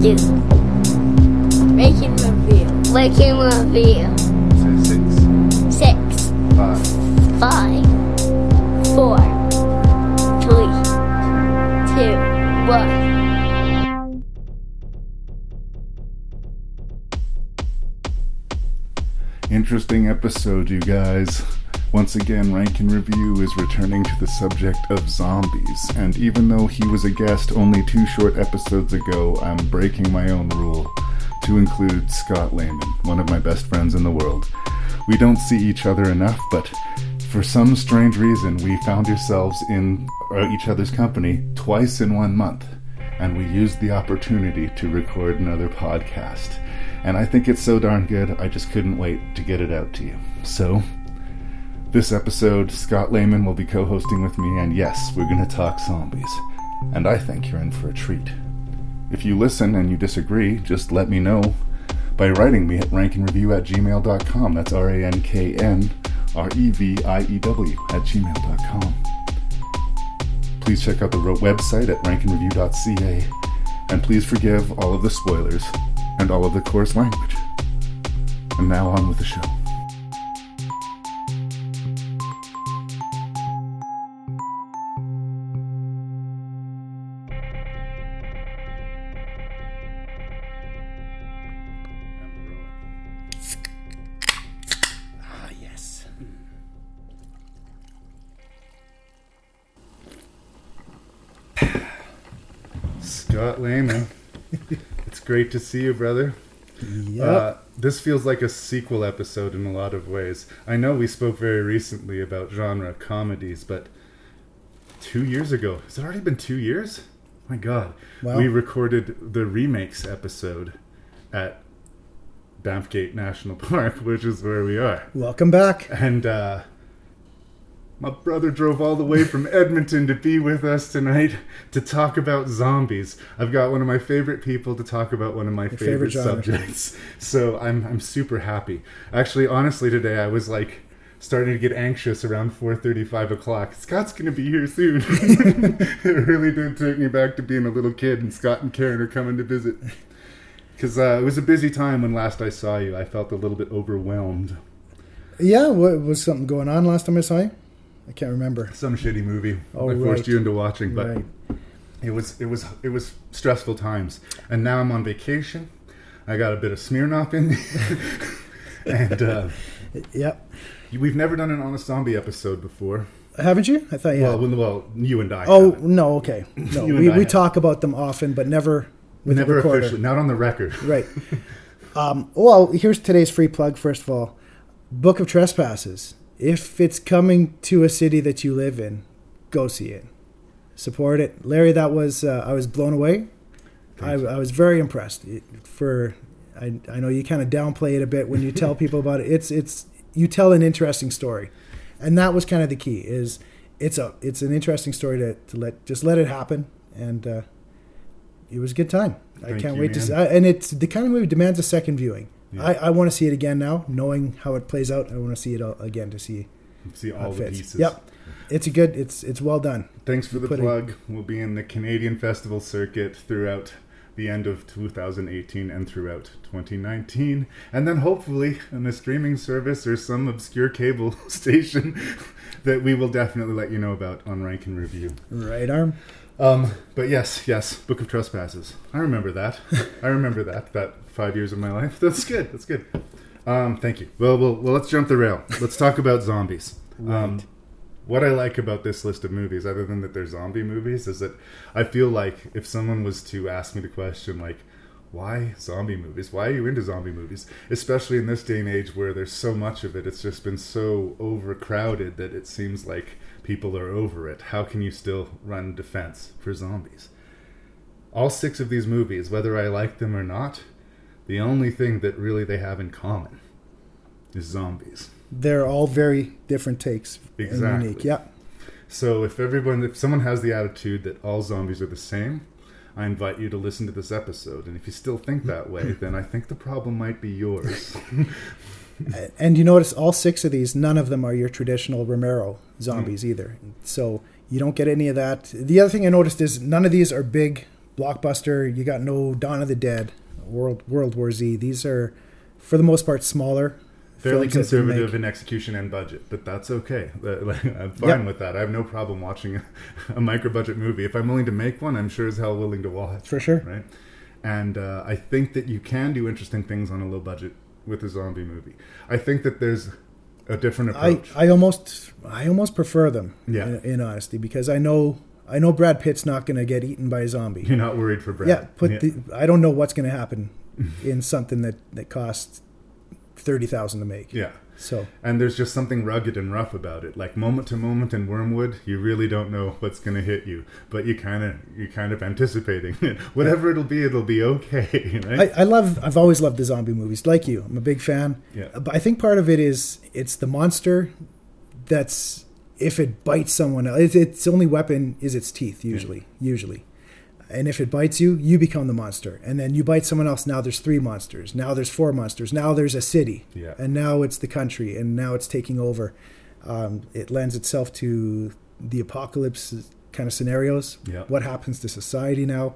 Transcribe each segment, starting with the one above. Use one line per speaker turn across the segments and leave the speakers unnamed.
you. Making review. Making review.
Say six,
Six,
five,
five, four, three, two, one.
Interesting episode, you guys. Once again, Rank N Review is returning to the subject of zombies, and even though he was a guest only two short episodes ago, I'm breaking my own rule to include Scott Lehman, one of my best friends in the world. We don't see each other enough, but for some strange reason, we found ourselves in uh, each other's company twice in one month, and we used the opportunity to record another podcast. And I think it's so darn good, I just couldn't wait to get it out to you. So, this episode, Scott Lehman will be co hosting with me, and yes, we're going to talk zombies. And I think you're in for a treat. If you listen and you disagree, just let me know by writing me at ranknreview at gmail.com. That's R A N K N R E V I E W at gmail.com. Please check out the website at rankandreview.ca, and please forgive all of the spoilers and all of the coarse language. And now on with the show. Scott Lehman. it's great to see you, brother.
Yep.
Uh, this feels like a sequel episode in a lot of ways. I know we spoke very recently about genre comedies, but two years ago, has it already been two years? My God.
Wow.
We recorded the remakes episode at Banffgate National Park, which is where we are.
Welcome back.
And uh, my brother drove all the way from Edmonton to be with us tonight to talk about zombies. I've got one of my favorite people to talk about one of my favorite,
favorite
subjects. So I'm I'm super happy. Actually, honestly, today I was like starting to get anxious around 4:30, 5 o'clock. Scott's gonna be here soon. it really did take me back to being a little kid, and Scott and Karen are coming to visit. Because uh, it was a busy time when last I saw you. I felt a little bit overwhelmed.
Yeah, what, was something going on last time I saw you? I can't remember.
some shitty movie
Oh,
I forced you into watching, but
Right.
it was it was it was stressful times. And now I'm on vacation. I got a bit of Smirnoff in me, and uh,
Yep.
we've never done an honest zombie episode before.
Haven't you? I thought you
Well,
had.
well, you and I.
Oh,
haven't.
no, okay. No, we, we talk about them often, but never with
never
recorder.
officially, not on the record.
Right. Um, well, here's today's free plug, first of all Book of Trespasses. If it's coming to a city that you live in, go see it. Support it. Larry, that was, uh, I was blown away. I, I was very impressed. It- For I, I know you kind of downplay it a bit when you tell people about it. It's it's you tell an interesting story, and that was kind of the key. Is it's a it's an interesting story to, to let just let it happen, and uh, it was a good time. I can't
you,
wait to see. And it's the kind of movie demands a second viewing.
Yeah.
I, I want to see it again now, knowing how it plays out. I want to see it all again to see
See all the
fits.
pieces.
Yep, it's a good. It's it's well done.
Thanks for the plug. We'll be in the Canadian festival circuit throughout the end of 2018 and throughout 2019. And then hopefully on a streaming service or some obscure cable station that we will definitely let you know about on Rank N Review.
Right arm.
Um, but yes, yes, Book of Trespasses. I remember that. I remember that. That five years of my life. That's good. That's good. Um, thank you. Well, well, well, let's jump the rail. Let's talk about zombies. Um, what I like about this list of movies, other than that they're zombie movies, is that I feel like if someone was to ask me the question, like, why zombie movies? Why are you into zombie movies? Especially in this day and age where there's so much of it. It's just been so overcrowded that it seems like people are over it. How can you still run defense for zombies? All six of these movies, whether I like them or not, the only thing that really they have in common is zombies.
They're all very different takes. and
Exactly.
unique. Yeah.
So if everyone, if someone has the attitude that all zombies are the same, I invite you to listen to this episode. And if you still think that way, then I think the problem might be yours.
And you notice all six of these, none of them are your traditional Romero zombies mm. either. So you don't get any of that. The other thing I noticed is none of these are big blockbuster. You got no Dawn of the Dead, World World War Z. These are, for the most part, smaller.
Fairly conservative in execution and budget, but that's okay. I'm fine
Yep.
with that. I have no problem watching a, a micro budget movie. If I'm willing to make one, I'm sure as hell willing to watch. It.
For sure.
right? And uh, I think that you can do interesting things on a low budget with a zombie movie. I think that there's a different
I,
approach.
I almost I almost prefer them.
Yeah.
In, in honesty, because I know I know Brad Pitt's not going to get eaten by a zombie.
You're not worried for Brad.
Yeah, put the. I don't know what's going to happen in something that that costs thirty thousand to make.
yeah.
So
And there's just something rugged and rough about it. Like moment to moment in Wyrmwood, you really don't know what's going to hit you, but you kind of you're kind of anticipating it. Whatever it'll be, it'll be okay, right?
I, I love. I've always loved the zombie movies, like you. I'm a big fan.
Yeah.
But I think part of it is it's the monster that's if it bites someone else, its, its only weapon is its teeth. Usually, usually. And if it bites you, you become the monster. And then you bite someone else. Now there's three monsters. Now there's four monsters. Now there's a city.
Yeah.
And now it's the country. And now it's taking over. Um, it lends itself to the apocalypse kind of scenarios.
Yeah.
What happens to society now?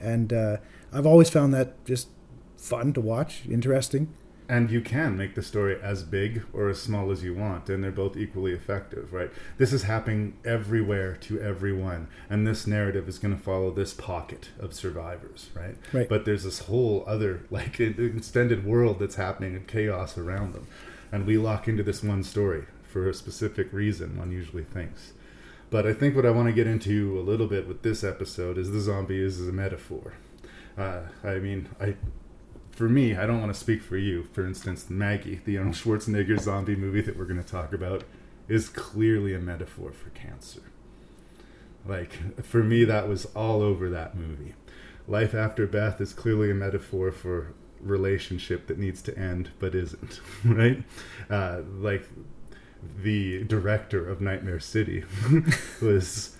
And uh, I've always found that just fun to watch, interesting.
And you can make the story as big or as small as you want, and they're both equally effective, right? This is happening everywhere to everyone, and this narrative is going to follow this pocket of survivors, right?
Right.
But there's this whole other, like, extended world that's happening and chaos around them, and we lock into this one story for a specific reason. One usually thinks. But I think what I want to get into a little bit with this episode is the zombie is a metaphor. Uh, I mean, I for me, I don't want to speak for you. For instance, Maggie, the Arnold Schwarzenegger zombie movie that we're going to talk about, is clearly a metaphor for cancer. Like, for me, that was all over that movie. Life After Beth is clearly a metaphor for relationship that needs to end but isn't, right? Uh, like, the director of Nightmare City was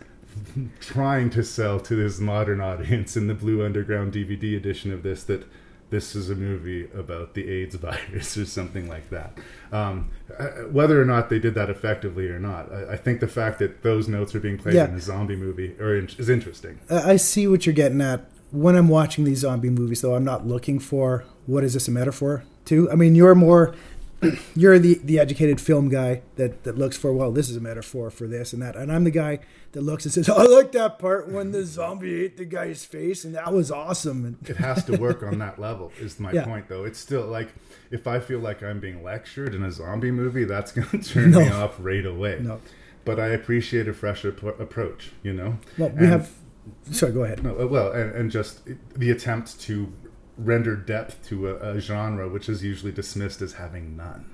trying to sell to this modern audience in the Blue Underground DVD edition of this that this is a movie about the AIDS virus or something like that. Um, uh, whether or not they did that effectively or not, I, I think the fact that those notes are being played
Yeah.
in a zombie movie in, is interesting.
I see what you're getting at. When I'm watching these zombie movies, though, I'm not looking for what is this a metaphor to. I mean, you're more, you're the the educated film guy that that looks for well, this is a metaphor for this and that, and I'm the guy that looks and says, I like that part when the zombie ate the guy's face, and that was awesome. And
It has to work on that level, is my
Yeah.
point, though. It's still like if I feel like I'm being lectured in a zombie movie, that's going to turn me off right away.
No.
But I appreciate a fresh ap- approach, you know?
well, we
And-
have. Sorry, go ahead.
No, uh, well, and, and just the attempt to render depth to a, a genre which is usually dismissed as having none.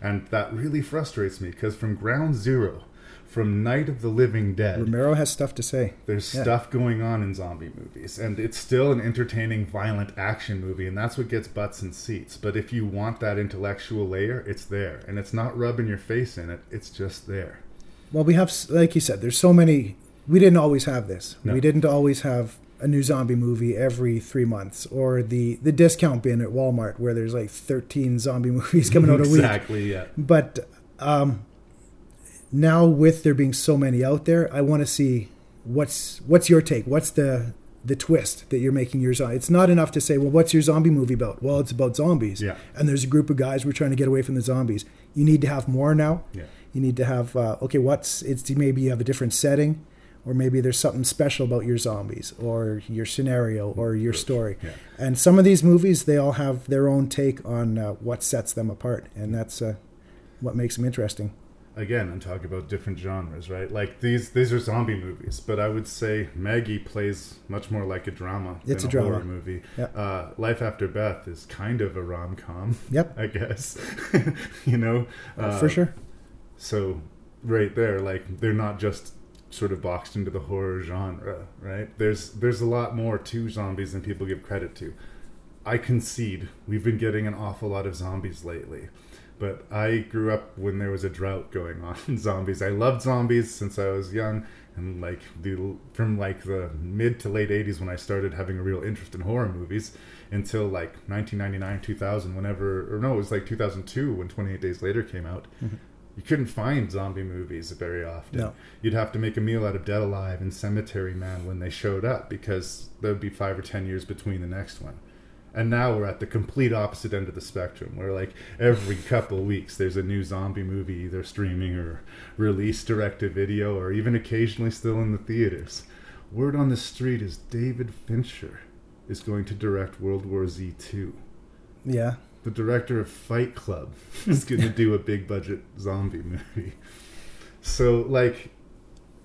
And that really frustrates me because from ground zero, from Night of the Living Dead,
Romero has stuff to say.
there's
Yeah.
stuff going on in zombie movies, and it's still an entertaining, violent action movie, and that's what gets butts and seats. But if you want that intellectual layer, it's there, and it's not rubbing your face in it; it's just there.
Well, we have, like you said, there's so many. We didn't always have this.
No.
We didn't always have a new zombie movie every three months, or the the discount bin at Walmart where there's like 13 zombie movies coming out a week.
exactly, yeah.
But um, now, with there being so many out there, I want to see what's what's your take. What's the the twist that you're making your zombie? It's not enough to say, well, what's your zombie movie about? Well, it's about zombies.
Yeah.
And there's a group of guys we're trying to get away from the zombies. You need to have more now.
Yeah.
You need to have uh, okay, what's it's maybe you have a different setting, or maybe there's something special about your zombies, or your scenario, or your story.
Yeah.
And some of these movies, they all have their own take on uh, what sets them apart, and that's uh, what makes them interesting.
again, I'm talking about different genres, right? Like these these are zombie movies, but I would say Maggie plays much more like a drama
It's
than
a drama.
horror movie.
Yeah.
Uh, Life After Beth is kind of a rom com.
Yep.
I guess. you know, uh,
for sure.
So right there, like they're not just sort of boxed into the horror genre, right? There's there's a lot more to zombies than people give credit to. I concede we've been getting an awful lot of zombies lately. But I grew up when there was a drought going on in zombies. I loved zombies since I was young and like the from like the mid to late 80s when I started having a real interest in horror movies until like 1999 2000 whenever or no it was like 2002 when 28 days later came out mm-hmm. You couldn't find zombie movies very often.
No.
You'd have to make a meal out of Dead Alive and Cemetery Man when they showed up because there would be five or ten years between the next one. And now we're at the complete opposite end of the spectrum, where like every couple of weeks there's a new zombie movie either streaming or released direct to video or even occasionally still in the theaters. Word on the street is David Fincher is going to direct World War Z 2
Yeah.
The director of Fight Club is going to do a big budget zombie movie. So, like,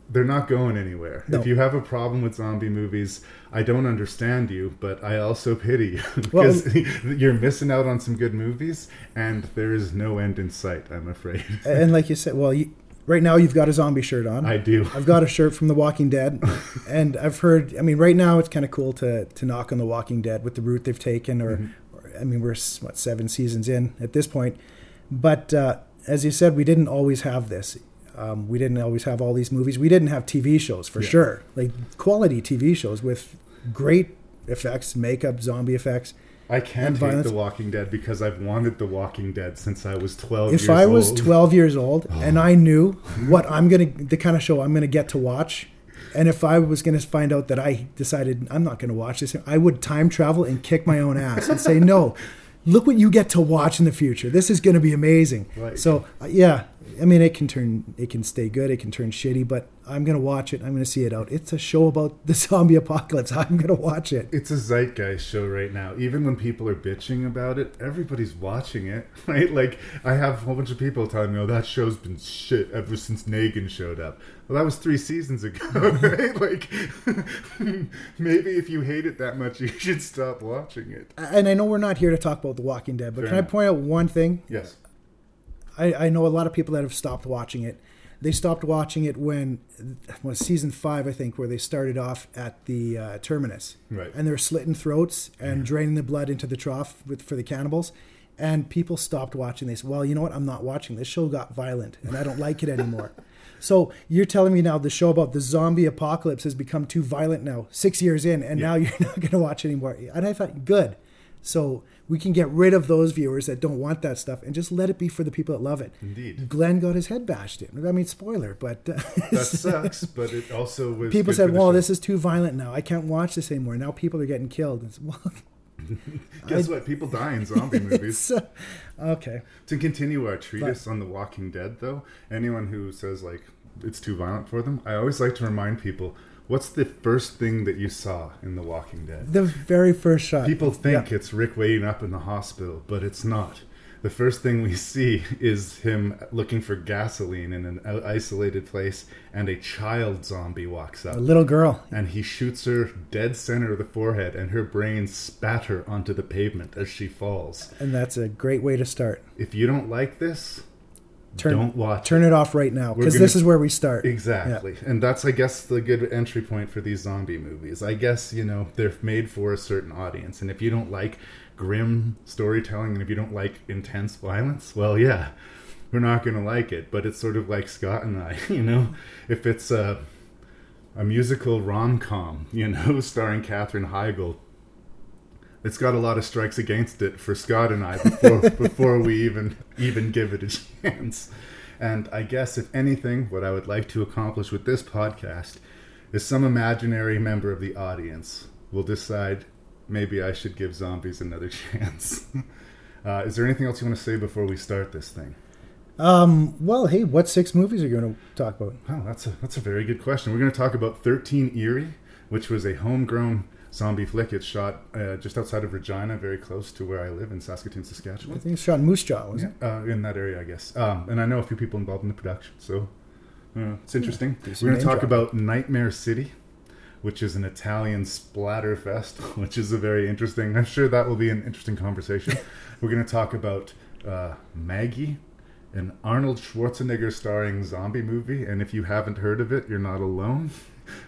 they're not going anywhere.
No.
If you have a problem with zombie movies, I don't understand you, but I also pity you
Well-
because you're missing out on some good movies, and there is no end in sight. I'm afraid.
And like you said, well, you, right now you've got a zombie shirt on.
I do.
I've got a shirt from The Walking Dead, and I've heard. I mean, right now it's kind of cool to to knock on The Walking Dead with the route they've taken. Or, or I mean, we're what seven seasons in at this point, but uh, as you said, we didn't always have this. Um, we didn't always have all these movies. We didn't have TV shows for
Yeah.
sure, like quality TV shows with great effects, makeup, zombie effects.
I can't hate
violence.
The Walking Dead because I've wanted The Walking Dead since I was 12 years
if I was
old.
12 years old and I knew what I'm gonna, the kind of show I'm gonna get to watch, and if I was gonna find out that I decided I'm not gonna watch this, I would time travel and kick my own ass and say, no, look what you get to watch in the future. This is gonna be amazing.
Right.
So uh, yeah, I mean, it can turn, it can stay good, it can turn shitty, but I'm gonna watch it. I'm gonna see it out. It's a show about the zombie apocalypse. I'm gonna watch it.
it's a zeitgeist show right now. Even when people are bitching about it, everybody's watching it, right? Like I have a whole bunch of people telling me, "Oh, that show's been shit ever since Negan showed up." Well, that was three seasons ago, right? Like maybe if you hate it that much, you should stop watching it.
And I know we're not here to talk about The Walking Dead, but
Fair
can I point out one thing?
Yes.
I, I know a lot of people that have stopped watching it. They stopped watching it when was season five, I think, where they started off at the uh, terminus,
Right.
and they're slitting throats and draining the blood into the trough with, for the cannibals. And people stopped watching this. Well, you know what? I'm not watching. This show got violent, and I don't like it anymore. So you're telling me now the show about the zombie apocalypse has become too violent now, six years in, and
Yeah.
now you're not going to watch anymore. And I thought, good. So we can get rid of those viewers that don't want that stuff and just let it be for the people that love it.
Indeed.
Glenn got his head bashed in. I mean, spoiler, but uh,
That sucks, but it also was.
people said, "Well,
show.
this is too violent now. I can't watch this anymore." Now people are getting killed. It's, well,
Guess what? People die in zombie movies.
uh, okay.
To continue our treatise on The Walking Dead, though, anyone who says like it's too violent for them, I always like to remind people, what's the first thing that you saw in The Walking Dead?
The very first shot.
People think
Yeah.
it's Rick waiting up in the hospital, but it's not. The first thing we see is him looking for gasoline in an isolated place, and a child zombie walks up.
a little girl.
And he shoots her dead center of the forehead, and her brains spatter onto the pavement as she falls.
And that's a great way to start.
If you don't like this,
Turn,
don't watch
Turn it off right now because this is where we start.
Exactly. And that's, I guess, the good entry point for these zombie movies. I guess, you know, they're made for a certain audience. And if you don't like grim storytelling and if you don't like intense violence, well, yeah, we're not going to like it. But it's sort of like Scott and I, you know? If it's a, a musical rom com, you know, starring Katherine Heigl, it's got a lot of strikes against it for Scott and I before before we even even give it a chance. And I guess if anything, what I would like to accomplish with this podcast is some imaginary member of the audience will decide maybe I should give zombies another chance. Uh, is there anything else you want to say before we start this thing?
Um, well, hey, what six movies are you going to talk about?
Oh, that's a that's a very good question. We're going to talk about 13 Eerie, which was a homegrown zombie flick. It's shot uh, just outside of Regina, very close to where I live in Saskatoon, Saskatchewan.
I think it's shot in Moose Jaw, was
Yeah,
it?
uh, in that area, I guess. Um, and I know a few people involved in the production, so uh, it's interesting.
some
We're going to talk about Nightmare City, which is an Italian splatter fest, which is a very interesting. I'm sure that will be an interesting conversation. We're going to talk about uh, Maggie, an Arnold Schwarzenegger starring zombie movie, and if you haven't heard of it, you're not alone.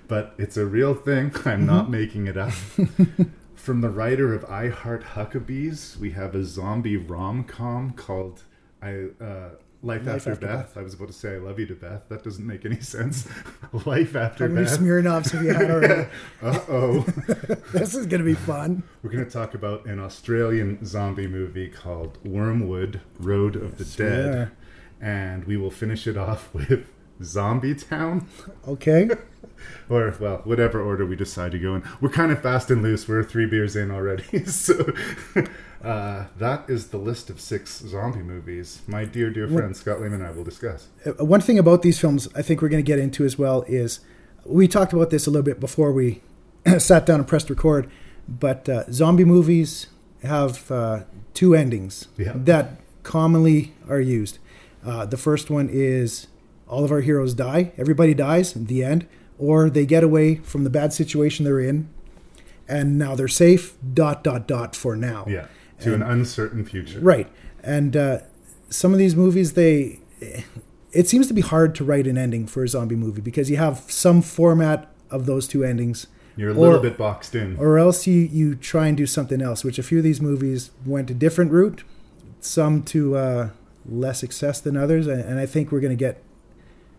But it's a real thing. I'm not making it up. From the writer of I Heart Huckabees, we have a zombie rom com called I uh, Life, After,
After
Beth. I was about to say I love you to Beth. That doesn't make any sense. Life After
How many
Beth.
Smirnoffs have you had already?
Uh oh.
this is going to be fun.
We're going to talk about an Australian zombie movie called Wyrmwood Road of the Dead. And we will finish it off with Zombie Town.
Okay.
Or, well, whatever order we decide to go in. We're kind of fast and loose. We're three beers in already. so uh, that is the list of six zombie movies my dear, dear friend Scott Lehman and I will discuss.
Uh, One thing about these films I think we're going to get into as well is we talked about this a little bit before we sat down and pressed record, but uh, zombie movies have uh, two endings
Yeah.
that commonly are used. Uh, the first one is all of our heroes die, everybody dies, in the end, or they get away from the bad situation they're in, and now they're safe. Dot dot dot for now.
Yeah. To an uncertain future.
Right. And uh, some of these movies, they it seems to be hard to write an ending for a zombie movie because you have some format of those two endings,
You're a little
Or-
bit boxed in.
or else you you try and do something else. Which a few of these movies went a different route, some to uh, less success than others, and, and I think we're going to get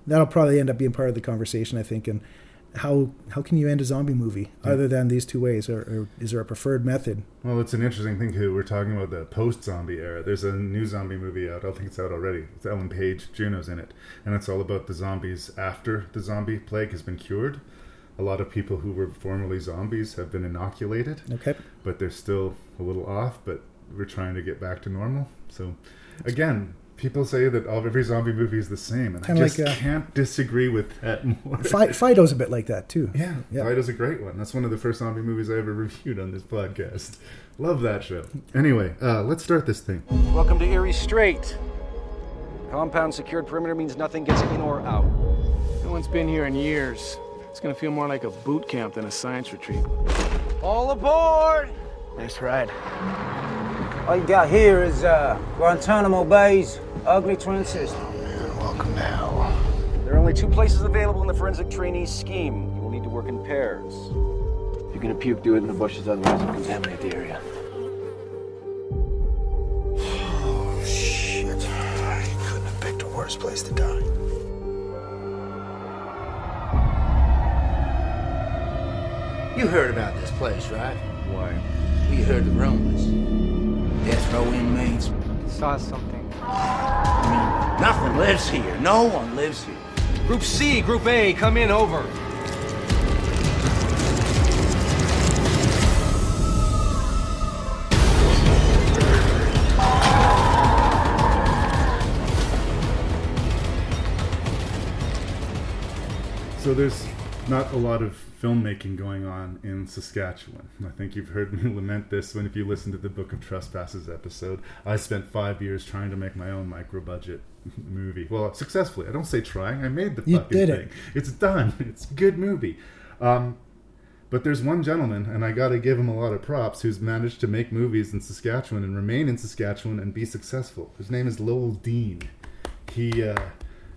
that'll probably end up being part of the conversation. I think and. How how can you end a zombie movie other than these two ways, or, or is there a preferred method?
Well, it's an interesting thing too. We're talking about the post-zombie era. There's a new zombie movie out. I think it's out already. It's Ellen Page, Juno's in it, and it's all about the zombies after the zombie plague has been cured. A lot of people who were formerly zombies have been inoculated,
Okay,
but they're still a little off. But we're trying to get back to normal. So, again, people say that all every zombie movie is the same, and
Kinda
I just
like, uh,
can't disagree with that more.
Fi- Fido's a bit like that too.
Yeah,
Yeah.
Fido's a great one. That's one of the first zombie movies I ever reviewed on this podcast. Love that show. Anyway, uh, let's start this thing.
Welcome to Erie Strait. Compound secured perimeter means nothing gets in or out.
No one's been here in years. It's gonna feel more like a boot camp than a science retreat.
All aboard!
Nice ride.
All you got here is uh, Guantanamo Bay's ugly twin sister.
There are only two places available in the forensic trainee's scheme. You will need to work in pairs.
If you're gonna puke, do it in the bushes, otherwise it'll contaminate the area.
Oh, shit. I couldn't have picked a worse place to die.
You heard about this place, right?
Why?
We heard the rumors. Death row inmates.
Saw something.
I mean, nothing lives here. No one lives here.
Group C, Group A, come in, over.
So there's not a lot of filmmaking going on in Saskatchewan. I think you've heard me lament this when if you listen to the Book of Trespasses episode. I spent five years trying to make my own micro budget movie. Well, successfully. I don't say trying. I made the
You
fucking
did
thing.
it.
It's done. It's a good movie. Um, but there's one gentleman, and I got to give him a lot of props, who's managed to make movies in Saskatchewan and remain in Saskatchewan and be successful. His name is Lowell Dean. He uh,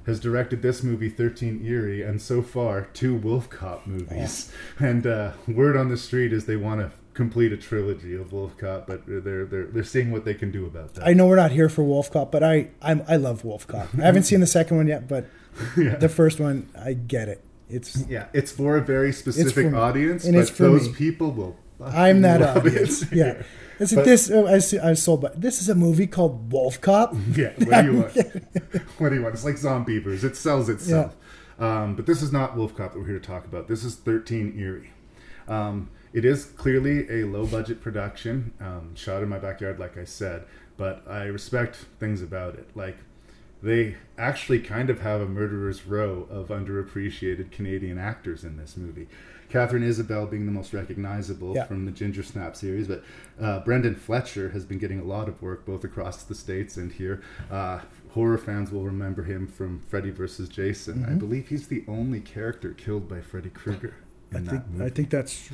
has directed this movie, 13 Eerie, and so far, two Wolf Cop movies. And uh, word on the street is they want to complete a trilogy of Wolf Cop, but they're, they're, they're seeing what they can do about that.
I know we're not here for Wolf Cop, but I I'm, I love Wolf Cop. I haven't seen the second one yet, but
Yeah.
the first one I get it. It's
yeah, it's for a very specific audience,
And
but
it's for
those
me.
people will.
I'm that audience. Yeah. Is it
But-
this? oh, I, see, I sold, but this is a movie called Wolf Cop.
Yeah, what do you want? what do you want? It's like Zombeavers. It sells itself. Um, but this is not Wolf Cop that we're here to talk about. This is 13 Eerie. Um, it is clearly a low budget production, um, shot in my backyard, like I said, but I respect things about it. Like, they actually kind of have a murderer's row of underappreciated Canadian actors in this movie. Katharine Isabelle being the most recognizable
Yeah.
from the Ginger Snap series, but uh, Brendan Fletcher has been getting a lot of work both across the states and here. Uh, horror fans will remember him from Freddy vs. Jason. I believe he's the only character killed by Freddy Krueger
I think. I think that's.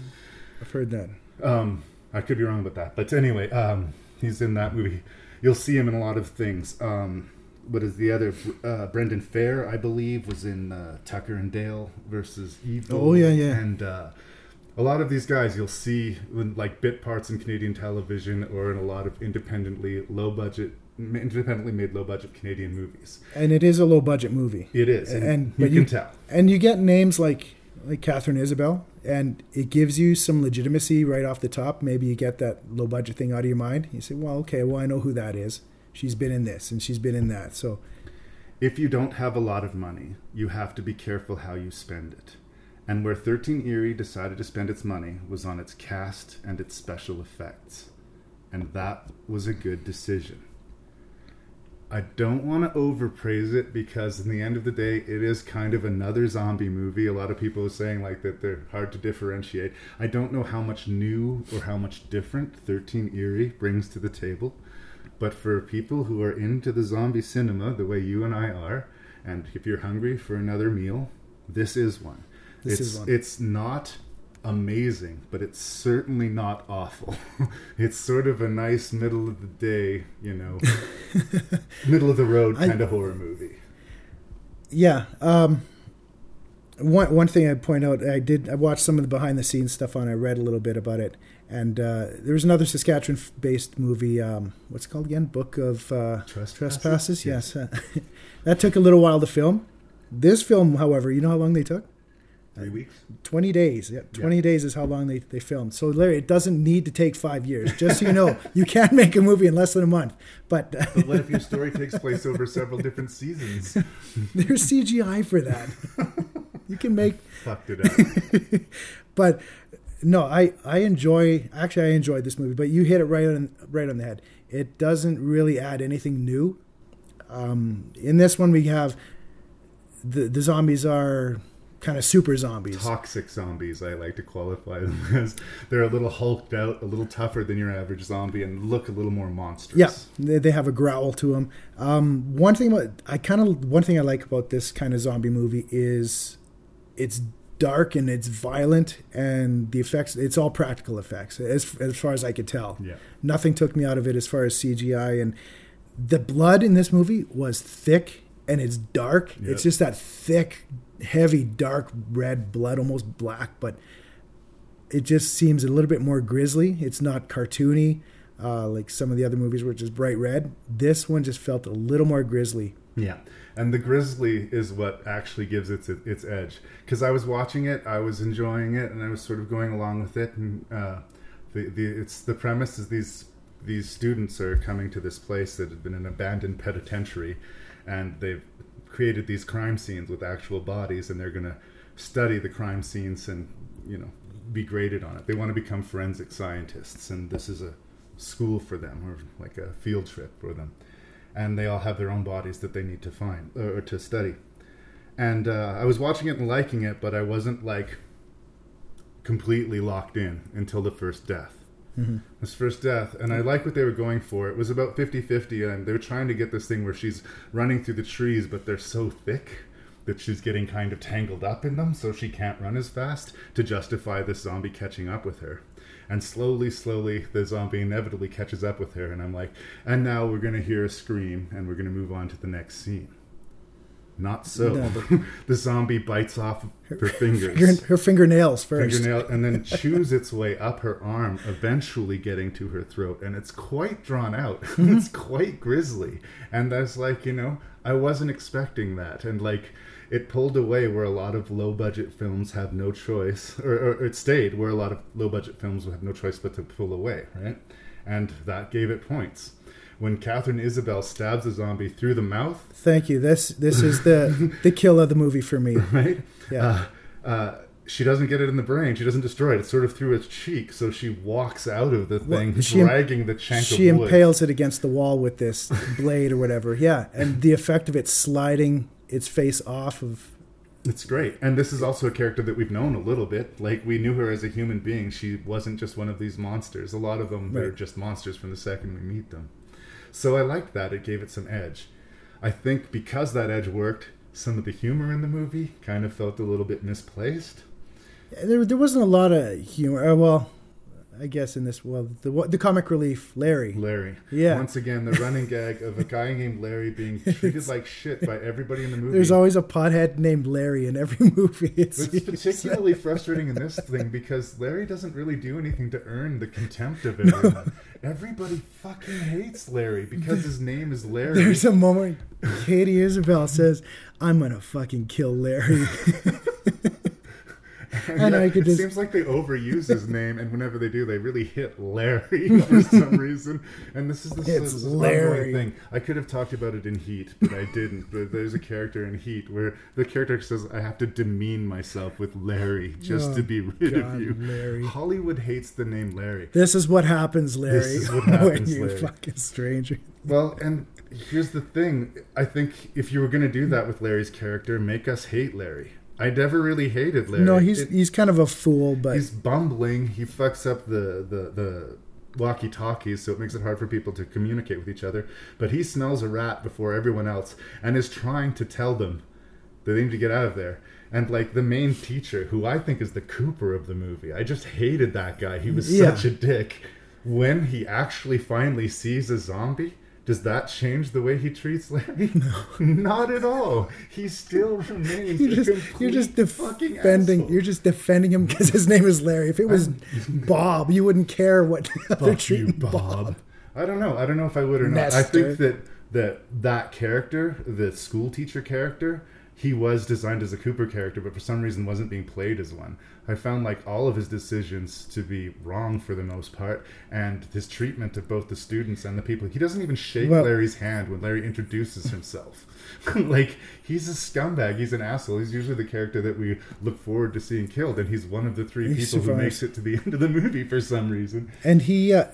I've heard that.
Um, I could be wrong about that, but anyway, um, he's in that movie. You'll see him in a lot of things. Um, what is the other? Uh, Brendan Fehr, I believe, was in uh, Tucker and Dale versus Evil.
Oh, yeah, yeah.
And uh, a lot of these guys you'll see in like bit parts in Canadian television or in a lot of independently low budget, independently made low budget Canadian movies.
And it is a low budget movie.
It is, and,
and
you can tell.
And you get names like like Katharine Isabelle, and it gives you some legitimacy right off the top. Maybe you get that low budget thing out of your mind. You say, well, okay, well, I know who that is. She's been in this and she's been in that. So
If you don't have a lot of money, you have to be careful how you spend it. And where 13 Eerie decided to spend its money was on its cast and its special effects. And that was a good decision. I don't want to overpraise it because, in the end of the day, it is kind of another zombie movie. A lot of people are saying like that they're hard to differentiate. I don't know how much new or how much different 13 Eerie brings to the table, but for people who are into the zombie cinema the way you and I are, and if you're hungry for another meal, this is one.
This
it's,
is one.
It's not amazing, but it's certainly not awful. it's sort of a nice middle of the day, you know, middle of the road
I-
kind of horror movie.
yeah, um, one one thing I'd point out, I did I watched some of the behind the scenes stuff on. it. I read a little bit about it, and uh, there was another Saskatchewan based movie. Um, what's it called again? Book of uh,
Trespasses?
Trespasses. Yes, that took a little while to film. This film, however, you know how long they took?
Three weeks.
20 days. Yeah, 20 days is how long they, they filmed. So, Larry, it doesn't need to take five years. Just so you know, you can make a movie in less than a month. But
But what if your story takes place over several different seasons?
there's CGI for that. You can make,
Fucked it up.
but no, I, I enjoy, actually, I enjoyed this movie, but you hit it right on, right on the head. It doesn't really add anything new. Um, in this one, we have the, the zombies are kind of super zombies.
Toxic zombies, I like to qualify them as. They're a little hulked out, a little tougher than your average zombie, and look a little more monstrous.
Yeah, they, they have a growl to them. Um, one thing about I kind of one thing I like about this kind of zombie movie is it's dark and it's violent and the effects it's all practical effects as as far as I could tell.
Yeah.
Nothing took me out of it as far as CGI and the blood in this movie was thick and it's dark.
Yep.
It's just that thick, heavy, dark red blood, almost black, but it just seems a little bit more grisly. It's not cartoony uh, like some of the other movies, which is bright red. This one just felt a little more grisly.
Yeah, and the grizzly is what actually gives it its, its edge. Because I was watching it, I was enjoying it, and I was sort of going along with it. And uh, the, the it's the premise is these these students are coming to this place that had been an abandoned penitentiary, and they've created these crime scenes with actual bodies, and they're going to study the crime scenes and you know be graded on it. They want to become forensic scientists, and this is a school for them or like a field trip for them and they all have their own bodies that they need to find or, to study. And uh, I was watching it and liking it, but I wasn't like completely locked in until the first death. This first death, and I like what they were going for. It was about 50 50, and they were trying to get this thing where she's running through the trees, but they're so thick that she's getting kind of tangled up in them, so she can't run as fast to justify this zombie catching up with her. And slowly, slowly, the zombie inevitably catches up with her, and I'm like, and now we're going to hear a scream, and we're going to move on to the next scene. Not so.
No, but-
the zombie bites off her fingers
Her, her fingernails first.
fingernail and then chews its way up her arm, eventually getting to her throat. And it's quite drawn out. Mm-hmm. it's quite grisly. And I was like, you know, I wasn't expecting that. And like, it pulled away where a lot of low budget films have no choice, or, or it stayed where a lot of low budget films have no choice but to pull away, right? And that gave it points. When Katharine Isabelle stabs a zombie through the mouth,
Thank you. This this is the the kill of the movie for me.
right?
Yeah.
Uh, uh, she doesn't get it in the brain. She doesn't destroy it. It's sort of through its cheek. So she walks out of the
Well,
thing,
she im-
dragging the chunk
she
of wood.
impales it against the wall with this blade or whatever. Yeah, and the effect of it sliding its face off of
It's great. And this is also a character that we've known a little bit. Like, we knew her as a human being. She wasn't just one of these monsters. A lot of them are just monsters from the second we meet them. So I liked that. It gave it some edge. I think because that edge worked, some of the humor in the movie kind of felt a little bit misplaced.
there. There wasn't a lot of humor. Uh, well, I guess in this well the the comic relief Larry.
Larry.
Yeah.
Once again, the running gag of a guy named Larry being treated like shit by everybody in the movie.
There's always a pothead named Larry in every movie. It's,
It's particularly frustrating in this thing because Larry doesn't really do anything to earn the contempt of everyone. Everybody fucking hates Larry because his name is Larry.
There's a moment Katie Isabelle says, "I'm gonna fucking kill Larry." and I could
it
just-
seems like they overuse his name, and whenever they do, they really hit Larry for some reason. And this is the
It's
this is
Larry.
thing. I could have talked about it in Heat, but I didn't. But there's a character in Heat where the character says, "I have to demean myself with Larry just
Oh,
to be rid
God,
of you."
Larry.
Hollywood hates the name Larry.
This is what happens, Larry, This
is what
when
happens,
you
Larry.
fucking stranger.
Well, and here's the thing. I think if you were going to do that with Larry's character, make us hate Larry. I never really hated Larry.
No, he's
It-
he's kind of a fool, but
he's bumbling. He fucks up the the the walkie talkies, so it makes it hard for people to communicate with each other. But he smells a rat before everyone else, and is trying to tell them that they need to get out of there. And like the main teacher, who I think is the Cooper of the movie, I just hated that guy. He was
Yeah.
such a dick. When he actually finally sees a zombie. Does that change the way he treats Larry? No, not at all. He still remains
you're
a
just you're just defending
asshole.
you're just defending him because his name is Larry. If it was Bob, you wouldn't care what they're
Fuck you, Bob.
Bob.
I don't know. I don't know if I would or not. I think that that that character, the school teacher character, he was designed as a Cooper character, but for some reason wasn't being played as one. I found like all of his decisions to be wrong for the most part, and his treatment of both the students and the people. He doesn't even shake
Well-
Larry's hand when Larry introduces himself. like he's a scumbag. He's an asshole. He's usually the character that we look forward to seeing killed, and he's one of the three people who makes it to the end of the movie for some reason.
And he, uh,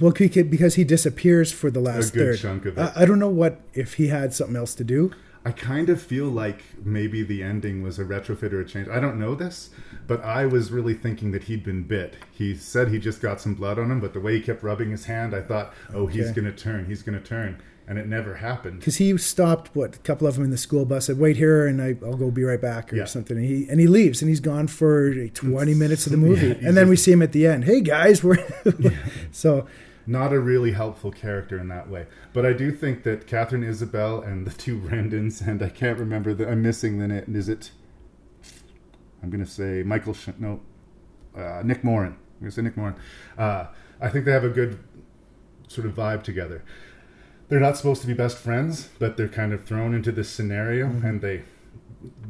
well, because he disappears for the last
good
third.
chunk of it.
I, I don't know what if he had something else to do.
I kind of feel like maybe the ending was a retrofit or a change. I don't know this, but I was really thinking that he'd been bit. He said he just got some blood on him, but the way he kept rubbing his hand, I thought, oh, he's going to turn, he's going to turn. And it never happened.
because he stopped what a couple of them in the school bus said wait here and I, i'll go be right back or
Yeah.
something and he and he leaves and he's gone for 20 minutes of the movie
Yeah,
and then we see him at the end hey guys we're so
Not a really helpful character in that way. But I do think that Katharine Isabelle and the two Brendans, and I can't remember, the, I'm missing the name. Is it? I'm going to say Michael, Sh- no, uh, Nick Moran. I'm going to say Nick Moran. Uh, I think they have a good sort of vibe together. They're not supposed to be best friends, but they're kind of thrown into this scenario, and they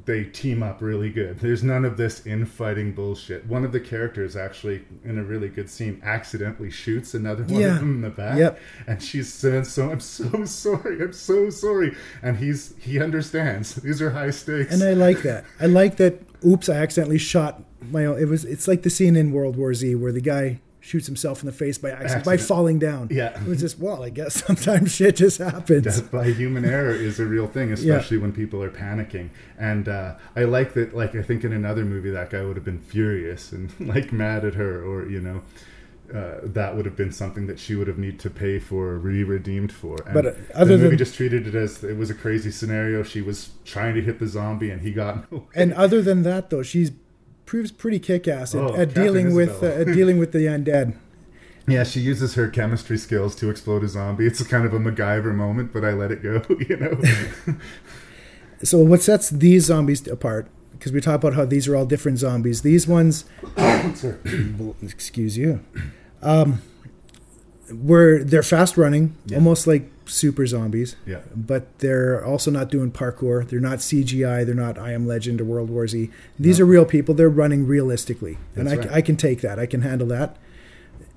they team up really good. There's none of this infighting bullshit. One of the characters actually, in a really good scene, accidentally shoots another one
Yeah.
of them in the back,
Yep.
and she's saying, "So I'm so sorry, I'm so sorry," and he's he understands. These are high stakes.
and i like that i like that oops i accidentally shot my own it was it's like the scene in world war z where the guy shoots himself in the face by accident, by falling down
Yeah.
it was just well i guess sometimes shit just happens
death by human error is a real thing, especially when people are panicking. And uh, I like that. Like I think in another movie, that guy would have been furious and like mad at her, or you know, uh, that would have been something that she would have need to pay for, or be redeemed for. And
But, uh, other
the movie
than-
just treated it as it was a crazy scenario. She was trying to hit the zombie, and he got no.
and other than that though she's proves pretty kick-ass at,
Oh,
at
Catherine
dealing with uh, at dealing with the undead
Yeah, she uses her chemistry skills to explode a zombie. It's kind of a MacGyver moment, but I let it go. You know.
So what sets these zombies apart? Because we talk about how these are all different zombies. These ones, excuse you, um, were they're fast running, almost like super zombies.
Yeah.
But they're also not doing parkour. They're not CGI. They're not I Am Legend or World War Z. These are real people. They're running realistically, and I,
right.
I can take that. I can handle that.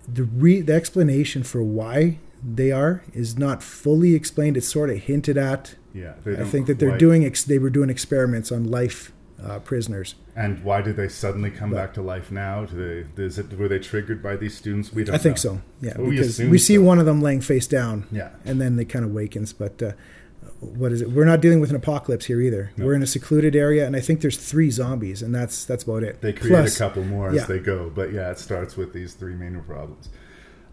The re, the explanation for why they are is not fully explained. It's sort of hinted at.
Yeah,
I think that they're doing ex- they were doing experiments on life uh, prisoners.
And why did they suddenly come back to life now? Do they, it, were they triggered by these students? We don't
I think
know.
so. Yeah,
We
because
assume
we see
so.
one of them laying face down.
Yeah.
and then they kind of wakens. But uh, what is it? We're not dealing with an apocalypse here either. We're in a secluded area, and I think there's three zombies, and that's that's about it.
They create
Plus-
a couple more as
yeah.
they go, but yeah, it starts with these three main problems.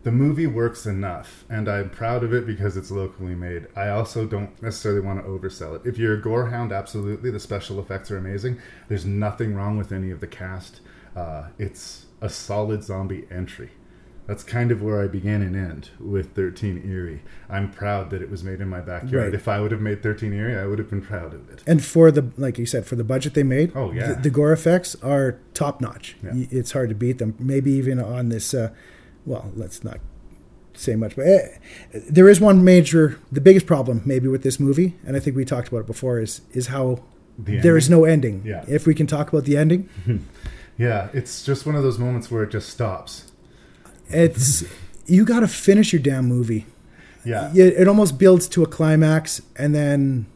The movie works enough, and I'm proud of it because it's locally made. I also don't necessarily want to oversell it. If you're a gore hound, absolutely, the special effects are amazing. There's nothing wrong with any of the cast. Uh, it's a solid zombie entry. That's kind of where I began and end with 13 Eerie. I'm proud that it was made in my backyard.
Right.
If I would have made 13 Eerie, I would have been proud of it.
And for the like you said, for the budget they made,
Oh, yeah.
the, the gore effects are top notch.
Yeah.
It's hard to beat them. Maybe even on this. Uh, well, let's not say much, but eh, there is one major, the biggest problem maybe with this movie, and I think we talked about it before, is is how
The
there is
ending?
no ending.
Yeah.
If we can talk about the ending,
Yeah, it's just one of those moments where it just stops.
it's you got to finish your damn movie.
Yeah.
Yeah, it almost builds to a climax, and then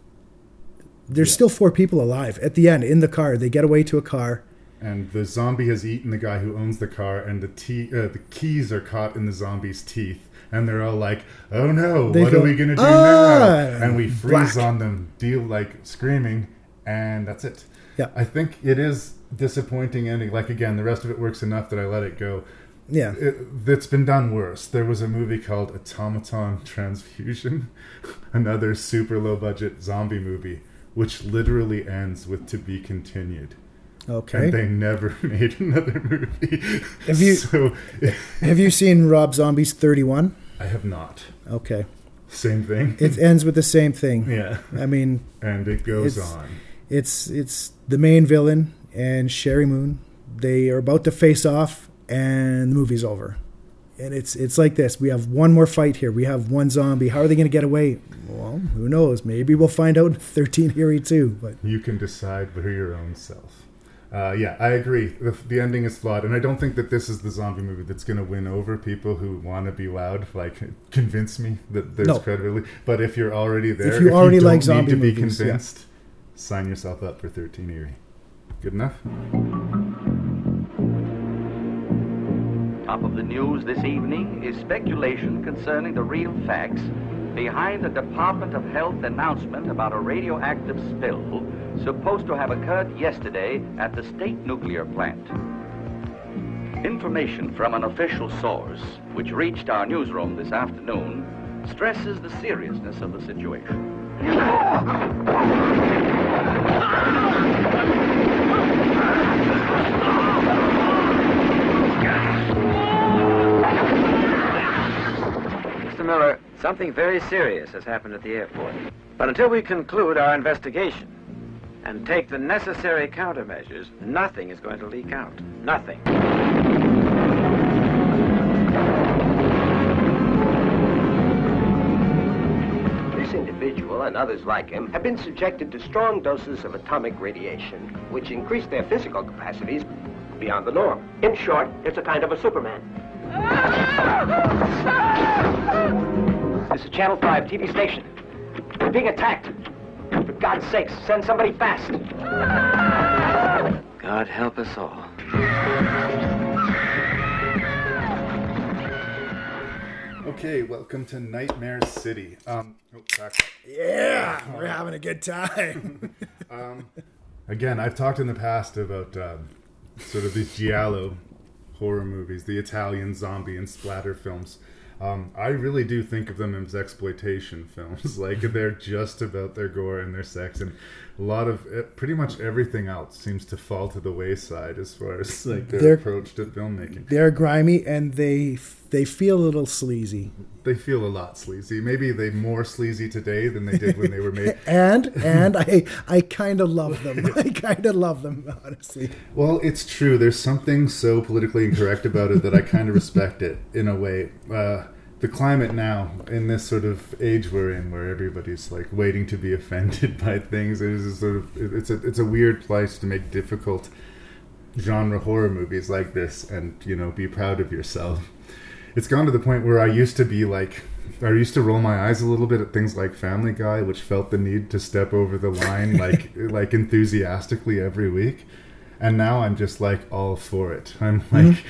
there's still four people alive at the end in the car. They get away to a car.
And the zombie has eaten the guy who owns the car, and the te- uh, the keys are caught in the zombie's teeth, and they're all like, "Oh no,
They
what
go,
are we gonna do
"Ah!"
now?" And we freeze
Black.
on them, deal like screaming, and that's it.
Yeah.
I think it is disappointing ending. Like again, the rest of it works enough that I let it go.
Yeah.
It, it's been done worse. There was a movie called Automaton Transfusion, another super low budget zombie movie, which literally ends with "to be continued."
Okay.
and they never made another movie.
Have you-
So
Have you seen Rob Zombie's 31?
I have not.
Okay.
Same thing.
It ends with the same thing.
yeah,
I mean,
and it goes
It's-
on.
it's it's the main villain and Sheri Moon. They are about to face off and the movie's over. And it's it's like this. We have one more fight here. We have one zombie. How are they going to get away? Well, who knows? Maybe we'll find out in 13 Eerie too. But
You can decide for your own self. Uh, yeah, I agree. The, the ending is flawed, and I don't think that this is the zombie movie that's going to win over people who want to be loud. Like, convince me that there's
No.
credibility. But if you're already there, if
you already
don't
like
need
zombie
to be
movies, yeah.
convinced, sign yourself up for 13 Eerie. Good enough.
Top of the news this evening is speculation concerning the real facts behind the Department of Health announcement about a radioactive spill supposed to have occurred yesterday at the state nuclear plant. Information from an official source, which reached our newsroom this afternoon, stresses the seriousness of the situation.
Mr. Miller, something very serious has happened at the airport. But until we conclude our investigation and take the necessary countermeasures, nothing is going to leak out. Nothing.
This individual and others like him have been subjected to strong doses of atomic radiation, which increase their physical capacities beyond the norm. In short, it's a kind of a Superman.
This is Channel 5 TV station. We're being attacked. For God's sake, send somebody fast. God help us all.
Okay, welcome to Nightmare City. Um, oh, back up.
yeah, we're having a good time.
Again, I've talked in the past about um, sort of these giallo horror movies, the Italian zombie and splatter films. Um, I really do think of them as exploitation films. like they're just about their gore and their sex, and a lot of eh, pretty much everything else seems to fall to the wayside as far as like their
They're-
approach to filmmaking.
They're grimy and they they feel a little sleazy.
They feel a lot sleazy. Maybe they more sleazy today than they did when they were made.
And and I I kind of love them. I kind of love them honestly.
Well, it's true. There's something so politically incorrect about it that I kind of respect it in a way. Uh, the climate now, in this sort of age we're in, where everybody's like waiting to be offended by things, it is a sort of it's a it's a weird place to make difficult genre horror movies like this, and you know, be proud of yourself. It's gone to the point where I used to be like I used to roll my eyes a little bit at things like Family Guy, which felt the need to step over the line like like enthusiastically every week. And now I'm just like all for it. I'm hmm? like,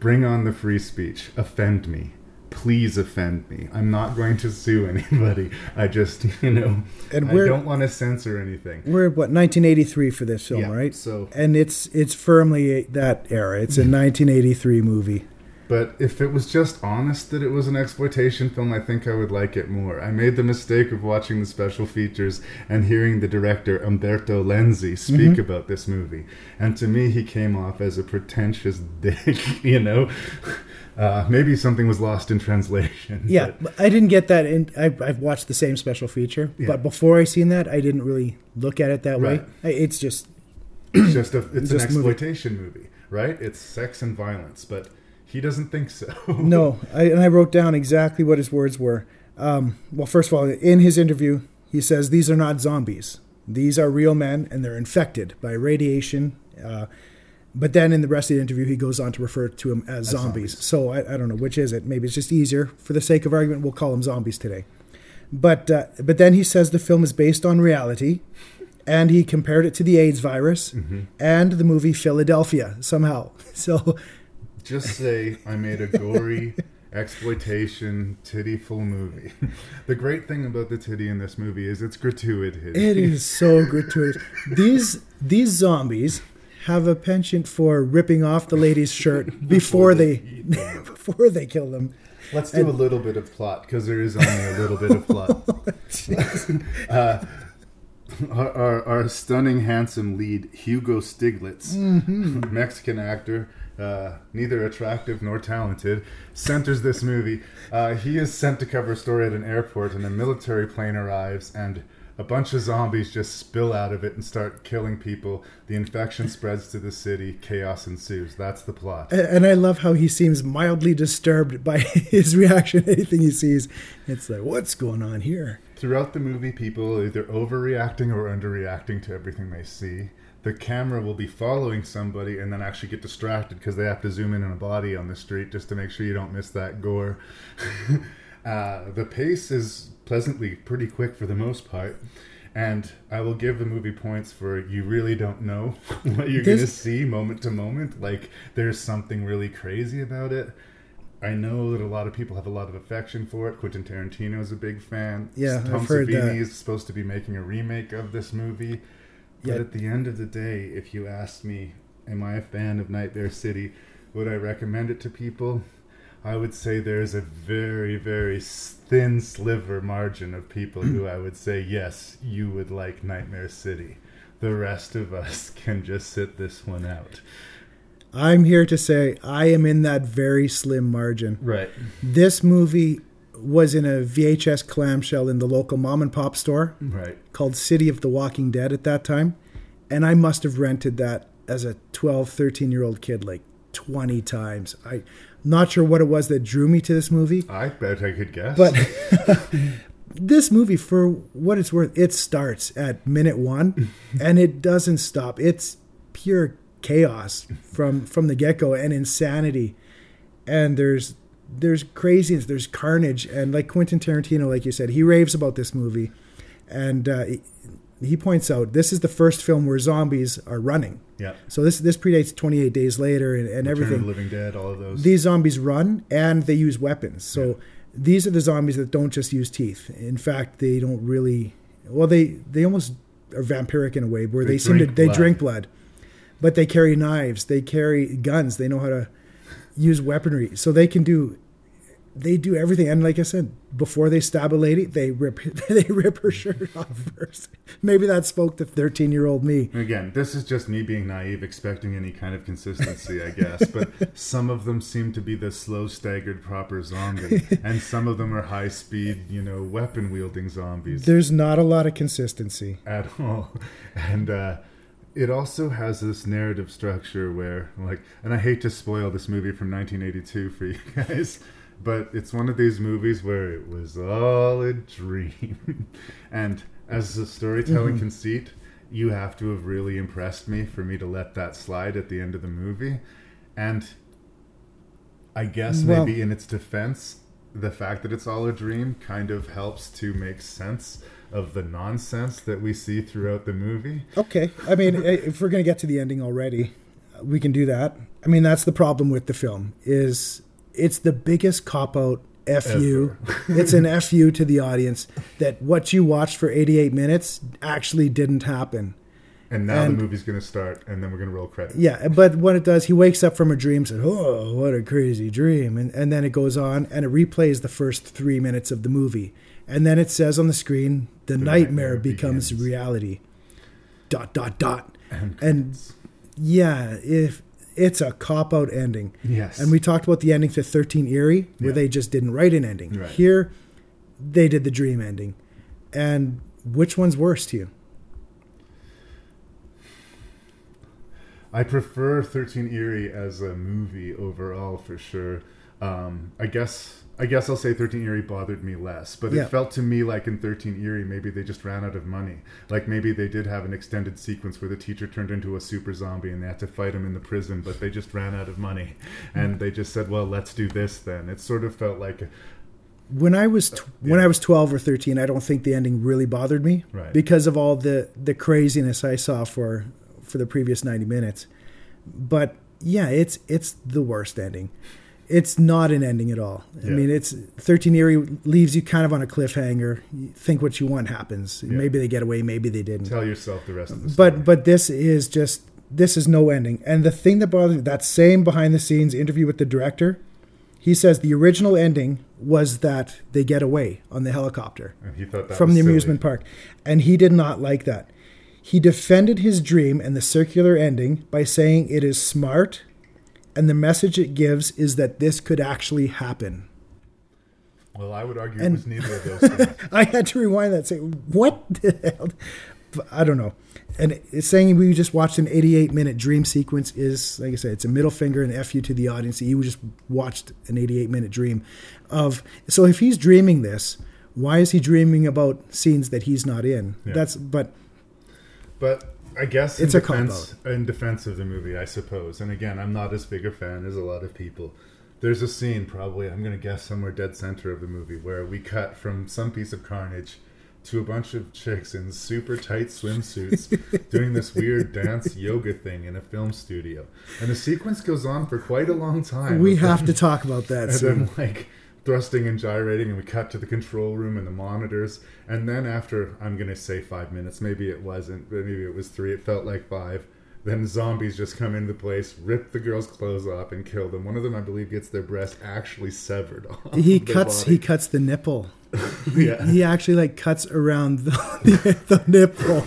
bring on the free speech. Offend me. Please offend me. I'm not going to sue anybody. I just, you know,
And
I
we're-
don't want to censor anything.
We're what 1983 for this film,
Yeah,
right?
so-
and it's it's firmly that era. It's a 1983 movie.
But if it was just honest that it was an exploitation film, I think I would like it more. I made the mistake of watching the special features and hearing the director Umberto Lenzi speak
Mhm.
about this movie. And to me, he came off as a pretentious dick, you know? Uh, maybe something was lost in translation.
Yeah,
but-
I didn't get that. In I, I've watched the same special feature,
Yeah.
but before I seen that, I didn't really look at it that way.
Right.
I- It's just
it's just a, it's an
Just movie.
exploitation movie, right? It's sex and violence, but he doesn't think so.
no. I, and I wrote down exactly what his words were. Um, well, first of all, in his interview, he says these are not zombies. These are real men, and they're infected by radiation. Uh, but then in the rest of the interview, he goes on to refer to them as,
As
zombies.
zombies.
So I, I don't know which is it. Maybe it's just easier for the sake of argument. We'll call them zombies today. But uh, but then he says the film is based on reality, and he compared it to the AIDS virus
Mhm.
and the movie Philadelphia somehow. So
Just say I made a gory exploitation titty full movie. the great thing about the titty in this movie is it's gratuitous.
It is so gratuitous. These these zombies have a penchant for ripping off the lady's shirt before they before they kill them.
Let's do a little bit of plot because there is only a little bit of plot. uh, our, our, our stunning, handsome lead, Hugo Stiglitz,
Mhm.
Mexican actor, uh, neither attractive nor talented, centers this movie. Uh, he is sent to cover a story at an airport, and a military plane arrives, and a bunch of zombies just spill out of it and start killing people. The infection spreads to the city. Chaos ensues. That's the plot.
And I love how he seems mildly disturbed by his reaction to anything he sees. It's like, what's going on here?
Throughout the movie, people are either overreacting or underreacting to everything they see. The camera will be following somebody and then actually get distracted because they have to zoom in on a body on the street just to make sure you don't miss that gore. uh, the pace is pleasantly pretty quick for the most part. And I will give the movie points for you really don't know what you're going to see moment to moment. Like, there's something really crazy about it. I know that a lot of people have a lot of affection for it. Quentin Tarantino is a big fan.
Yeah, I've
Tom
heard
Savini
that.
is supposed to be making a remake of this movie. But at the end of the day, if you asked me, am I a fan of Nightmare City? Would I recommend it to people? I would say there's a very, very thin sliver margin of people who I would say, yes, you would like Nightmare City. The rest of us can just sit this one out.
I'm here to say I am in that very slim margin.
Right.
This movie was in a VHS clamshell in the local mom and pop store
Right.
called City of the Walking Dead at that time. And I must have rented that as a 12, 13 year old kid like 20 times. I not sure what it was that drew me to this movie.
I bet I could guess.
But this movie, for what it's worth, it starts at minute one and it doesn't stop. It's pure chaos from from the get go and insanity. And there's there's craziness, there's carnage, and like Quentin Tarantino, like you said, he raves about this movie, and uh, he- points out this is the first film where zombies are running.
Yeah.
So this this predates 28 Days Later and, and everything.
the Living Dead, all of those.
These zombies run and they use weapons. So these are the zombies that don't just use teeth. In fact, they don't really. Well, they they almost are vampiric in a way where
They
they, seem to they
blood.
drink blood, but they carry knives. They carry guns. They know how to use weaponry. So they can do. They do everything, and like I said, before they stab a lady, they rip they rip her shirt off first. Maybe that spoke to thirteen year old me.
Again, this is just me being naive, expecting any kind of consistency, I guess. But some of them seem to be the slow, staggered, proper zombie, and some of them are high speed, you know, weapon wielding zombies
There's not a lot of consistency.
at all. And uh, it also has this narrative structure where, like, and I hate to spoil this movie from 1982 for you guys, but it's one of these movies where it was all a dream. and as a storytelling
Mhm.
conceit, you have to have really impressed me for me to let that slide at the end of the movie. And I guess
Well-
maybe in its defense, the fact that it's all a dream kind of helps to make sense of the nonsense that we see throughout the movie.
Okay. I mean, eh, if we're going to get to the ending already, we can do that. I mean, that's the problem with the film is it's the biggest cop out fu. it's an fu to the audience that what you watched for 88 minutes actually didn't happen.
And now
And-
the movie's going to start, and then we're going to roll credits.
Yeah, but what it does, he wakes up from a dream, said, "Oh, what a crazy dream," and and then it goes on and it replays the first three minutes of the movie, and then it says on the screen, "The, nightmare,
nightmare
becomes
begins."
reality." Dot dot dot,
And
and yeah, if it's a cop out ending,
Yes.
and we talked about the ending to Thirteen Eerie, where
Yeah.
they just didn't write an ending.
Right.
Here, they did the dream ending, and which one's worse to you?
I prefer 13 Eerie as a movie overall for sure. Um, I guess I guess I'll say 13 Eerie bothered me less, but
Yeah.
it felt to me like in 13 Eerie, maybe they just ran out of money. Like maybe they did have an extended sequence where the teacher turned into a super zombie and they had to fight him in the prison, but they just ran out of money mm. and they just said, "Well, let's do this then." It sort of felt like
when I was tw- when I was twelve or thirteen, I don't think the ending really bothered me
Right.
because of all the the craziness I saw for for the previous ninety minutes. But yeah, it's it's the worst ending. It's not an ending at all. I
Yeah.
mean, it's thirteen eerie leaves you kind of on a cliffhanger. You think what you want happens.
Yeah.
Maybe they get away, maybe they didn't.
tell yourself the rest of the story.
But but this is just this is no ending. And the thing that bothers me, that same behind the scenes interview with the director, he says the original ending was that they get away on the helicopter
And he thought that
from the
silly.
amusement park, and he did not like that. He defended his dream and the circular ending by saying it is smart, and the message it gives is that this could actually happen.
Well, I would argue
And-
it was neither of those things.
I had to rewind that and say, what the hell? I don't know. And it's saying we just watched an 88 minute dream sequence is, like I said, it's a middle finger and F you to the audience. You just watched an 88 minute dream of. So if he's dreaming this, why is he dreaming about scenes that he's not in?
Yeah.
That's, but
But I guess
It's
in
a
defense, in defense of the movie, I suppose. And again, I'm not as big a fan as a lot of people. There's a scene, probably I'm going to guess somewhere dead center of the movie, where we cut from some piece of carnage to a bunch of chicks in super tight swimsuits doing this weird dance yoga thing in a film studio, and the sequence goes on for quite a long time.
we have
them-
to talk about that
and
soon.
then like thrusting and gyrating and we cut to the control room and the monitors and then after i'm gonna say five minutes maybe it wasn't but maybe it was three it felt like five then zombies just come into the place rip the girls clothes off and kill them one of them i believe gets their breast actually severed off
He cuts.
body.
He cuts the nipple.
yeah
He actually like cuts around the, the, the nipple.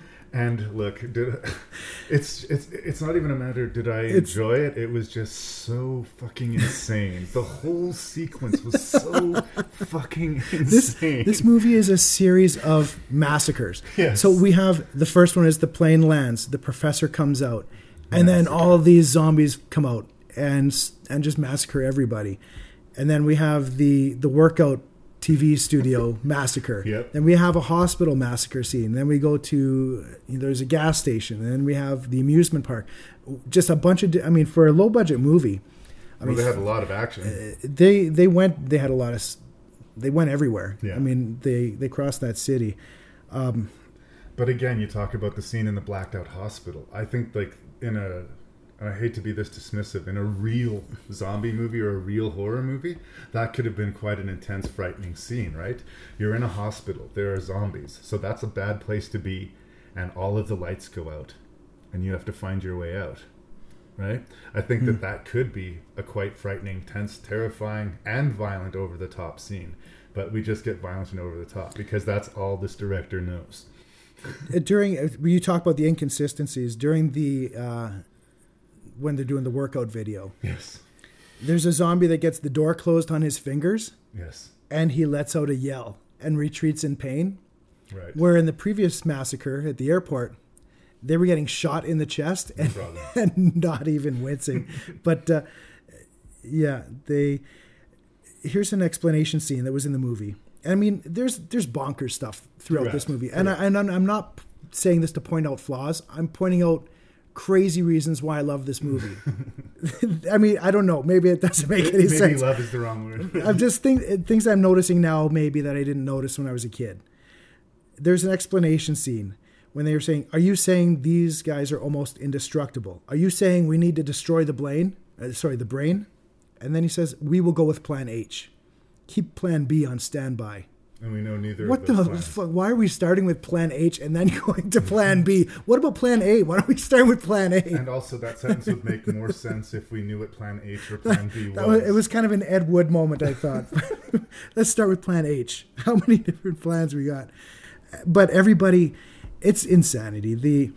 and look did it's it's it's not even a matter did i
It's-
enjoy it it was just so fucking insane the whole sequence was so fucking
this
insane
this movie is a series of massacres.
Yes.
So we have the first one is the plane lands, the professor comes out, and then all these zombies come out and and just massacre everybody. And then we have the the workout TV studio massacre.
Yep.
Then we have a hospital massacre scene. Then we go to there's a gas station. And then we have the amusement park. Just a bunch of I mean for a low budget movie. I
well,
mean
they had a lot of action
they they went they had a lot of they went everywhere.
Yeah.
I mean they they crossed that city. Um,
But again, you talk about the scene in the blacked out hospital. I think like in a I hate to be this dismissive, in a real zombie movie or a real horror movie, that could have been quite an intense, frightening scene, right? You're in a hospital, there are zombies, so that's a bad place to be, and all of the lights go out, and you have to find your way out, right? I think that that could be a quite frightening, tense, terrifying, and violent over the top scene, but we just get violent and over the top because that's all this director knows.
during uh, you talk about the inconsistencies during the uh, when they're doing the workout video.
Yes.
There's a zombie that gets the door closed on his fingers
Yes.
and he lets out a yell and retreats in pain.
Right.
Where in the previous massacre at the airport, they were getting shot in the chest and, and not even wincing. but uh, yeah, they. Here's an explanation scene that was in the movie. I mean, there's there's bonkers stuff throughout this movie, and I, and I'm, I'm not saying this to point out flaws. I'm pointing out crazy reasons why I love this movie. I mean, I don't know. Maybe it doesn't make any
Maybe
sense.
Maybe love is the wrong word.
I'm just think things I'm noticing now maybe that I didn't notice when I was a kid. There's an explanation scene when they were saying, "Are you saying these guys are almost indestructible? Are you saying we need to destroy the brain? Uh, sorry, the brain?" And then he says, "We will go with Plan H. Keep Plan B on standby."
And we know neither
What
of
the
plans.
fuck? Why are we starting with Plan H and then going to Plan B? What about Plan A? Why don't we start with Plan A?
And also, that sentence would make more sense if we knew what Plan H or Plan B was.
was, it was kind of an Ed Wood moment, I thought. Let's start with Plan H. How many different plans we got? But everybody, it's insanity. The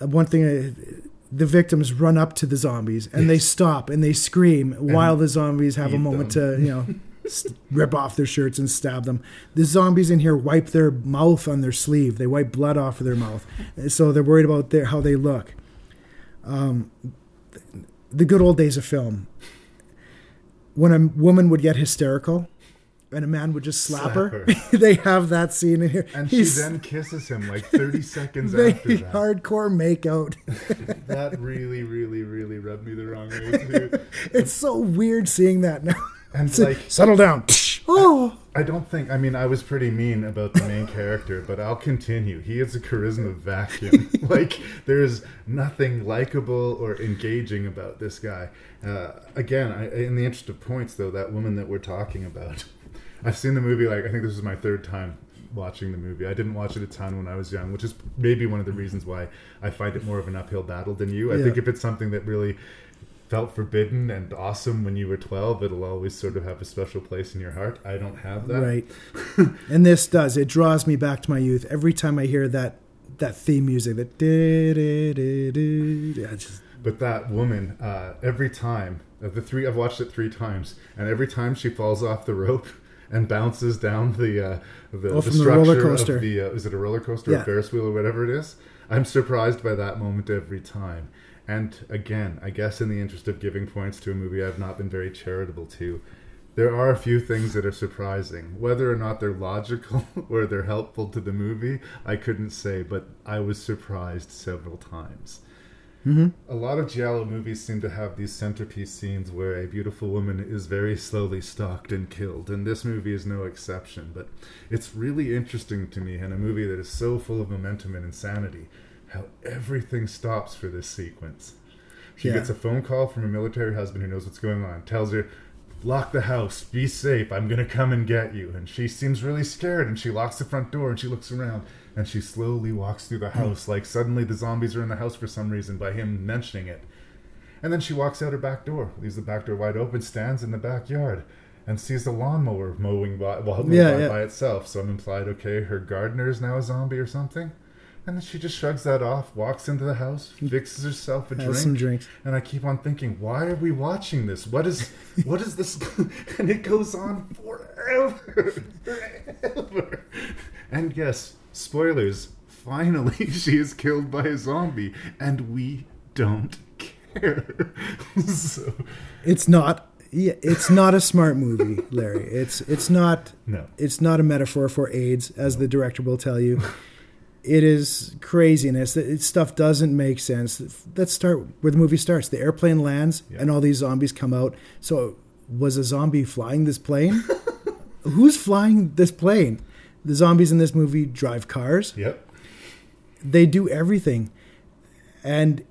uh, one thing, uh, the victims run up to the zombies and they stop and they scream while the zombies have a moment
them.
to, you know, rip off their shirts and stab them. The zombies in here wipe their mouth on their sleeve. They wipe blood off of their mouth, so they're worried about their, how they look. Um, the good old days of film when a woman would get hysterical and a man would just slap,
Slap
her,
her.
they have that scene in here.
and she then kisses him like 30 seconds
they
after that.
hardcore makeout.
That really, really, really rubbed me the wrong way too.
it's so weird seeing that now.
And
It's like,
like,
settle down. oh,
I don't think. I mean, I was pretty mean about the main character, but I'll continue. He is a charisma vacuum. like, there's nothing likable or engaging about this guy. Uh, again, I, in the interest of points, though, that woman that we're talking about, I've seen the movie. Like, I think this is my third time watching the movie. I didn't watch it a ton when I was young, which is maybe one of the reasons why I find it more of an uphill battle than you. I
Yeah.
think if it's something that really felt forbidden and awesome when you were 12 it'll always sort of have a special place in your heart i don't have that
right. and this does. It draws me back to my youth every time I hear that that theme music. That yeah, just
But that woman, uh, every time of the three, I've watched it three times, and every time she falls off the rope and bounces down the uh, the,
Oh,
the
the
structure
roller coaster.
of the uh, is it a roller coaster,
Yeah.
or Ferris wheel, or whatever it is. I'm surprised by that moment every time. And again, I guess in the interest of giving points to a movie I've not been very charitable to, there are a few things that are surprising. Whether or not they're logical or they're helpful to the movie, I couldn't say, but I was surprised several times. Mm-hmm. A lot of Giallo movies seem to have these centerpiece scenes where a beautiful woman is very slowly stalked and killed, and this movie is no exception. But it's really interesting to me in a movie that is so full of momentum and insanity how everything stops for this sequence. She
Yeah.
gets a phone call from a military husband who knows what's going on, tells her, Lock the house, be safe, I'm gonna come and get you. And she seems really scared and she locks the front door and she looks around and she slowly walks through the hmm. house like suddenly the zombies are in the house for some reason by him mentioning it. And then she walks out her back door, leaves the back door wide open, stands in the backyard, and sees the lawnmower mowing by, well,
Yeah,
by,
yeah.
by itself. So I'm implied, okay, her gardener is now a zombie or something. And then she just shrugs that off, walks into the house, fixes herself a drink,
some drinks.
and I keep on thinking, why are we watching this? What is, what is this? and it goes on forever, forever. And yes, spoilers. Finally, she is killed by a zombie, and we don't care. so,
it's not. Yeah, it's not a smart movie, Larry. It's it's not.
No.
It's not a metaphor for AIDS, as the director will tell you. It is craziness. It, stuff doesn't make sense. Let's start where the movie starts. The airplane lands, and all these zombies come out. So, was a zombie flying this plane? Who's flying this plane? The zombies in this movie drive cars.
Yep.
They do everything, and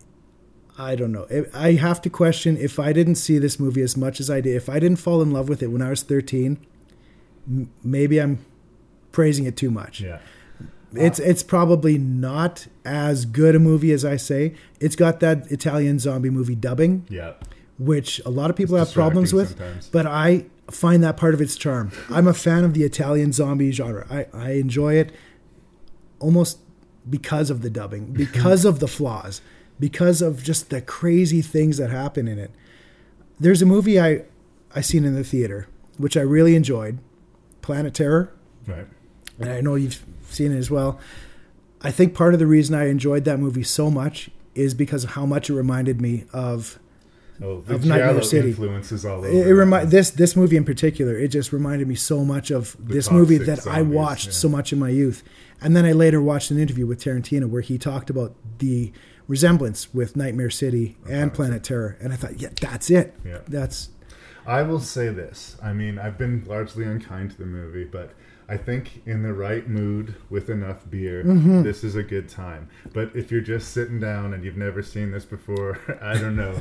I don't know. I I have to question if I didn't see this movie as much as I did. If I didn't fall in love with it when I was thirteen, maybe I'm praising it too much.
Yeah.
It's it's probably not as good a movie as I say. It's got that Italian zombie movie dubbing,
Yeah.
which a lot of people
It's
have problems with,
sometimes.
but I find that part of its charm. I'm a fan of the Italian zombie genre. I, I enjoy it almost because of the dubbing, because of the flaws, because of just the crazy things that happen in it. There's a movie I I seen in the theater, which I really enjoyed, Planet Terror
Right.
and I know you've seen it as well. I think part of the reason I enjoyed that movie so much is because of how much it reminded me of
Oh, the
of Nightmare City.
influences all over.
It, it remi- this this movie in particular. It just reminded me so much of
The
this movie that I watched
yeah.
so much in my youth. And then I later watched an interview with Tarantino where he talked about the resemblance with Nightmare City and Planet Terror, and I thought, yeah, that's it.
Yeah.
That's
I will say this. I mean, I've been largely unkind to the movie, but I think in the right mood with enough beer,
Mhm.
this is a good time. But if you're just sitting down and you've never seen this before, I don't know.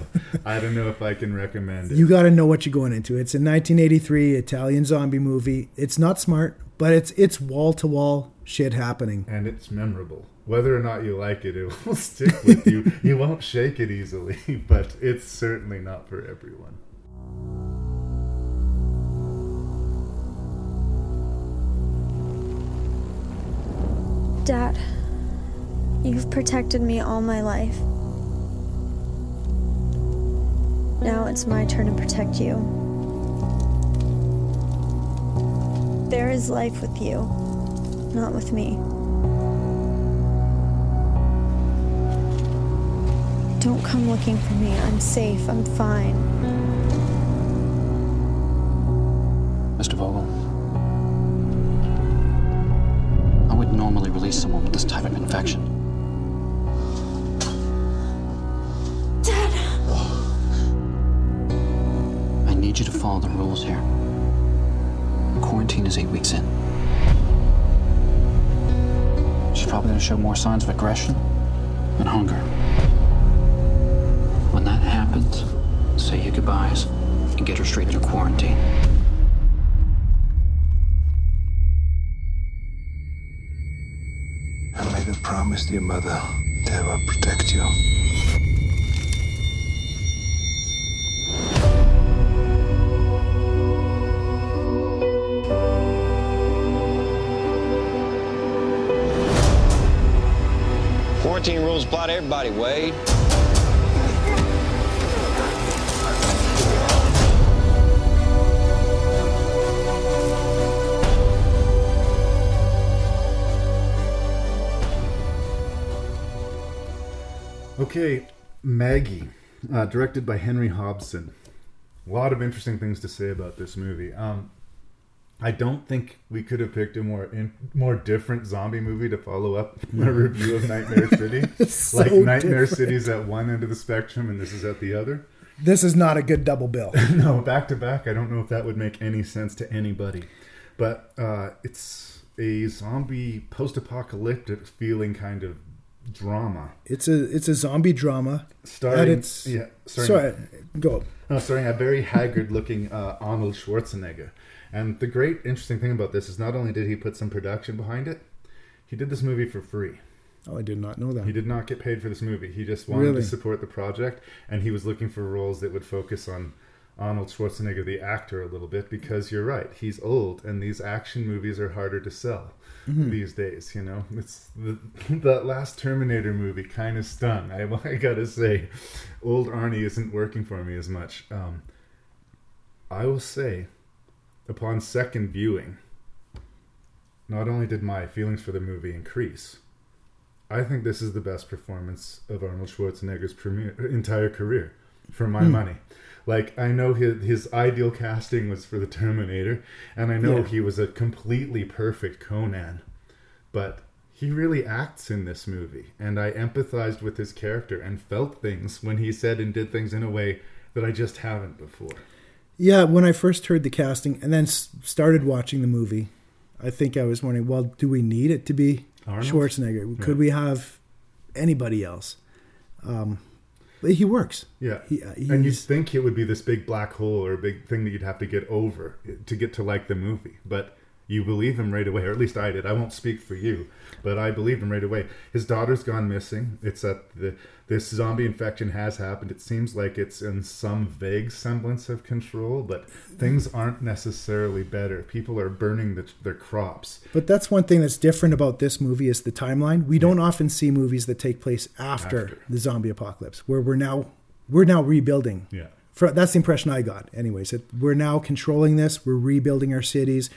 I don't know if I can recommend it.
you got to know what you're going into. It's a 1983 Italian zombie movie. It's not smart, but it's it's wall to wall shit happening.
and it's memorable. Whether or not you like it, it will stick with you. you won't shake it easily, but it's certainly not for everyone.
Dad, you've protected me all my life. Now it's my turn to protect you. There is life with you, not with me. Don't come looking for me. I'm safe. I'm fine.
Mr. Vogel, I would normally release someone with this type of infection. Dad! I need you to follow the rules here. Quarantine is eight weeks in. She's probably going to show more signs of aggression and hunger. When that happens, say your goodbyes and get her straight into quarantine.
Promise your mother that I will protect you.
Quarantine rules apply to everybody, Wade.
Okay, Maggie, uh, directed by Henry Hobson. A lot of interesting things to say about this movie. Um, I don't think we could have picked a more in, more different zombie movie to follow up my review of Nightmare City.
So
like Nightmare
different.
City's at one end of the spectrum, and this is at the other.
This is not a good double bill.
no, back to back. I don't know if that would make any sense to anybody, but uh, it's a zombie post-apocalyptic feeling kind of drama.
It's a it's a zombie drama.
Starring,
At its,
yeah, starring-
sorry, go.
No, starring a very haggard-looking uh, Arnold Schwarzenegger. And the great interesting thing about this is not only did he put some production behind it, he did this movie for free.
Oh, I did not know that.
He did not get paid for this movie. He just wanted
Really?
to support the project, and he was looking for roles that would focus on Arnold Schwarzenegger, the actor, a little bit. Because you're right, he's old, and these action movies are harder to sell
Mhm.
these days. You know, it's the that last Terminator movie kind of stung. I, I gotta say, old Arnie isn't working for me as much. Um, I will say, upon second viewing, not only did my feelings for the movie increase, I think this is the best performance of Arnold Schwarzenegger's premier, entire career, for my
Hmm.
money. Like I know his his ideal casting was for the Terminator, and I know
Yeah.
he was a completely perfect Conan, but he really acts in this movie, and I empathized with his character and felt things when he said and did things in a way that I just haven't before.
Yeah, when I first heard the casting and then started watching the movie, I think I was wondering, well, do we need it to be
Arnold?
Schwarzenegger? Could
Yeah.
we have anybody else? Um, he works.
Yeah,
He- uh,
and you'd think it would be this big black hole or a big thing that you'd have to get over to get to like the movie, but you believe him right away, or at least I did. I won't speak for you, but I believed him right away. His daughter's gone missing. It's at the this zombie infection has happened. It seems like it's in some vague semblance of control, but things aren't necessarily better. People are burning the, their crops.
But that's one thing that's different about this movie is the timeline. We don't often see movies that take place after,
After.
the zombie apocalypse, where we're now we're now rebuilding.
Yeah.
For, that's the impression I got. Anyways, that we're now controlling this. We're rebuilding our cities.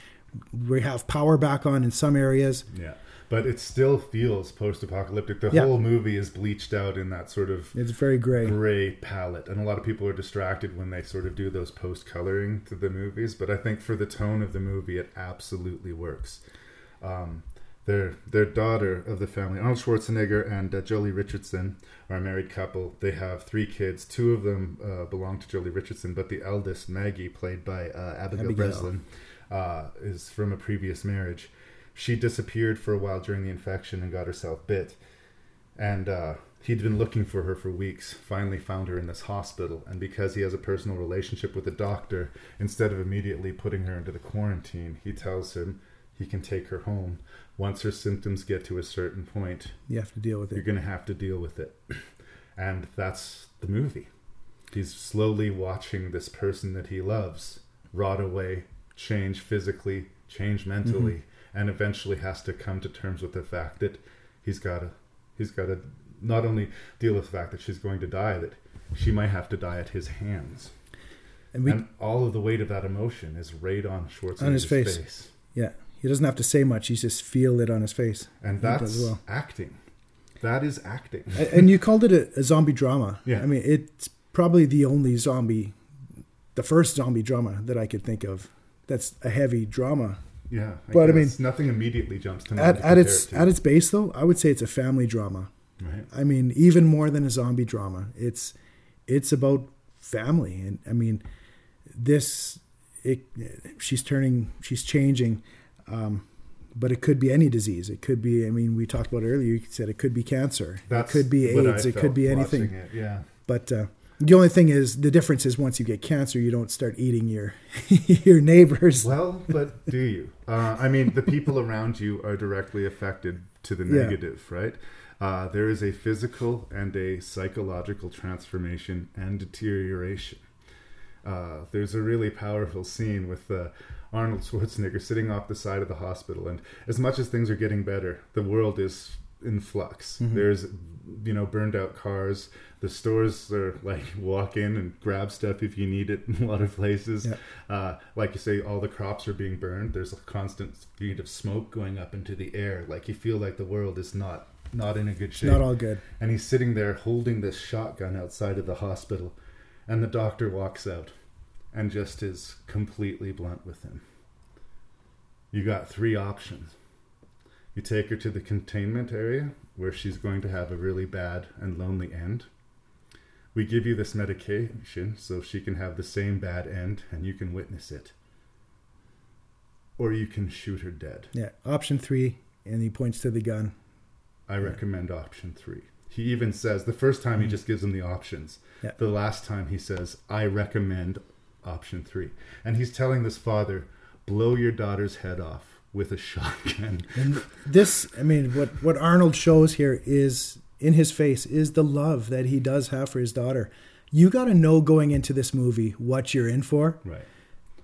We have power back on in some areas.
Yeah. But it still feels post-apocalyptic. The
Yeah.
whole movie is bleached out in that sort of
It's very gray.
gray palette, and a lot of people are distracted when they sort of do those post-coloring to the movies. But I think for the tone of the movie, it absolutely works. Um, their their daughter of the family, Arnold Schwarzenegger and uh, Joely Richardson, are a married couple. They have three kids. Two of them uh, belong to Joely Richardson, but the eldest, Maggie, played by uh, Abigail,
Abigail.
Breslin, uh, is from a previous marriage. She disappeared for a while during the infection and got herself bit, and uh, he'd been looking for her for weeks. Finally, found her in this hospital, and because he has a personal relationship with the doctor, instead of immediately putting her into the quarantine, he tells him he can take her home once her symptoms get to a certain point
You have to deal with it.
you're going to have to deal with it and that's the movie he's slowly watching this person that he loves rot away change physically change mentally
Mhm.
And eventually has to come to terms with the fact that he's got to he's got to not only deal with the fact that she's going to die that she might have to die at his hands
And
and, all of the weight of that emotion is right on Schwarzenegger's
on his face. Yeah, he doesn't have to say much. You just feel it on his face.
and that's
well.
acting that is acting
and you called it a, a zombie drama.
Yeah.
I mean, it's probably the only zombie, the first zombie drama that I could think of. That's a heavy drama.
Yeah, I
but I mean,
nothing immediately jumps to
at,
mind to
at its
it
at its base, though, I would say it's a family drama.
Right.
I mean, even more than a zombie drama. It's it's about family, and I mean, this it she's turning, she's changing. Um, but it could be any disease. It could be. I mean, we talked about earlier. You said it could be cancer.
That's
it could be AIDS. It could be anything.
it, yeah.
But uh, the only thing is, the difference is once you get cancer, you don't start eating your your neighbors.
Well, but do you? Uh, I mean, the people around you are directly affected to the
Yeah.
negative, right? Uh, there is a physical and a psychological transformation and deterioration. Uh, there's a really powerful scene with uh, Arnold Schwarzenegger sitting off the side of the hospital, and as much as things are getting better, the world is in flux.
Mhm.
There's, you know, burned out cars. The stores are like walk in and grab stuff if you need it in a lot of places.
Yeah.
Uh, like you say, all the crops are being burned. There's a constant feed of smoke going up into the air. Like you feel like the world is not not in a good shape.
not all good.
And he's sitting there holding this shotgun outside of the hospital, and the doctor walks out and just is completely blunt with him. You got three options. You take her to the containment area where she's going to have a really bad and lonely end. We give you this medication so she can have the same bad end and you can witness it. Or you can shoot her dead.
Yeah, option three, and he points to the gun.
I recommend option three. He even says the first time he mm-hmm. just gives him the options.
Yeah.
The last time he says, I recommend option three. And he's telling this father, blow your daughter's head off with a shotgun.
And this, I mean, what what Arnold shows here is in his face is the love that he does have for his daughter. You got to know going into this movie what you're in for.
Right.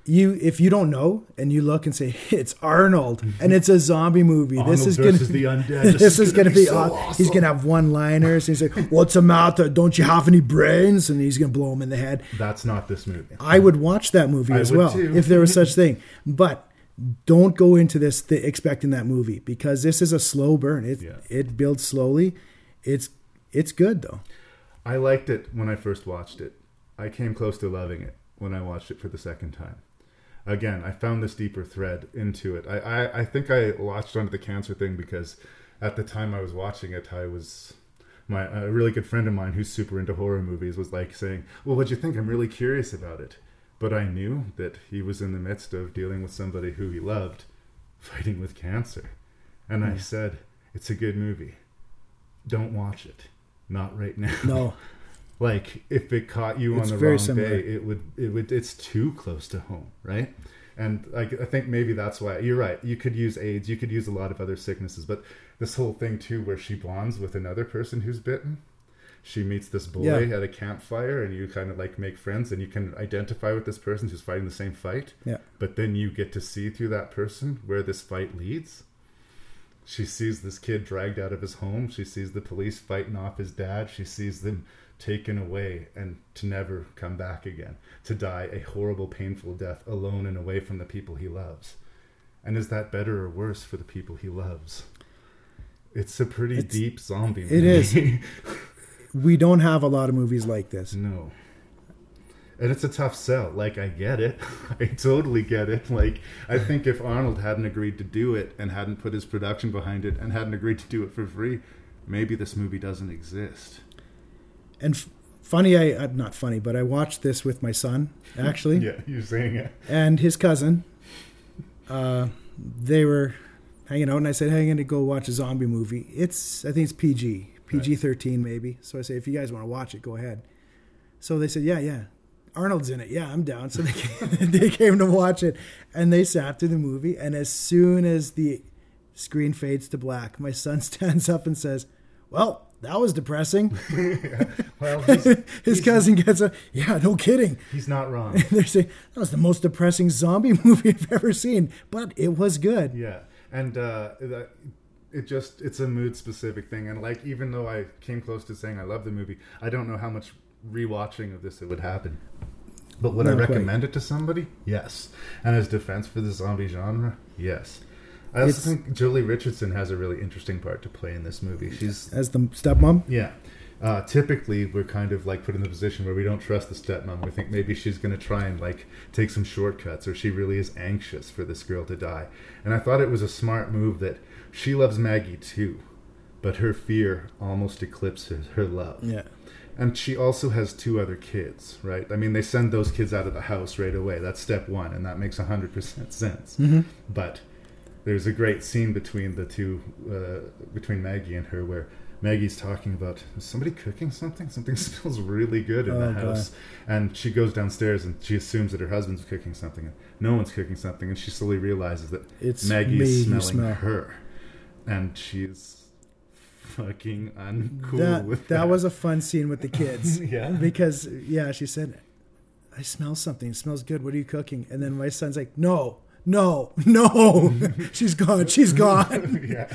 You, if you don't know, and you look and say it's Arnold, and it's a zombie movie, this is gonna
versus the undead.
This,
This
is
is
gonna
gonna
be.
be so
aw- He's gonna have one-liners. He's like, "What's the matter? Don't you have any brains?" And he's gonna blow him in the head.
That's not this movie.
I would watch that movie
I
as well
too.
if there was such thing. But don't go into this th- expecting that movie because this is a slow burn. It
Yeah.
it builds slowly. It's it's good though.
I liked it when I first watched it. I came close to loving it when I watched it for the second time. Again, I found this deeper thread into it. I, I, I think I latched onto the cancer thing because at the time I was watching it, I was my a really good friend of mine who's super into horror movies was like saying, "Well, what'd you think? I'm really curious about it." But I knew that he was in the midst of dealing with somebody who he loved, fighting with cancer, and I said, "It's a good movie. Don't watch it. Not right now."
No.
like if it caught you
It's
on the wrong
similar.
day, it would it would it's too close to home, right? And I, I think maybe that's why you're right. You could use AIDS, you could use a lot of other sicknesses, but this whole thing too, where she bonds with another person who's bitten. She meets this boy
Yeah.
at a campfire, and you kind of like make friends, and you can identify with this person who's fighting the same fight.
Yeah.
But then you get to see through that person where this fight leads. She sees this kid dragged out of his home. She sees the police fighting off his dad. She sees them taken away and to never come back again, to die a horrible, painful death alone and away from the people he loves. And is that better or worse for the people he loves? It's a pretty
It's-
deep zombie movie.
It is. we don't have a lot of movies like this.
No. and it's a tough sell. Like I get it, I totally get it. Like I think if Arnold hadn't agreed to do it and hadn't put his production behind it and hadn't agreed to do it for free, maybe this movie doesn't exist.
And f- funny, I uh, not funny, but I watched this with my son actually.
yeah, you're saying it.
And his cousin. Uh, they were hanging out, and I said, "Hey, I'm going to go watch a zombie movie. It's I think it's PG, PG thirteen maybe." So I say, "If you guys want to watch it, go ahead." So they said, "Yeah, yeah." Arnold's in it. Yeah, I'm down. So they came, they came to watch it, and they sat through the movie. And as soon as the screen fades to black, my son stands up and says, "Well, that was depressing."
Well,
his cousin gets a, "Yeah, no kidding."
He's not wrong.
And they're saying that was the most depressing zombie movie I've ever seen, but it was good.
Yeah, and uh, it just it's a mood specific thing. And like, even though I came close to saying I love the movie, I don't know how much rewatching of this it would happen. But would I
Not quite.
recommend it to somebody? Yes. And as defense for the zombie genre, yes. I also
It's-
think Joely Richardson has a really interesting part to play in this movie. She's
As the stepmom,
yeah. Uh, typically, we're kind of like put in the position where we don't trust the stepmom. We think maybe she's going to try and like take some shortcuts, or she really is anxious for this girl to die. And I thought it was a smart move that she loves Maggie too, but her fear almost eclipses her love.
Yeah.
And she also has two other kids, right? I mean, they send those kids out of the house right away. That's step one, and that makes 100% sense.
Mhm.
But there's a great scene between the two, uh, between Maggie and her, where Maggie's talking about is somebody cooking something. Something smells really good in
Oh,
the
God.
house, and she goes downstairs and she assumes that her husband's cooking something, and no one's cooking something, and she slowly realizes that
It's
Maggie
me
is smelling
smell.
her, and she's fucking uncool
that
with
that
that.
was a fun scene with the kids.
Yeah.
because yeah, she said, "I smell something. It smells good. What are you cooking?" And then my son's like, "No, no, no. she's gone. She's gone."
yeah.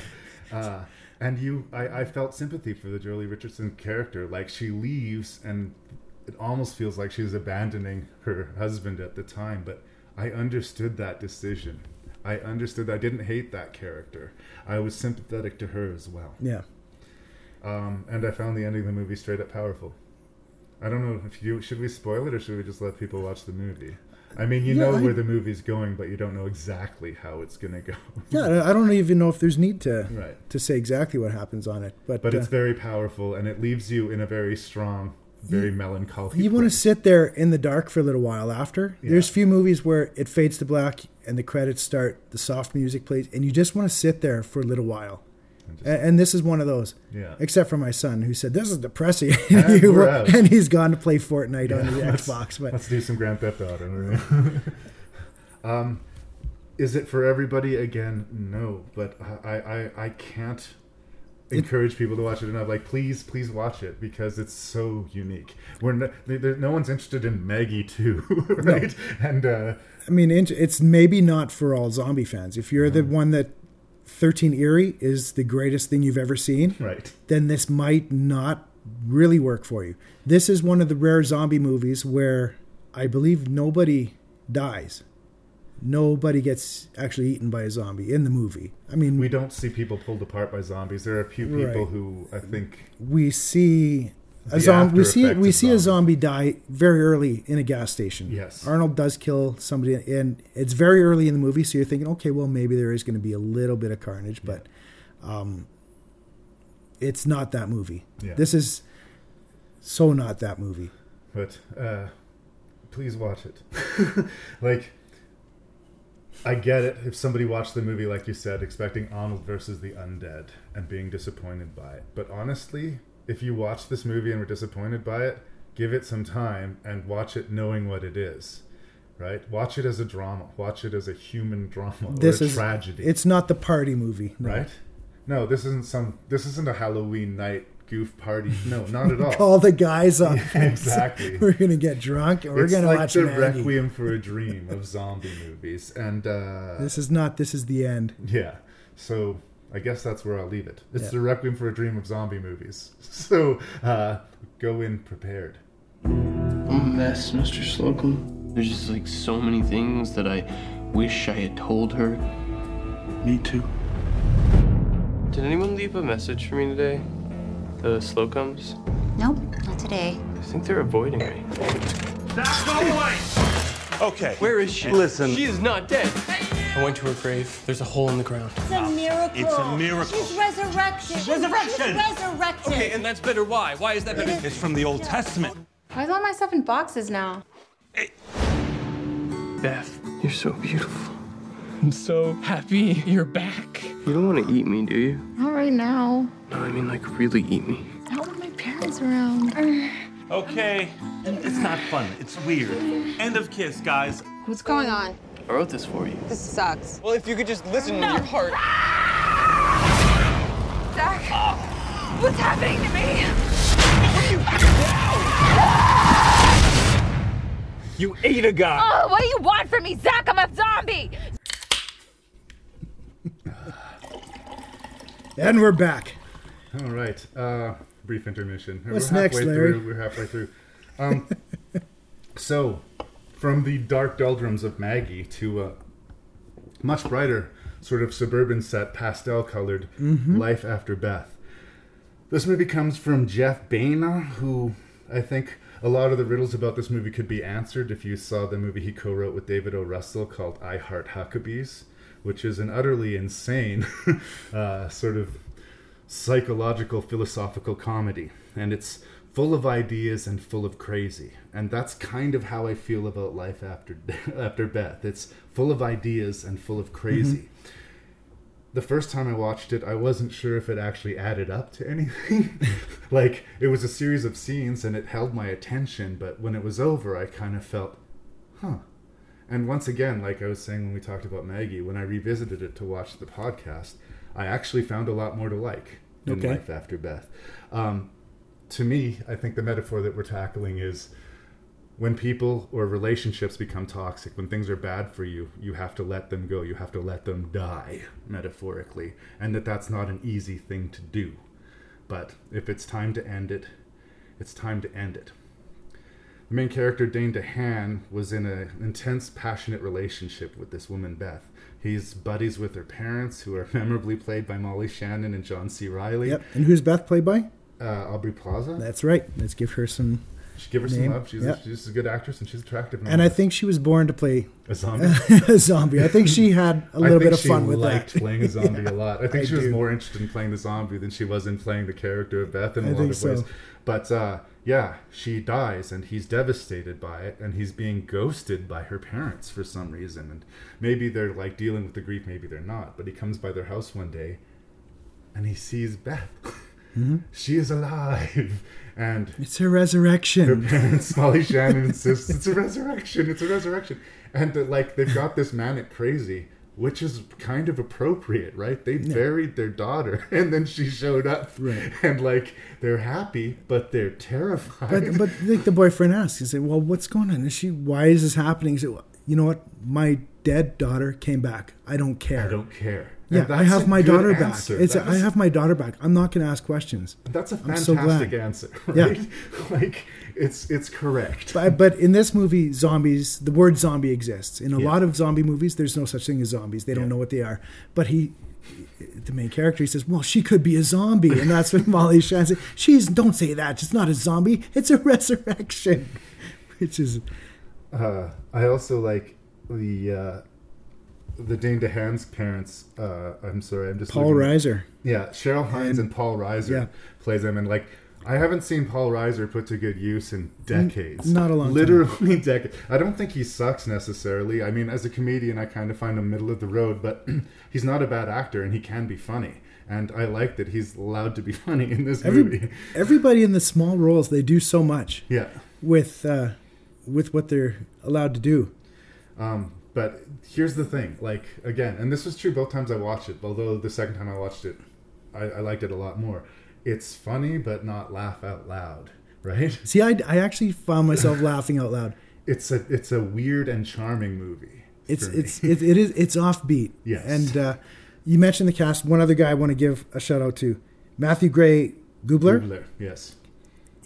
Uh, and you, I, I felt sympathy for the Joely Richardson character. Like she leaves, and it almost feels like she's abandoning her husband at the time. But I understood that decision. I understood. I didn't hate that character. I was sympathetic to her as well.
Yeah.
Um, and I found the ending of the movie straight up powerful. I don't know if you should we spoil it or should we just let people watch the movie. I mean, you
Yeah,
know
I-
where the movie's going, but you don't know exactly how it's going to go.
Yeah, I don't even know if there's need to
Right.
to say exactly what happens on it, but
but it's
uh,
very powerful and it leaves you in a very strong very melancholy
you want to sit there in the dark for a little while after.
Yeah.
There's few movies where it fades to black and the credits start, the soft music plays, and you just want to sit there for a little while. And, and this is one of those.
Yeah.
Except for my son, who said this is depressing,
And we're
and he's gone to play Fortnite on the Xbox. But
let's do some Grand Theft Auto um is it for everybody again no but i i i can't encourage people to watch it enough like please please watch it because it's so unique we're no, no one's interested in maggie too right and uh
I mean, it's maybe not for all zombie fans. If you're the one that 13 eerie is the greatest thing you've ever seen,
Right.
then this might not really work for you. This is one of the rare zombie movies where I believe nobody dies. Nobody gets actually eaten by a zombie in the movie. I mean,
we don't see people pulled apart by zombies there are a few people
Right.
who i think
we see a zombie. We see we see a zombie die very early in a gas station.
Yes.
Arnold does kill somebody, and it's very early in the movie, so you're thinking, okay, well maybe there is going to be a little bit of carnage, but um, it's not that movie.
Yeah.
This is so not that movie.
but uh please watch it like i get it if somebody watched the movie like you said expecting arnold versus the undead and being disappointed by it. But honestly if you watch this movie and were disappointed by it give it some time and watch it knowing what it is right? Watch it as a drama. Watch it as a human drama
This
or a
is
tragedy.
It's not the party movie, no.
right? No this isn't some this isn't a halloween night goof party no not at all
Call the guys up.
Yeah, exactly.
we're gonna get drunk and we're
it's
gonna
like
watch
the
Maggie.
requiem for a dream of zombie movies and uh
This is not. This is the end.
yeah so i guess that's where i'll leave it it's
Yeah.
the requiem for a dream of zombie movies so uh go in prepared
I'm a mess, Mr. Slocum. There's just like so many things that I wish I had told her. Me too.
Did anyone leave a message for me today? The Slocums?
Nope, not today.
I think they're avoiding me.
Zach, go away!
Okay. Where is she?
Listen.
She is not dead. I went to her grave. There's a hole in the ground.
It's a miracle.
It's a miracle.
She's resurrected.
Resurrection.
She's resurrected.
Okay, and that's better. Why? Why is that better?
It's from the Old Testament.
Why is all my stuff in boxes now?
Beth, you're so beautiful. I'm so happy you're back. You don't want to eat me, do you?
Not right now.
No, I mean like really eat me.
I don't want my parents around.
Uh, okay. It's not fun. It's weird. End of kiss, guys.
What's going on?
I wrote this for you.
This sucks.
Well, if you could just listen to your heart.
Zach, what's happening to me?
You ate a guy.
Oh, what do you want from me, Zach? I'm a zombie.
And we're back.
All right. Uh, brief intermission.
What's
we're
next,
halfway
Larry?
Through. We're halfway through. Um, so, from the dark doldrums of Maggie to a much brighter, sort of suburban set, pastel colored
Mhm.
Life After Beth. This movie comes from Jeff Baena, who I think a lot of the riddles about this movie could be answered if you saw the movie he co wrote with David O. Russell called I Heart Huckabees, which is an utterly insane uh, sort of psychological philosophical comedy and it's full of ideas and full of crazy. And that's kind of how i feel about life after after beth. It's full of ideas and full of crazy. Mm-hmm. The first time i watched it i wasn't sure if it actually added up to anything. Like it was a series of scenes and it held my attention but when it was over i kind of felt huh. And once again, like I was saying when we talked about Maggie, when I revisited it to watch the podcast, I actually found a lot more to like in
Okay.
Life After Beth. Um, to me, I think the metaphor that we're tackling is when people or relationships become toxic, when things are bad for you, you have to let them go. You have to let them die, metaphorically. And that that's not an easy thing to do. But if it's time to end it, it's time to end it. The main character, Dane DeHaan, was in an intense, passionate relationship with this woman, Beth. He's buddies with her parents, who are memorably played by Molly Shannon and John C. Reilly.
Yep. And who's Beth played by?
Uh, Aubrey Plaza.
That's right. Let's give her some.
Give her some love. She's,
Yep.
a, she's a good actress and she's attractive.
And I think she was born to play
A zombie?
a zombie. I think she had a little bit of fun with it.
I liked
that.
playing a zombie
Yeah,
a lot. I think
I
she was more interested in playing the zombie than she was in playing the character of Beth in a
I
lot of ways.
so.
But uh, yeah, she dies and he's devastated by it, and he's being ghosted by her parents for some reason. And maybe they're like dealing with the grief, maybe they're not. But he comes by their house one day, and he sees Beth.
Mhm.
She is alive, and
It's a resurrection.
her parents, Molly Shannon insists it's a resurrection. It's a resurrection, and like they've got this manic crazy, which is kind of appropriate, right? They buried their daughter, and then she showed up,
Right.
And like they're happy, but they're terrified.
But but like the boyfriend asks, he said, "Well, what's going on? Is she? Why is this happening?" He said, "You know what? My dead daughter came back. I don't care.
I don't care.
Yeah, I have my daughter
answer.
back. It's a,
That
I have my daughter back. I'm not going to ask questions.
That's a fantastic
so
answer,
Yeah.
right? like it's it's correct.
But, but in this movie, zombies, the word zombie exists. In a
Yeah.
lot of zombie movies, there's no such thing as zombies. They don't know what they are. But he, the main character, he says, well, she could be a zombie. And that's when Molly Shannon says, she's, don't say that. It's not a zombie. It's a resurrection. Which is,
Uh, I also like the uh, the Dane DeHaan's parents. Uh, I'm sorry, I'm just
Paul
looking-
Reiser.
Yeah, Cheryl Hines and,
And-
Paul Reiser
yeah.
plays them, and like I haven't seen Paul Reiser put to good use in decades.
not a long time.
literally decades. I don't think he sucks necessarily. I mean, as a comedian, I kind of find him middle of the road, but he's not a bad actor, and he can be funny. And I like that he's allowed to be funny in this movie.
everybody in the small roles, they do so much.
Yeah.
With, uh, with what they're allowed to do.
Um, but here's the thing, like again, and this was true both times I watched it. Although the second time I watched it, I, I liked it a lot more. It's funny, but not laugh out loud, right?
See, I, I actually found myself laughing out loud.
It's a it's a weird and charming movie.
It's it's it, it is it's offbeat.
Yes.
And uh, you mentioned the cast. One other guy I want to give a shout out to, Matthew Gray Gubler.
Gubler, yes.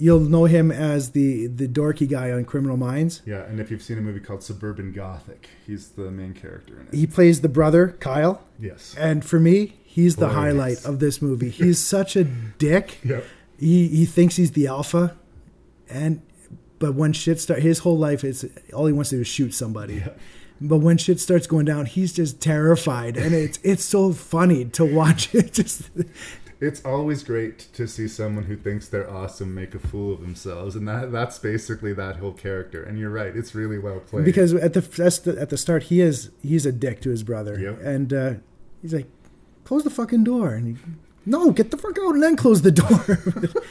You'll know him as the the dorky guy on Criminal Minds.
Yeah, and if you've seen a movie called Suburban Gothic, he's the main character in it.
He plays the brother Kyle.
Yes.
And for me, he's the highlight
yes.
of this movie. He's such a dick.
Yep.
He he thinks he's the alpha, and But when shit start, his whole life is all he wants to do is shoot somebody. Yeah. But when shit starts going down, he's just terrified, and it's it's so funny to watch it. Just
It's always great to see someone who thinks they're awesome make a fool of themselves, and that that's basically that whole character. And you're right; it's really well played.
because at the the, at the start he is he's a dick to his brother,
Yep.
and uh, he's like, "Close the fucking door," and he, no, get the fuck out, and then close the door.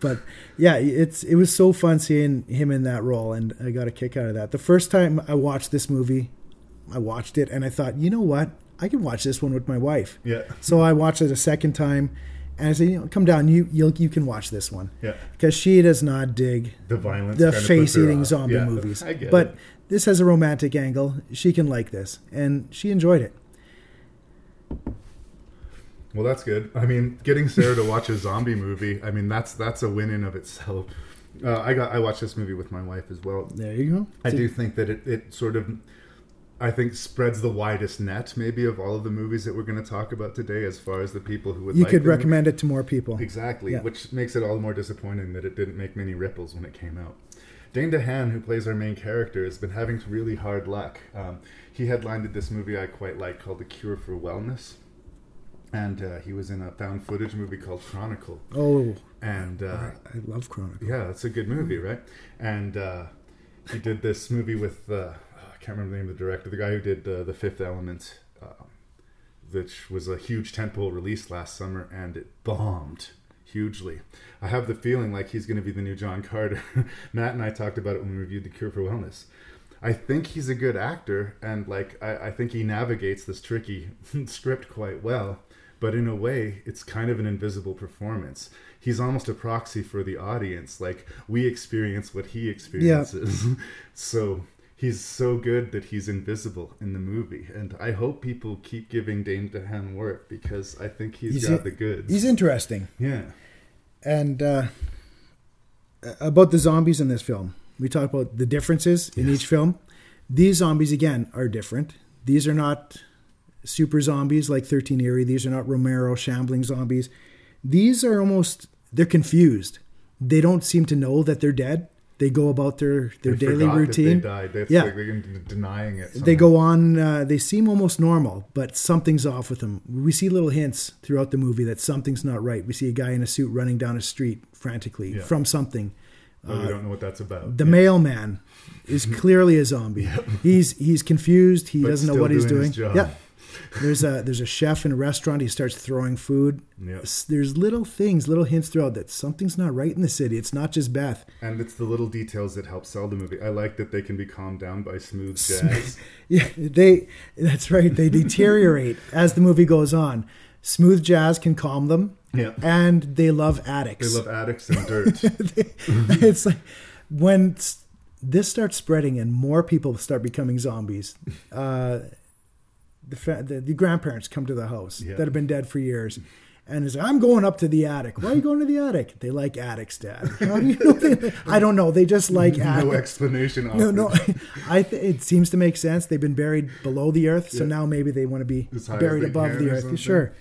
but yeah, it's it was so fun seeing him in that role, and I got a kick out of that. The first time I watched this movie, I watched it, and I thought, you know what, I can watch this one with my wife.
Yeah.
So I watched it a second time, and I said, you know, come down, you you you can watch this one.
Yeah.
Because she does not dig
The violence
the face eating zombie
Yeah,
movies.
I get
but
it.
this has a romantic angle. She can like this, and she enjoyed it.
Well, that's good. I mean, getting Sarah to watch a zombie movie, I mean, that's that's a win in of itself. Uh, I got I watched this movie with my wife as well.
There you go.
I do think that it, it sort of, I think, spreads the widest net maybe of all of the movies that we're going to talk about today, as far as the people who would
You
like
could
them.
recommend it to more people.
Exactly,
Yeah.
which makes it all the more disappointing that it didn't make many ripples when it came out. Dane DeHaan, who plays our main character, has been having really hard luck. Um, he headlined this movie I quite like called The Cure for Wellness. And uh, he was in a found footage movie called Chronicle.
Oh,
And uh,
I love Chronicle.
yeah, it's a good movie, right? And uh, he did this movie with uh, can't remember the name of the director, the guy who did uh, the Fifth Element, uh, which was a huge tentpole release last summer, and it bombed hugely. I have the feeling like he's going to be the new John Carter. Matt and I talked about it when we reviewed The Cure for Wellness. I think he's a good actor, and like I, I think he navigates this tricky script quite well. But in a way, it's kind of an invisible performance. He's almost a proxy for the audience. Like we experience what he experiences. Yeah. so he's so good that he's invisible in the movie. And I hope people keep giving Dane DeHaan work because I think he's got the goods.
He's interesting.
Yeah.
And uh, about the zombies in this film, we talk about the differences in each film. These zombies, again, are different. These are not super zombies like 13 Eerie. These are not Romero shambling zombies. These are almost, they're confused. They don't seem to know that they're dead. They go about their, their
They
daily routine.
They died. That's
yeah.
like they're denying it.
They go on, uh, they seem almost normal, but something's off with them. We see little hints throughout the movie that something's not right. We see a guy in a suit running down a street frantically
Yeah.
from something.
We
Uh,
don't know what that's about.
The mailman is clearly a zombie. He's he's confused. He
But
doesn't know what he's
doing
doing.
his job.
Yeah. There's a there's a chef in a restaurant. He starts throwing food. S- There's little things, little hints throughout that something's not right in the city. It's not just Beth.
And it's the little details that help sell the movie. I like that they can be calmed down by smooth jazz.
Yeah, they. That's right. They deteriorate as the movie goes on. Smooth jazz can calm them.
Yeah.
And they love addicts.
they love addicts and dirt.
it's like when this starts spreading and more people start becoming zombies. Uh, the, fa- the the grandparents come to the house
Yeah.
that have been dead for years. And it's like, I'm going up to the attic. Why are you going to the attic? They like attics, Dad. How do you know? They, I don't know. They just like
no
attics.
explanation.
No, no. I th- it seems to make sense. They've been buried below the earth, so
Yeah.
now maybe they want to be
As high as
buried above the earth. Sure.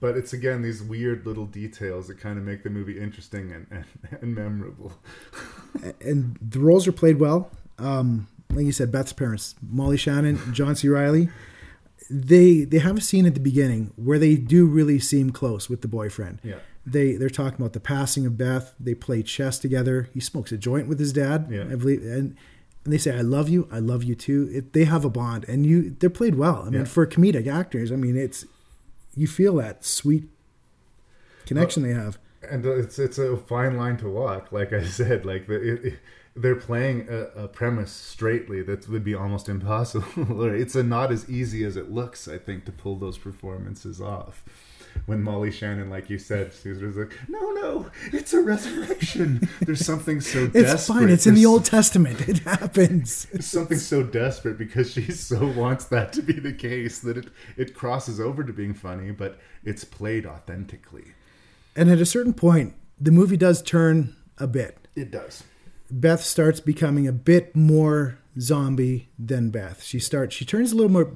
But it's again these weird little details that kind of make the movie interesting and, and, and memorable.
And the roles are played well. Um, like you said, Beth's parents, Molly Shannon, John C. Reilly. They they have a scene at the beginning where they do really seem close with the boyfriend.
Yeah.
They they're talking about the passing of Beth. They play chess together. He smokes a joint with his dad.
Yeah.
I believe, and and they say, "I love you. I love you too." It, they have a bond, and you they're played well. I mean, for comedic actors, I mean, it's you feel that sweet connection they have.
and uh, it's it's a fine line to walk. Like I said, like the, it, it- they're playing a, a premise straightly that would be almost impossible. It's a not as easy as it looks. I think to pull those performances off. When Molly Shannon, like you said, was like, "No, no, it's a resurrection." There's something so
It's
desperate.
fine. It's in the Old Testament. It happens.
Something so desperate because she so wants that to be the case that it it crosses over to being funny, but it's played authentically.
And at a certain point, the movie does turn a bit.
It does.
Beth starts becoming a bit more zombie than Beth. She starts. She turns a little more.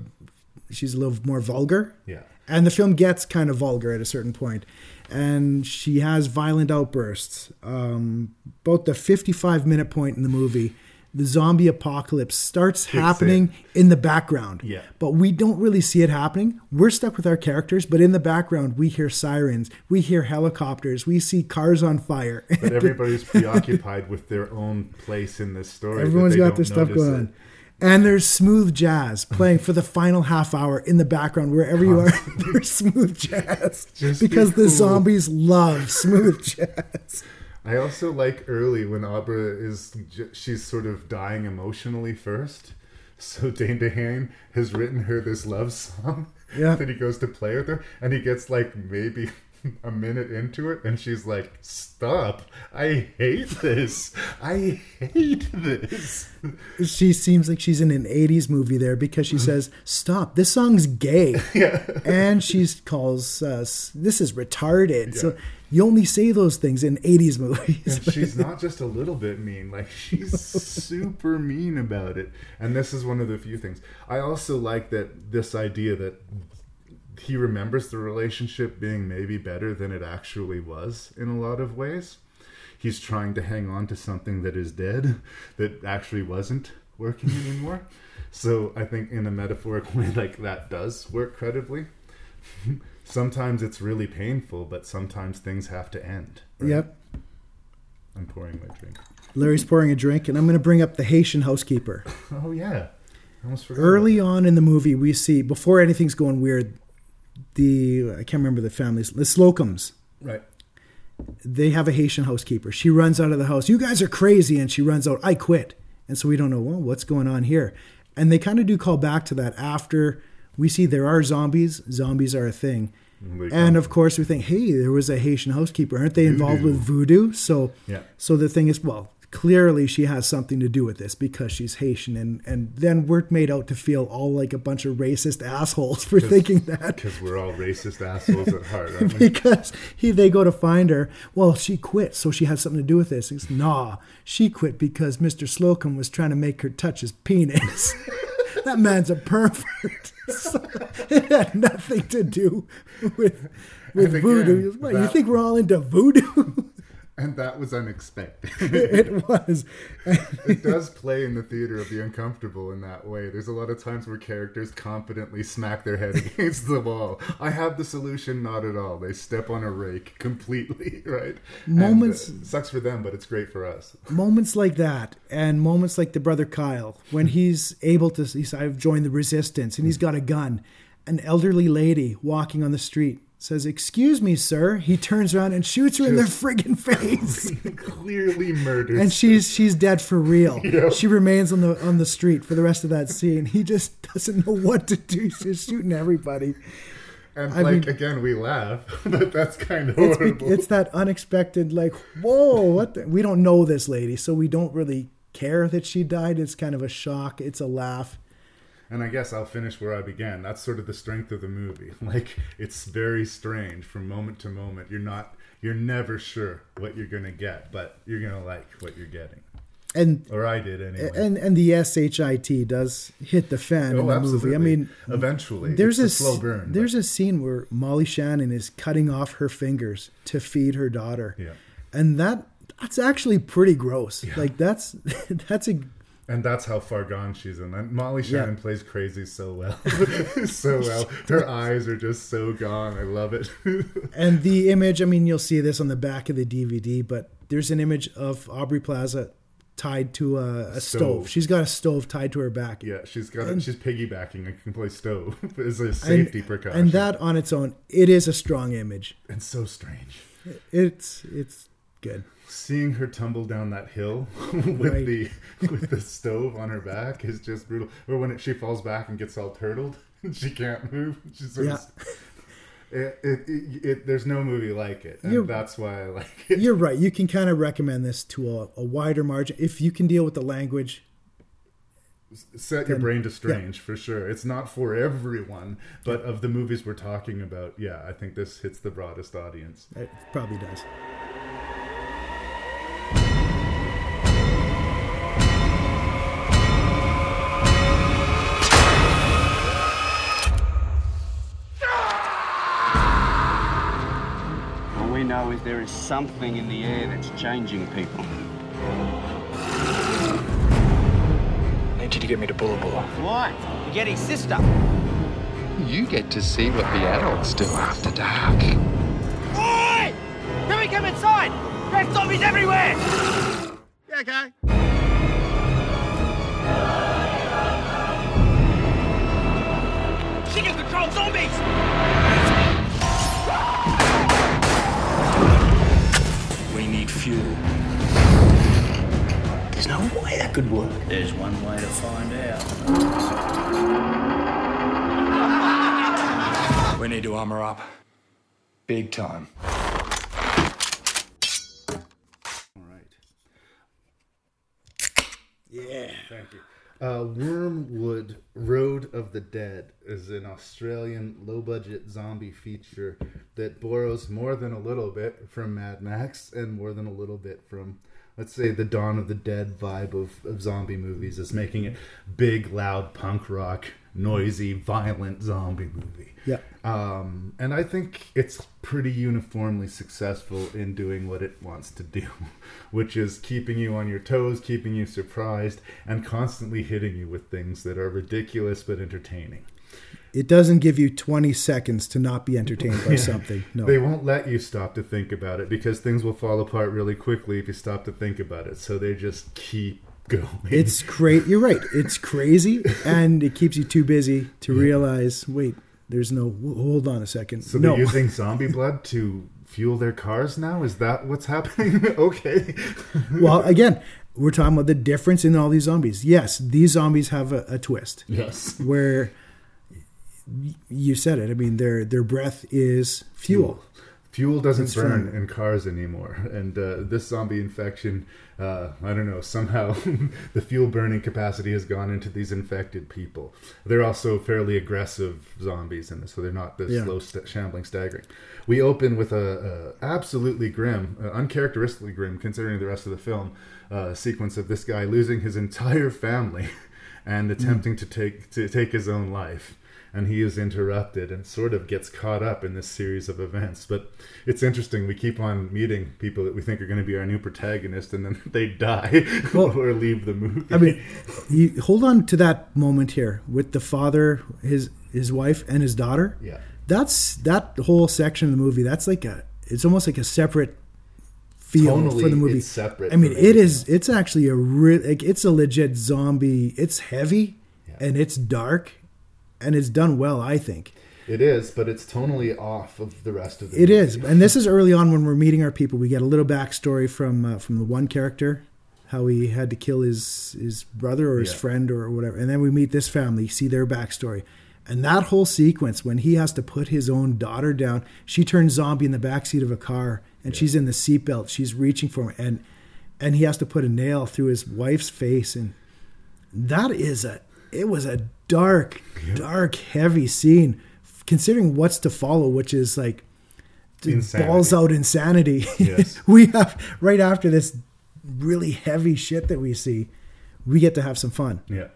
She's a little more vulgar.
Yeah.
And the film gets kind of vulgar at a certain point. and she has violent outbursts. Um, about the 55 minute point in the movie, the zombie apocalypse starts
Kicks
happening in the background.
Yeah.
But we don't really see it happening. We're stuck with our characters, but in the background, we hear sirens, we hear helicopters, we see cars on fire.
But everybody's preoccupied with their own place in this story.
Everyone's got their stuff going
it.
on. And there's smooth jazz playing for the final half hour in the background, wherever you are. There's smooth jazz
Just be
because the zombies love smooth jazz.
I also like early when Abra is she's sort of dying emotionally first. So Dane DeHaan has written her this love song
Yeah.
that he goes to play with her, and he gets like maybe a minute into it, and she's like, "Stop! I hate this. I hate this."
She seems like she's in an 80s movie there because she says, Stop, this song's gay.
Yeah.
And she calls us, This is retarded. So you only say those things in 80s movies.
And she's not just a little bit mean, like she's super mean about it. And this is one of the few things. I also like that this idea that he remembers the relationship being maybe better than it actually was in a lot of ways. He's trying to hang on to something that is dead, that actually wasn't working anymore. so I think in a metaphoric way, like that does work credibly. sometimes it's really painful, but sometimes things have to end. right?
Yep.
I'm pouring my drink.
Larry's pouring a drink, and I'm going to bring up the Haitian housekeeper.
Oh yeah, I almost forgot.
Early on in the movie, we see, before anything's going weird, the, I can't remember the families, the Slocums.
Right.
they have a Haitian housekeeper. She runs out of the house. You guys are crazy. And she runs out. I quit. And so we don't know, well, what's going on here? And they kind of do call back to that after we see there are zombies. Zombies are a thing.
They
And of course, we think, hey, there was a Haitian housekeeper. Aren't they involved with voodoo? So,
Yeah.
so the thing is, well, clearly she has something to do with this because she's Haitian. And, and then we're made out to feel all like a bunch of racist assholes for thinking that
because we're all racist assholes at heart, aren't we?
because he they go to find her. Well, she quit, so she has something to do with this. He's nah, she quit because Mr. Slocum was trying to make her touch his penis. that man's a pervert. So it had nothing to do with with voodoo.
again,
What, you think we're all into voodoo?
and that was unexpected.
it was.
it does play in the theater of the uncomfortable in that way. There's a lot of times where characters confidently smack their head against the wall. I have the solution, not at all. They step on a rake completely, right? And,
Moments-
uh, sucks for them, but it's great for us.
moments like that and moments like the brother Kyle when he's able to he's I've joined the resistance and he's got a gun an elderly lady walking on the street says excuse me sir. He turns around and shoots her in the friggin' face.
Clearly murdered.
and she's she's dead for real.
Yeah.
she remains on the on the street for the rest of that scene. He just doesn't know what to do. He's just shooting everybody.
And
I
like
mean-
again, we laugh, but that's kind of
it's, be- it's that unexpected like whoa what the? we don't know this lady so we don't really care that she died. It's kind of a shock. It's a laugh
And I guess I'll finish where I began. That's sort of the strength of the movie. Like it's very strange from moment to moment. You're not you're never sure what you're going to get, but you're going to like what you're getting.
and
Or I did anyway.
and and the shit does hit the fan
Oh,
in the movie. I mean,
Eventually.
there's
It's
a
a slow burn,
There's a scene where Molly Shannon is cutting off her fingers to feed her daughter,
Yeah.
and that that's actually pretty gross. Like that's that's a
and that's how far gone she's in. And Molly
Yeah.
Shannon plays crazy so well. so well. Her eyes are just so gone. I love it.
and the image. I mean, you'll see this on the back of the DVD, but there's an image of Aubrey Plaza tied to a, a stove.
Stove.
She's got a stove tied to her back.
yeah, she's got
And-
she's piggybacking. I can play stove as a
And-
safety precaution.
And that on its own, it is a strong image.
and so strange.
It's it's good.
Seeing her tumble down that hill with
Right.
the with the stove on her back is just brutal. Or when it, she falls back and gets all turtled, and she can't move. She's
Yeah.
of, it, it, it, it, there's no movie like it, and
You're-
that's why I like it.
You're right. You can kind of recommend this to a, a wider margin if you can deal with the language.
Set your brain to
yeah.
strange for sure. It's not for everyone, but of the movies we're talking about, yeah, I think this hits the broadest audience.
It probably does.
There is something in the air that's changing people.
I need you to get me to Bulla Bulla.
Why? To get his sister.
You get to see what the adults do after dark.
Oi! Can we come inside? There's zombies everywhere!
Yeah, okay.
She can control zombies!
Fuel. There's no way that could work.
There's one way to find out.
We need to armor up. Big time. All right.
Yeah.
Thank you. Uh, Wyrmwood Road of the Dead is an Australian low budget zombie feature that borrows more than a little bit from Mad Max and more than a little bit from, let's say, the Dawn of the Dead vibe of, of zombie movies, is making it big, loud punk rock, noisy, violent zombie movie.
Yeah.
Um, and I think it's pretty uniformly successful in doing what it wants to do, which is keeping you on your toes, keeping you surprised, and constantly hitting you with things that are ridiculous but entertaining.
It doesn't give you 20 seconds to not be entertained by
Yeah.
something. No.
They won't let you stop to think about it because things will fall apart really quickly if you stop to think about it. So they just keep going.
It's great. You're right. It's crazy, and it keeps you too busy to realize. Wait, there's no. Hold on a second.
So
no.
they're using zombie blood to fuel their cars now? Is that what's happening? okay.
well, again, we're talking about the difference in all these zombies. Yes, these zombies have a, a twist.
Yes.
Where you said it. I mean, their their breath is fuel.
Fuel doesn't
It's
burn
from-
in cars anymore. And uh, this zombie infection, uh, I don't know, somehow the fuel burning capacity has gone into these infected people. They're also fairly aggressive zombies in this, so they're not this
Yeah.
slow, st- shambling, staggering. We open with a, a absolutely grim, uh, uncharacteristically grim, considering the rest of the film, uh, sequence of this guy losing his entire family and attempting to take to take his own life and he is interrupted and sort of gets caught up in this series of events. But it's interesting. We keep on meeting people that we think are going to be our new protagonist, and then they die or leave the movie.
I mean, you hold on to that moment here with the father, his his wife, and his daughter.
Yeah.
That's that whole section of the movie. That's like a. It's almost like a separate feel
Tonally,
for the movie.
separate
I mean, it is. It's actually a real. Like, it's a legit zombie. It's heavy and it's dark, and it's done well. I think.
it is, but it's tonally off of the rest of the.
It
movie.
is, and this is early on when we're meeting our people. We get a little backstory from uh, from the one character, how he had to kill his his brother or his
Yeah.
friend or whatever, and then we meet this family, see their backstory, and that whole sequence when he has to put his own daughter down, she turns zombie in the backseat of a car, and she's in the seatbelt, she's reaching for him, and and he has to put a nail through his wife's face, and that is a it was a dark, dark, heavy scene, considering what's to follow, which is like
Insanity.
balls out insanity.
Yes.
we have right after this really heavy shit that we see, we get to have some fun.
Yeah.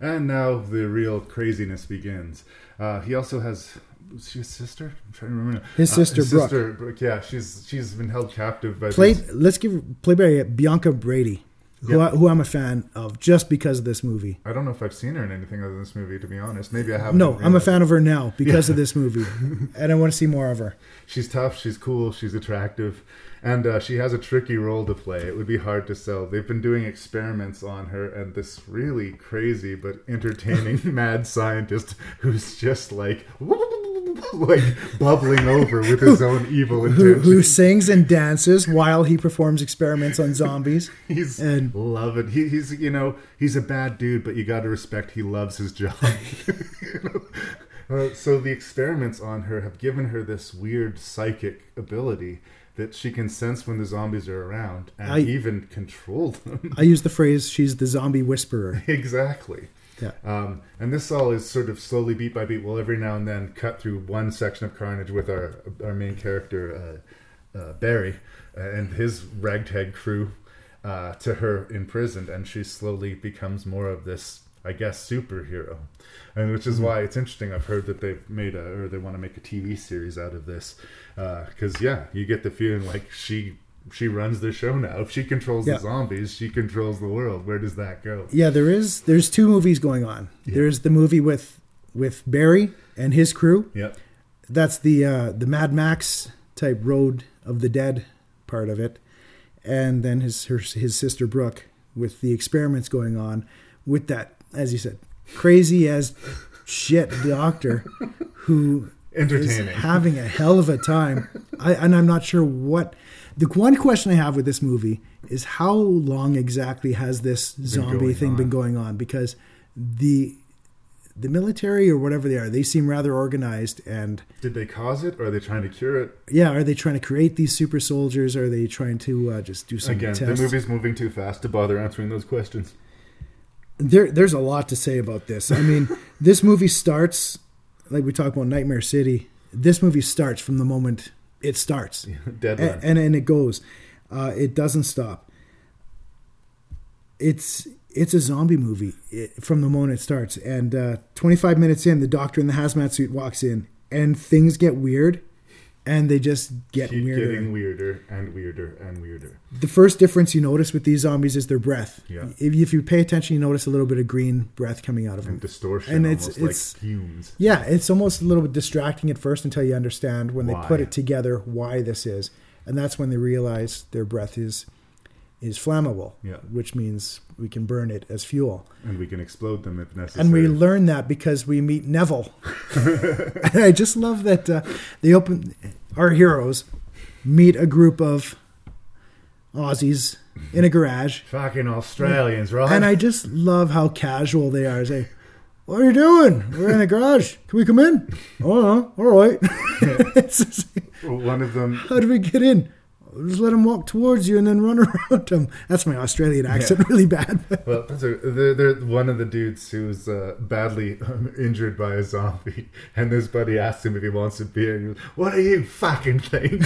And now the real craziness begins. Uh, he also has. She a sister? I'm trying to remember. now.
His
Uh,
sister, Brooke.
sister, Brooke. Yeah, she's she's been held captive by.
Played.
these-
Let's give play by Bianca Bradey, who
Yeah.
I, who I'm a fan of just because of this movie.
I don't know if I've seen her in anything other than this movie. To be honest, maybe I haven't.
No, I'm a fan of her now because
Yeah.
of this movie, and I want to see more of her.
She's tough. She's cool. She's attractive, and uh, she has a tricky role to play. It would be hard to sell. They've been doing experiments on her, and this really crazy but entertaining mad scientist who's just like like bubbling over with his own evil
Who,
intentions.
who sings and dances while he performs experiments on zombies?
He's
and
love it. He, he's you know he's a bad dude, but you got to respect he loves his job. You know? Uh, so the experiments on her have given her this weird psychic ability that she can sense when the zombies are around and
I-
even control them.
I use the phrase "she's the zombie whisperer."
exactly.
Yeah.
Um, and this all is sort of slowly beat by beat. We'll every now and then cut through one section of carnage with our our main character uh, uh, Barry uh, and his ragtag crew uh, to her imprisoned, and she slowly becomes more of this I guess, superhero, and which is
Mhm.
why it's interesting. I've heard that they've made a or they want to make a TV series out of this, because yeah, you get the feeling like she she runs the show now. If she controls
Yeah.
the zombies, she controls the world. Where does that go?
Yeah, there is. There's two movies going on. There's the movie with with Barry and his crew.
Yep.
That's the uh, the Mad Max type Road of the Dead part of it, and then his her, his sister Brooke with the experiments going on with that, as you said, crazy as shit doctor who is having a hell of a time. I, and I'm not sure what. The one question I have with this movie is how long exactly has this zombie
going
thing been going on? Because the the military or whatever they are, they seem rather organized and
Did they cause it, or are they trying to cure it?
yeah, are they trying to create these super soldiers? Are they trying to uh, just do some
Again,
tests?
the movie's moving too fast to bother answering those questions.
There, there's a lot to say about this. I mean, this movie starts like we talk about Nightmare City. This movie starts from the moment it starts,
Dead
A-
run.
and and it goes. Uh, it doesn't stop. It's it's a zombie movie it, from the moment it starts, and uh, 25 minutes in, the doctor in the hazmat suit walks in, and things get weird, and they just get
Keep
weirder.
getting weirder and weirder and weirder.
The first difference you notice with these zombies is their breath.
Yeah.
If, if you pay attention, you notice a little bit of green breath coming out of them.
distortion, And it's almost like fumes.
Yeah, it's almost a little bit distracting at first until you understand when they put it together why this is, and that's when they realize their breath is is flammable.
Yeah.
which means we can burn it as fuel.
And we can explode them if necessary.
And we learn that because we meet Neville. and I just love that uh, they open our heroes meet a group of Aussies in a garage.
Fucking Australians, right?
And I just love how casual they are. Say, "What are you doing? We're in the garage. Can we come in?" Oh, all right. Just-
One of them.
how do we get in? Just let them walk towards you and then run around them. That's my Australian accent, really bad.
Well, that's they're, they're one of the dudes who's uh, badly um, injured by a zombie, and this buddy asks him if he wants a beer. And he goes, "What are you fucking think?"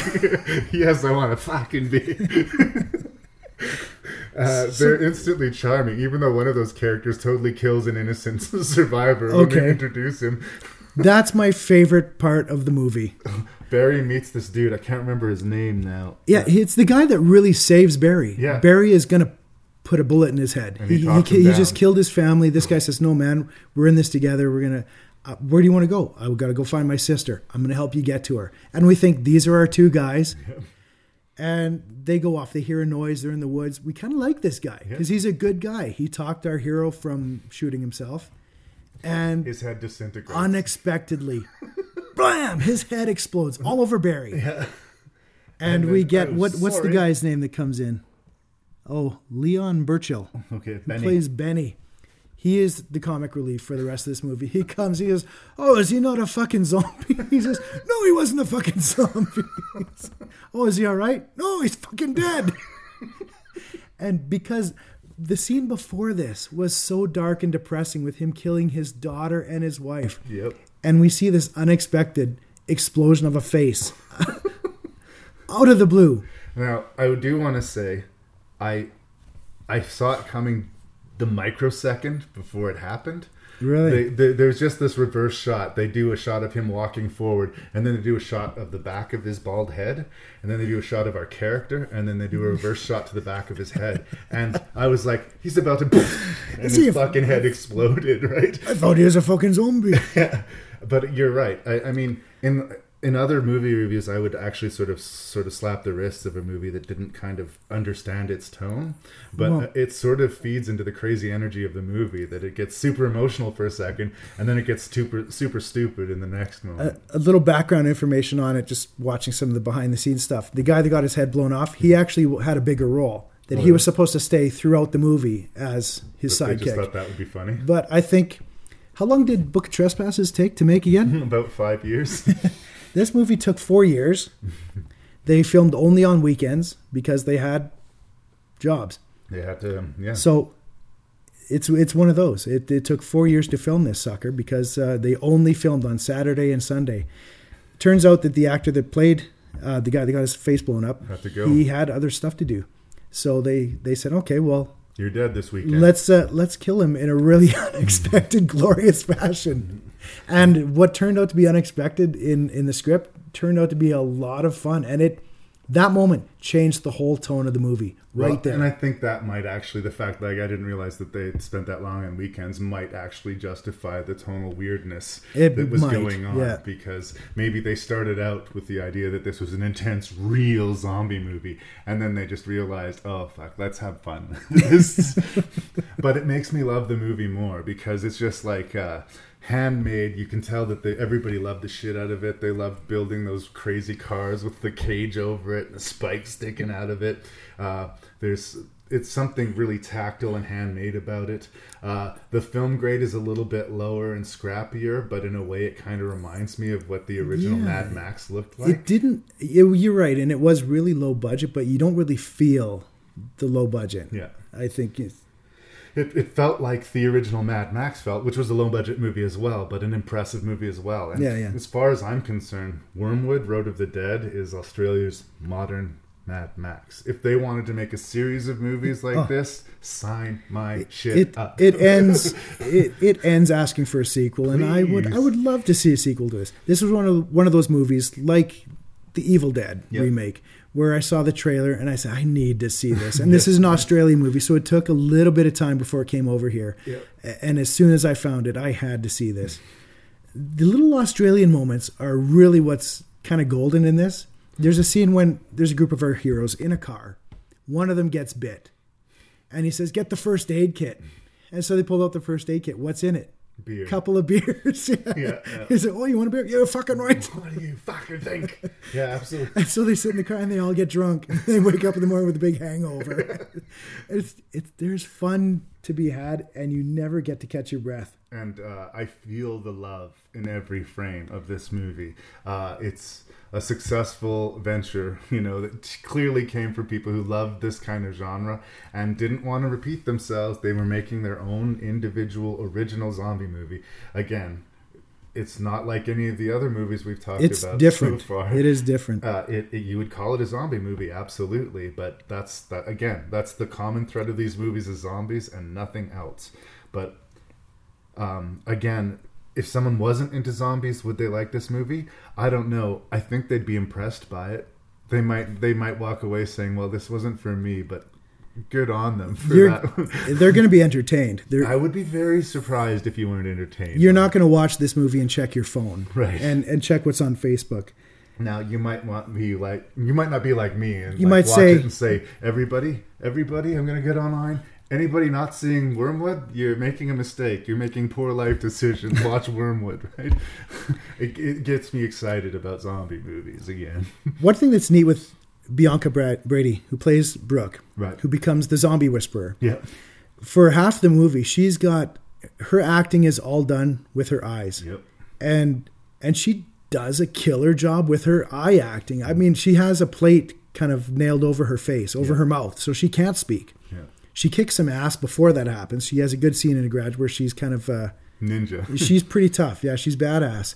yes, I want a fucking beer. Uh, they're instantly charming, even though one of those characters totally kills an innocent survivor when they
Okay.
introduce him.
That's my favorite part of the movie.
Barry meets this dude. I can't remember his name now.
Yeah, it's the guy that really saves Barry.
Yeah.
Barry is gonna put a bullet in his head.
And he
he, he, he just killed his family. This guy says, "No, man, we're in this together. We're gonna. Uh, where do you want to go? I've got to go find my sister. I'm gonna help you get to her." And we think these are our two guys. And they go off. They hear a noise. They're in the woods. We kind of like this guy because he's a good guy. He talked our hero from shooting himself, and
His head disintegrates.
unexpectedly, blam! His head explodes all over Barry.
Yeah.
And,
And
we get
"Oh,
what? What's the guy's name that comes in? Oh, Leon Burchill.
Okay,
Who
Benny.
plays Benny. He is the comic relief for the rest of this movie. He comes, he goes, "Oh, is he not a fucking zombie?" He says, "No, he wasn't a fucking zombie." oh, is he all right? No, he's fucking dead. and because the scene before this was so dark and depressing with him killing his daughter and his wife.
Yep.
And we see this unexpected explosion of a face out of the blue.
Now, I do want to say, I I saw it coming the microsecond before it happened.
Really?
They, they, there's just this reverse shot. They do a shot of him walking forward, and then they do a shot of the back of his bald head, and then they do a shot of our character, and then they do a reverse shot to the back of his head. And I was like, he's about to, and his fucking head exploded, right?
I thought he was a fucking zombie.
yeah, but you're right. I, I mean, in in other movie reviews, I would actually sort of sort of slap the wrists of a movie that didn't kind of understand its tone, but
Well-
it sort of feeds into the crazy energy of the movie. That it gets super emotional for a second, and then it gets super super stupid in the next moment.
a, a little background information on it, just watching some of the behind the scenes stuff. The guy that got his head blown off, he actually had a bigger role. That
Oh,
he was supposed to stay throughout the movie as his
But they just
sidekick.
thought that would be funny.
But I think, how long did Book of Trespasses take to make again?
About five years.
this movie took four years. they filmed only on weekends because they had jobs.
they had to, um, yeah.
So it's it's one of those. It, it took four years to film this sucker because uh, they only filmed on Saturday and Sunday. Turns out that the actor that played uh, the guy that got his face blown up,
Had to go.
he had other stuff to do. So they they said, okay, well,
You're dead this weekend.
Let's uh, let's kill him in a really unexpected, glorious fashion. And what turned out to be unexpected in in the script turned out to be a lot of fun, and it that moment changed the whole tone of the movie right
Well,
there.
And I think that might actually, the fact like I didn't realize that they spent that long on weekends might actually justify the tonal weirdness
It
that was
might,
going on.
yeah.
Because maybe they started out with the idea that this was an intense, real zombie movie, and then they just realized, oh fuck, let's have fun. But it makes me love the movie more because it's just like. Uh, handmade you can tell that they, everybody loved the shit out of it they loved building those crazy cars with the cage over it and the spikes sticking out of it uh, there's it's something really tactile and handmade about it uh, the film grade is a little bit lower and scrappier but in a way it kind of reminds me of what the original
Yeah.
mad max looked like
it didn't. It, you're right, and it was really low budget, but you don't really feel the low budget.
Yeah.
I think it's,
It, it felt like the original Mad Max felt, which was a low budget movie as well, but an impressive movie as well. And
Yeah, yeah.
as far as I'm concerned, Wyrmwood Road of the Dead is Australia's modern Mad Max. If they wanted to make a series of movies like
Oh.
this, sign my shit
it
up.
it ends it, it ends asking for a sequel, and I would I would love to see a sequel to this. This was one of one of those movies like the Evil Dead
Yep.
remake. Where I saw the trailer and I said, I need to see this. And this is an Australian movie, so it took a little bit of time before it came over here.
Yep.
And as soon as I found it, I had to see this. The little Australian moments are really what's kind of golden in this. There's a scene when there's a group of our heroes in a car. One of them gets bit. And he says, Get the first aid kit. And so they pulled out the first aid kit. What's in it?
Beer.
Couple of beers. yeah.
Yeah, yeah.
He said, Oh, you want a beer? A fucking right.
What do you fucking think? yeah, absolutely.
And so they sit in the car and they all get drunk. And they wake up in the morning with a big hangover. it's it's there's fun to be had, and you never get to catch your breath.
and uh, I feel the love in every frame of this movie. Uh, it's a successful venture, you know, that clearly came from people who loved this kind of genre and didn't want to repeat themselves. They were making their own individual original zombie movie. Again, it's not like any of the other movies we've talked
It's
about
different.
so far.
It is different.
Uh, it, it- you would call it a zombie movie, absolutely, but that's that again. That's the common thread of these movies is zombies and nothing else. But um, again, if someone wasn't into zombies, would they like this movie? I don't know. I think they'd be impressed by it. They might they might walk away saying, "Well, this wasn't for me," but good on them for
You're,
that.
they're going to be entertained. They're,
I would be very surprised if you weren't entertained.
you're not going to watch this movie and check your phone,
Right.
And and check what's on Facebook.
Now you might want be like you might not be like me and
You
like
might
watch
say-
it and say everybody everybody I'm gonna get online. Anybody not seeing Wyrmwood, you're making a mistake. You're making poor life decisions. Watch Wyrmwood, right? It, it gets me excited about zombie movies again.
One thing that's neat with Bianca Bradey, who plays Brooke,
Right.
who becomes the zombie whisperer.
Yeah.
For half the movie, she's got her acting is all done with her eyes.
Yep.
And and she does a killer job with her eye acting. I mean, she has a plate kind of nailed over her face, over her mouth, so she can't speak.
Yeah.
She kicks some ass before that happens. She has a good scene in a garage where she's kind of uh,
Ninja.
she's pretty tough. Yeah, she's badass.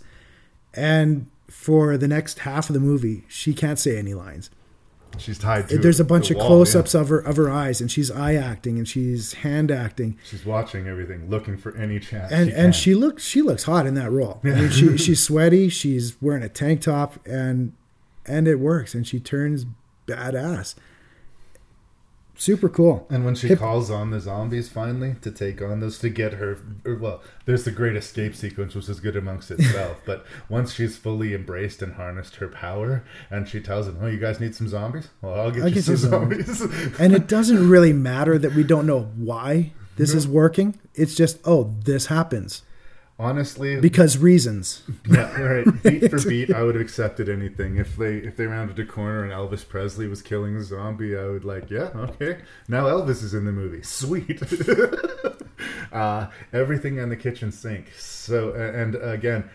And for the next half of the movie, she can't say any lines.
She's tied to
There's a
the
bunch of
wall,
close-ups of her of her eyes, and she's eye acting and she's hand acting.
She's watching everything, looking for any chance.
and
she
and
can.
she looks she looks hot in that role. I mean, she she's sweaty, she's wearing a tank top, and and it works, and she turns badass. Super cool.
And when she
Hip-
calls on the zombies finally to take on those to get her, or, well, there's the great escape sequence, which is good amongst itself. but once she's fully embraced and harnessed her power, and she tells them, "Oh, you guys need some zombies? Well, I'll get
I
you
get
some
some
zombies."
and it doesn't really matter that we don't know why this is working. It's just oh, this happens
Honestly,
because reasons.
yeah, right. Beat for beat, I would have accepted anything. If they if they rounded a corner and Elvis Presley was killing a zombie, I would like, yeah, okay. Now Elvis is in the movie. Sweet. uh, everything on the kitchen sink. So and again,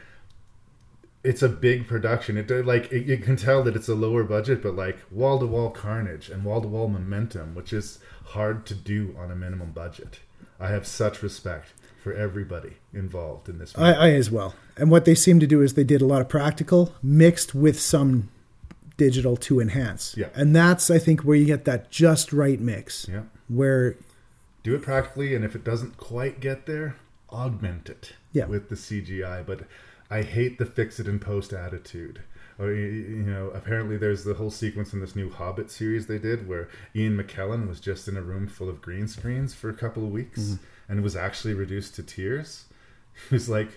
it's a big production. It like it, you can tell that it's a lower budget, but like wall to wall carnage and wall to wall momentum, which is hard to do on a minimum budget. I have such respect for everybody involved in this.
I, I as well. And what they seem to do is they did a lot of practical mixed with some digital to enhance.
Yeah.
And that's I think where you get that just right mix.
Yeah.
Where
do it practically, and if it doesn't quite get there, augment it
Yeah.
with the CGI. But I hate the fix it and post attitude. Or you know, apparently there's the whole sequence in this new Hobbit series they did where Ian McKellen was just in a room full of green screens for a couple of weeks
Mhm.
And was actually reduced to tears. He was like,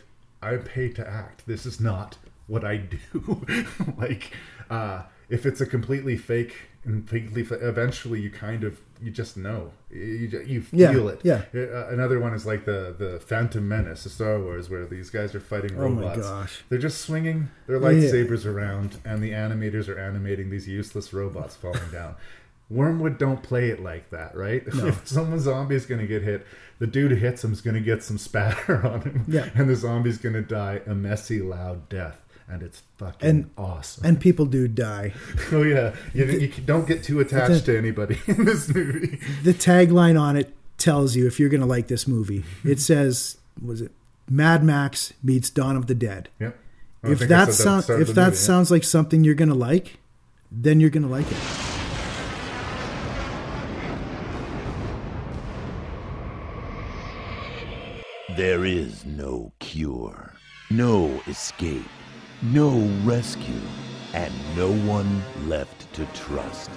I'm paid to act. This is not what I do." like, uh, if it's a completely fake and completely, eventually you kind of you just know you, you
Yeah,
feel it.
yeah.
Uh, another one is like the the Phantom Menace, the Star Wars, where these guys are fighting robots.
Oh my gosh.
They're just swinging their
Yeah.
lightsabers around, and the animators are animating these useless robots falling down. Wyrmwood don't play it like that, right?
No.
If someone zombie is going to get hit, the dude who hits him is going to get some spatter on him,
Yeah.
and the zombie's going to die a messy, loud death, and it's fucking
And
awesome.
And people do die.
oh yeah, you, you don't get too attached to anybody in this movie.
The tagline on it tells you if you're going to like this movie. It says, "Was it Mad Max meets Dawn of the Dead?"
Yep. Oh,
If that
said that at
sounds if that
movie, yeah.
sounds like something you're going to like, then you're going to like it.
There is no cure, no escape, no rescue, and no one left to trust.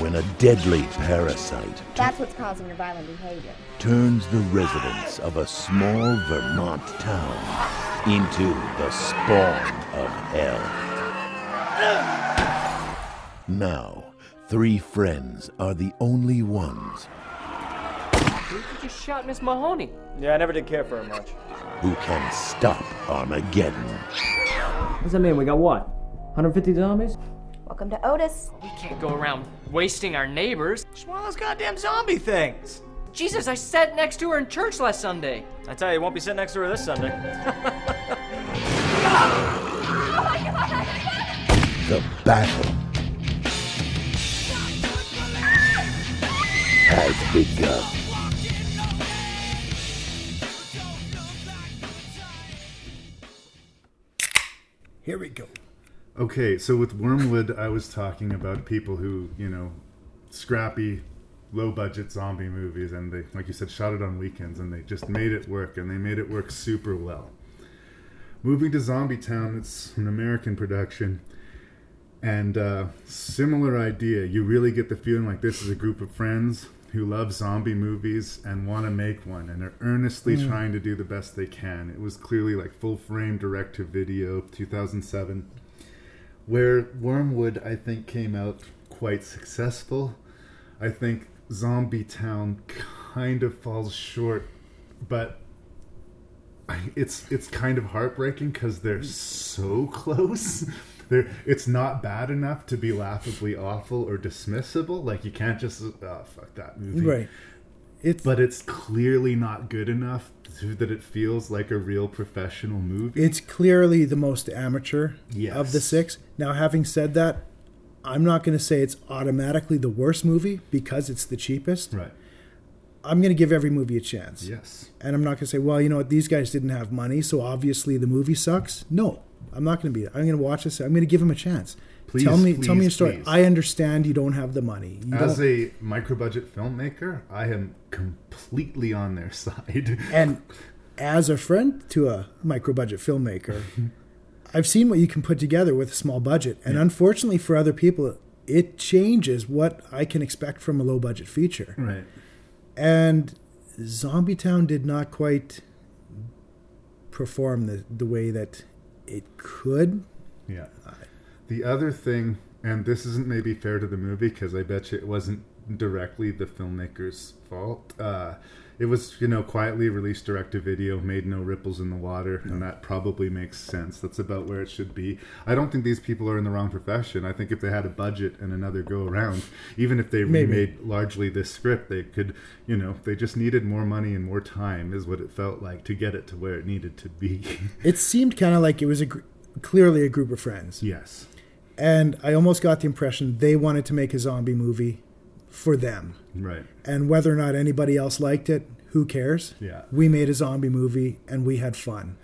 When a deadly parasite
That's what's causing your violent behavior.
turns the residents of a small Vermont town into the spawn of hell. Now, three friends are the only ones
You just shot Miss Mahoney. Yeah, I never did care for her much.
who can stop Armageddon.
What does that mean? We got what? 150 zombies?
Welcome to Otis.
We can't go around wasting our neighbors. It's one of those goddamn zombie things. Jesus, I sat next to her in church last Sunday. I tell you, you won't be sitting next to her this Sunday.
The battle has begun.
Here we go.
Okay, so with Wyrmwood, I was talking about people who, you know, scrappy, low budget zombie movies, and they, like you said, shot it on weekends, and they just made it work, and they made it work super well. Moving to Zombie Town, it's an American production, and uh, similar idea. You really get the feeling like this is a group of friends who love zombie movies and want to make one, and are earnestly
Mm.
trying to do the best they can. It was clearly like full frame direct to video, 2007 where Wyrmwood I think came out quite successful. I think Zombie Town kind of falls short, but I- it's it's kind of heartbreaking because they're so close. They're, it's not bad enough to be laughably awful or dismissible. Like you can't just oh fuck that movie,
Right. It's
but it's clearly not good enough to, that it feels like a real professional movie.
It's clearly the most amateur of the six. Now, having said that, I'm not going to say it's automatically the worst movie because it's the cheapest.
Right.
I'm going to give every movie a chance.
Yes.
And I'm not going to say, well, you know what, these guys didn't have money, so obviously the movie sucks. No, I'm not going to be. I'm going to watch this. I'm going to give him a chance.
Please,
tell me, tell me
please,
story.
please.
I understand you don't have the money. You
As
don't-
a micro budget filmmaker, I am completely on their side.
and as a friend to a micro budget filmmaker, I've seen what you can put together with a small budget. And unfortunately for other people, it changes what I can expect from a low budget feature.
Right.
And Zombie Town did not quite perform the, the way that it could.
Yeah. The other thing, and this isn't maybe fair to the movie because I bet you it wasn't directly the filmmaker's fault. Uh, it was, you know, quietly released direct to video, made no ripples in the water, and that probably makes sense. That's about where it should be. I don't think these people are in the wrong profession. I think if they had a budget and another go around, even if they
Maybe.
remade largely this script, they could, you know, they just needed more money and more time, is what it felt like to get it to where it needed to be.
It seemed kind of like it was a gr- clearly a group of friends.
yes.
And I almost got the impression they wanted to make a zombie movie for them.
Right.
And whether or not anybody else liked it, who cares?
Yeah.
We made a zombie movie and we had fun.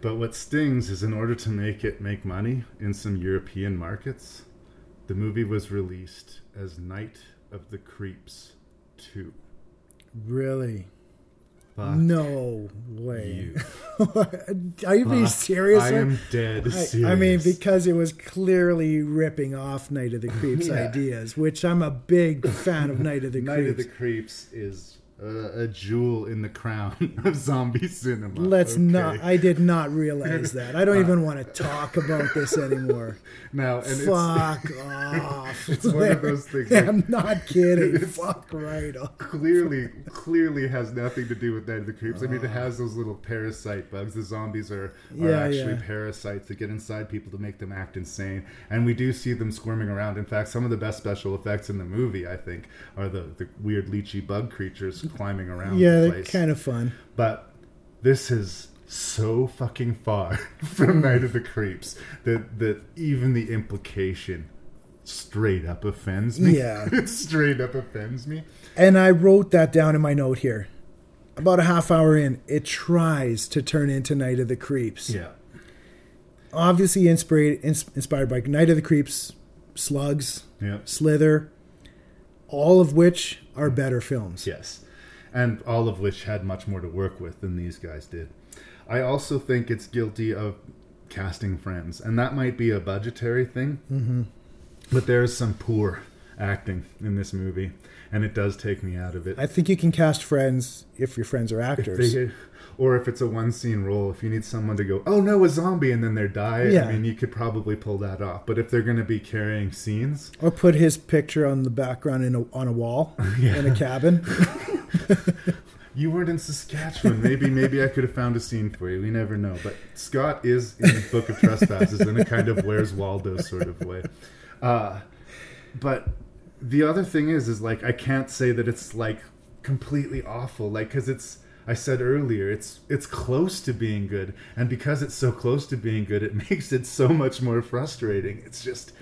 But what stings is in order to make it make money in some European markets, the movie was released as Night of the Creeps 2.
Really?
Fuck
no way.
you.
Are you being
Fuck,
serious?
I am dead
I, I mean, because it was clearly ripping off Night of the Creeps
Yeah.
ideas, which I'm a big fan of Night of the
Night of the Creeps is a, a jewel in the crown of zombie cinema.
Let's
okay?
not. I did not realize that. I don't
Uh,
even want to talk about this anymore.
No, and it's-
fuck off.
It's one of those things.
I'm not kidding.
It's
fuck right off.
Clearly, clearly has nothing to do with Night of the Creeps. I mean, it has those little parasite bugs. The zombies are, are
Yeah,
actually
yeah.
parasites that get inside people to make them act insane. And we do see them squirming around. In fact, some of the best special effects in the movie, I think, are the, the weird leechy bug creatures climbing around
Yeah,
the place.
kind of fun.
But this is so fucking far from Night of the Creeps that that even the implication straight up offends me.
Yeah.
straight up offends me.
And I wrote that down in my note here. About a half hour in, it tries to turn into Night of the Creeps.
Yeah.
Obviously inspired inspired by Night of the Creeps, Slugs,
Yeah.
Slither, all of which are better films.
Yes. And all of which had much more to work with than these guys did. I also think it's guilty of casting friends, and that might be a budgetary thing.
Mhm.
But there's some poor acting in this movie, and it does take me out of it.
I think you can cast friends if your friends are
If
actors.
they- or if it's a one scene role, if you need someone to go, oh no, a zombie, and then they die,
Yeah.
I mean, you could probably pull that off. But if they're going to be carrying scenes,
Or put his picture on the background in a, on a wall in a cabin.
you weren't in Saskatchewan. Maybe, maybe I could have found a scene for you. We never know. But Scott is in the Book of Trespasses in a kind of Where's Waldo sort of way. Uh, but the other thing is, is like I can't say that it's like completely awful, like because it's. I said earlier, it's it's close to being good, and because it's so close to being good, it makes it so much more frustrating. It's just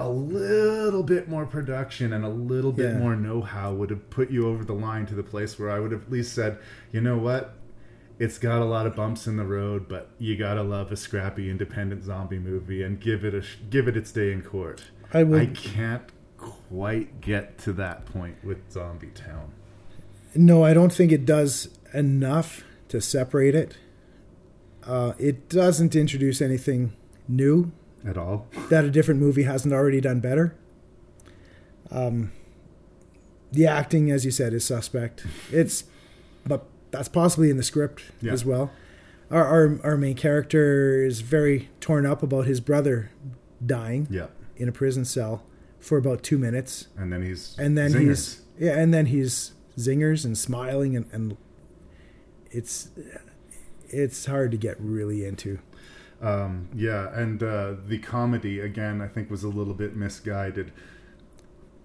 a little bit more production and a little bit
Yeah.
more know-how would have put you over the line to the place where I would have at least said, you know what, it's got a lot of bumps in the road, but you gotta love a scrappy independent zombie movie and give it a sh- give it its day in court.
I will-
I can't quite get to that point with Zombie Town.
No, I don't think it does enough to separate it. Uh, it doesn't introduce anything new
At all.
that a different movie hasn't already done better. Um, the acting, as you said, is suspect. It's, but that's possibly in the script
Yeah.
as well. Our, our our main character is very torn up about his brother dying
Yeah.
in a prison cell for about two minutes,
And then he's
and then
zingers.
he's yeah, and then he's zingers and smiling and, and it's it's hard to get really into.
Um, yeah, and uh, the comedy again, I think, was a little bit misguided.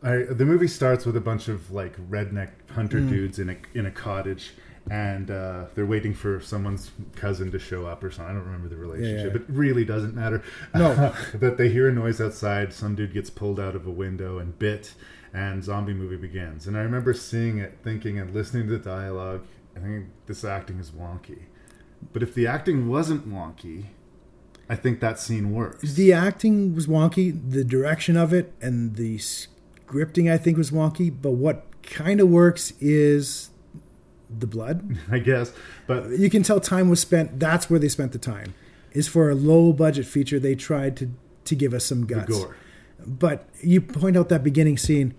I, the movie starts with a bunch of like redneck hunter
Mm.
dudes in a in a cottage, and uh, they're waiting for someone's cousin to show up or something. I don't remember the relationship.
yeah.
It really doesn't matter.
No.
that they hear a noise outside. Some dude gets pulled out of a window and bit, and zombie movie begins. And I remember seeing it, thinking, and listening to the dialogue. I think this acting is wonky. But if the acting wasn't wonky, I think that scene works.
The acting was wonky, the direction of it and the scripting I think was wonky, but what kind of works is the blood.
I guess, but
you can tell time was spent. That's where they spent the time. Is for a low budget feature. They tried to to give us some guts. But you point out that beginning scene.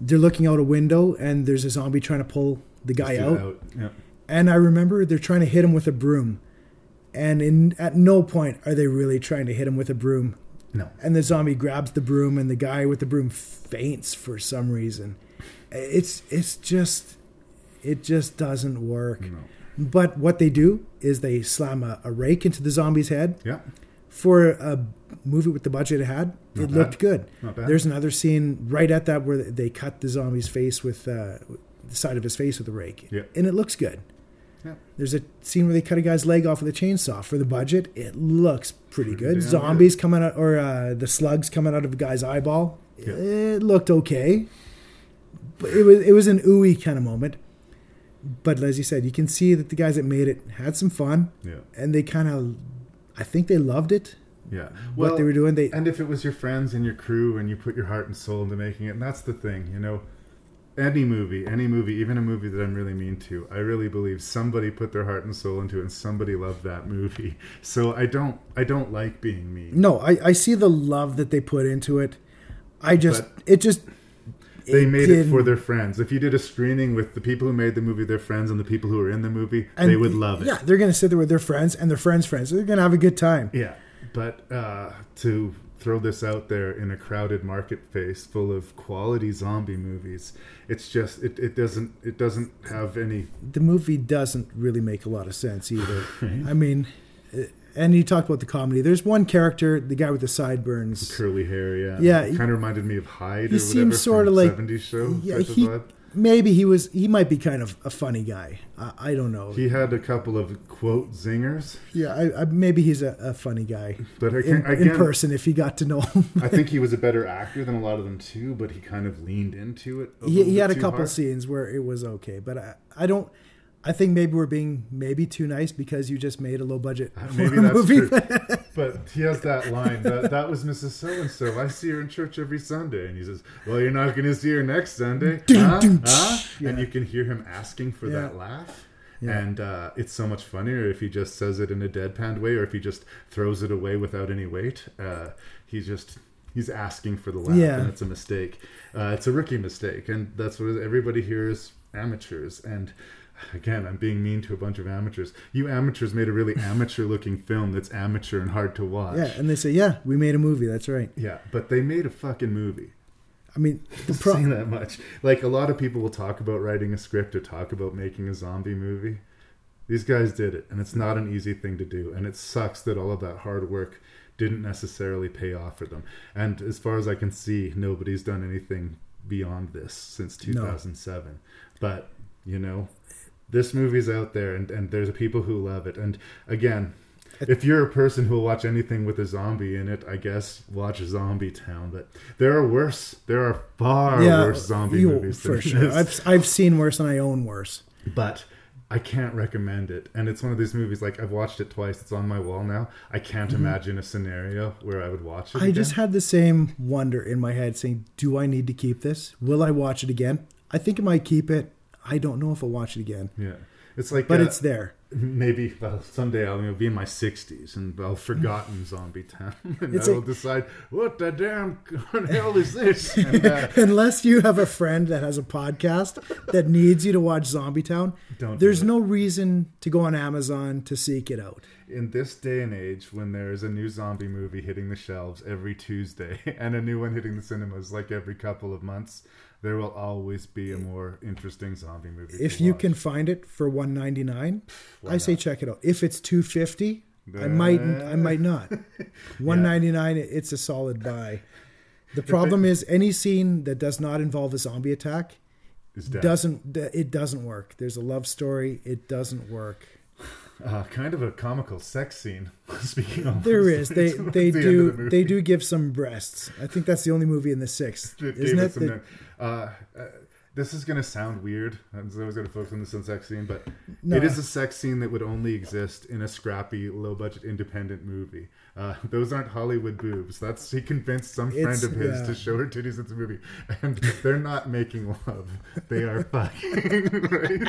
They're looking out a window and there's a zombie trying to pull the guy
Dude
out.
Yeah.
And I remember they're trying to hit him with a broom. And in at no point are they really trying to hit him with a broom.
No.
And the zombie grabs the broom and the guy with the broom faints for some reason. It's it's just it just doesn't work. No. But what they do is they slam a, a rake into the zombie's head.
Yeah.
For a movie with the budget it had,
Not
it looked good.
Not bad.
There's another scene right at that where they cut the zombie's face with uh, the side of his face with a rake,
Yeah.
and it looks good.
Yeah.
There's a scene where they cut a guy's leg off with a chainsaw. For the budget, it looks pretty,
Pretty
good. Zombies coming out, or uh, the slugs coming out of a guy's eyeball. It looked okay. But it was it was an ooey kind of moment. But as you said, you can see that the guys that made it had some fun.
Yeah.
And they kind of, I think they loved it.
Yeah.
What they were doing, they
and if it was your friends and your crew and you put your heart and soul into making it, and that's the thing, you know, any movie, any movie, even a movie that I'm really mean to, I really believe somebody put their heart and soul into it, and somebody loved that movie. So I don't, I don't like being mean.
No, I, I see the love that they put into it. I just,
But-
it just.
They made it for
didn't-
their friends. If you did a screening with the people who made the movie, their friends, and the people who were in the movie,
and
they would love it.
Yeah, they're gonna sit there with their friends and their friends' friends. They're gonna have a good time.
Yeah, but uh, to throw this out there in a crowded marketplace full of quality zombie movies, it's just it, it doesn't it doesn't have any.
The movie doesn't really make a lot of sense either. I mean, uh, and you talked about the comedy. There's one character, the guy with the sideburns.
Curly hair, yeah,
Yeah,
kind of reminded me of Hyde.
He
or
seems sort of like
70s show.
Yeah, he. Maybe he was. He might be kind of a funny guy. I, I don't know.
He had a couple of quote zingers.
yeah, I, I, maybe he's a, a funny guy.
But I
in, in person, if you got to know him,
I think he was a better actor than a lot of them too, but he kind of leaned into it. A
he, he had a couple
hard.
scenes where it was okay, but I, I don't. I think maybe we're being maybe too nice because you just made a low budget
Maybe that's
movie.
true. but he has that line that that was Mrs. So and So. I see her in church every Sunday, and he says, "Well, you're not going to see her next Sunday, huh? Huh?"
yeah.
And you can hear him asking for
Yeah.
that laugh.
Yeah.
And uh, it's so much funnier if he just says it in a deadpan way, or if he just throws it away without any weight. Uh, he's just he's asking for the laugh, and it's a mistake. Uh, it's a rookie mistake, and that's what everybody here is amateurs. And again, I'm being mean to a bunch of amateurs. You amateurs made a really amateur-looking film that's amateur and hard to watch.
yeah, and they say, yeah, we made a movie. That's right.
Yeah, but they made a fucking movie.
I mean, the pro-
say that much. Like a lot of people will talk about writing a script or talk about making a zombie movie. These guys did it, and it's not an easy thing to do. And it sucks that all of that hard work didn't necessarily pay off for them. And as far as I can see, nobody's done anything beyond this since 2007. But you know, this movie's out there, and and there's people who love it. And again. If you're a person who will watch anything with a zombie in it, I guess watch Zombie Town. But there are worse. There are far worse zombie
you-
movies
for
than
sure.
this.
I've I've seen worse, and I own worse.
But I can't recommend it. And it's one of these movies like I've watched it twice. It's on my wall now. I can't
Mhm.
imagine a scenario where I would watch it.
I just had the same wonder in my head, saying, "Do I need to keep this? Will I watch it again? I think I might keep it. I don't know if I'll watch it again.
Yeah, it's like,
but
uh,
it's there.
Maybe well, someday I'll you know, be in my sixties and I'll forgotten Zombie Town, and
It's
I will
a-
decide what the damn hell is this. And, uh,
Unless you have a friend that has a podcast that needs you to watch Zombie Town,
Don't
there's
it.
no reason to go on Amazon to seek it out.
in this day and age, when there's a new zombie movie hitting the shelves every Tuesday and a new one hitting the cinemas like every couple of months, there will always be a more interesting zombie movie.
If you
watch.
can find it for 199,
Why
I say check it out. If it's 250, I might I might not. 199 it's a solid buy. The problem is any scene that does not involve a zombie attack doesn't it doesn't work. There's a love story, it doesn't work.
Uh, kind of a comical sex scene. Speaking of,
There is. They they
the
do
the
they do give some breasts. I think that's the only movie in the sixth, isn't it? The-
uh, uh, this is gonna sound weird. I was always gonna focus on this on sex scene, but
No.
it is a sex scene that would only exist in a scrappy, low-budget independent movie. Uh, those aren't Hollywood boobs. That's he convinced some friend
It's-
of his
yeah.
to show her titties in the movie, and they're not making love. They are fucking. right?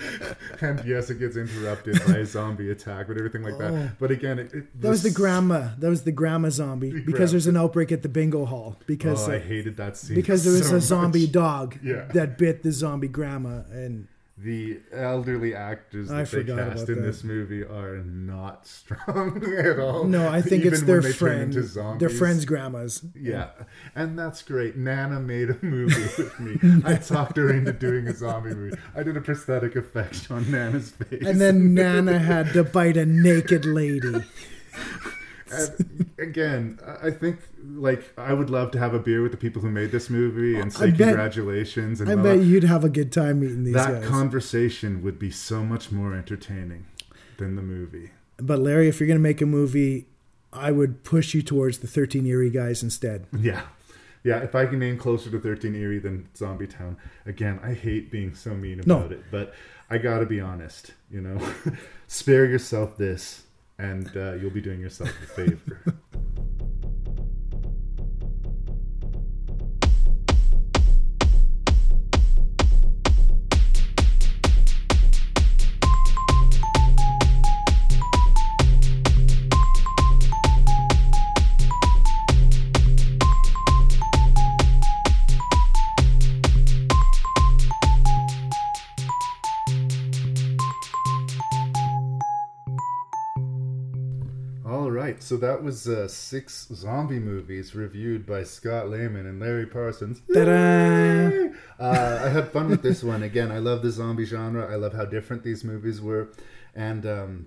and yes, it gets interrupted by a zombie attack, but everything like that.
Oh.
But again, it, it,
that was the grandma. That was the grandma zombie because
grandma.
there's an outbreak at the bingo hall because
Oh, I hated that scene
because there was
so
a zombie
much.
dog
Yeah.
that bit the zombie grandma and
the elderly actors
I
that they cast in
that.
this movie are not strong at all.
no, I think it's their friend, their friends' grandmas.
Yeah, and that's great. Nana made a movie with me. I talked her into doing a zombie movie. I did a prosthetic effect on Nana's face,
And then Nana had to bite a naked lady.
Again, I think like I would love to have a beer with the people who made this movie and say
bet-
congratulations. And
I bet you'd have a good time meeting these
that
guys.
conversation would be so much more entertaining than the movie.
but Larry, if you're gonna make a movie, I would push you towards the 13 Eerie guys instead.
Yeah. Yeah, if I can name closer to 13 Eerie than Zombie Town. Again, I hate being so mean
No.
about it, but I gotta be honest, you know? Spare yourself this, and uh, you'll be doing yourself a favor. that was uh, six zombie movies reviewed by Scott Lehman and Larry Parsons.
Ta-da!
Uh, I had fun with this one. Again, I love the zombie genre. I love how different these movies were, and um,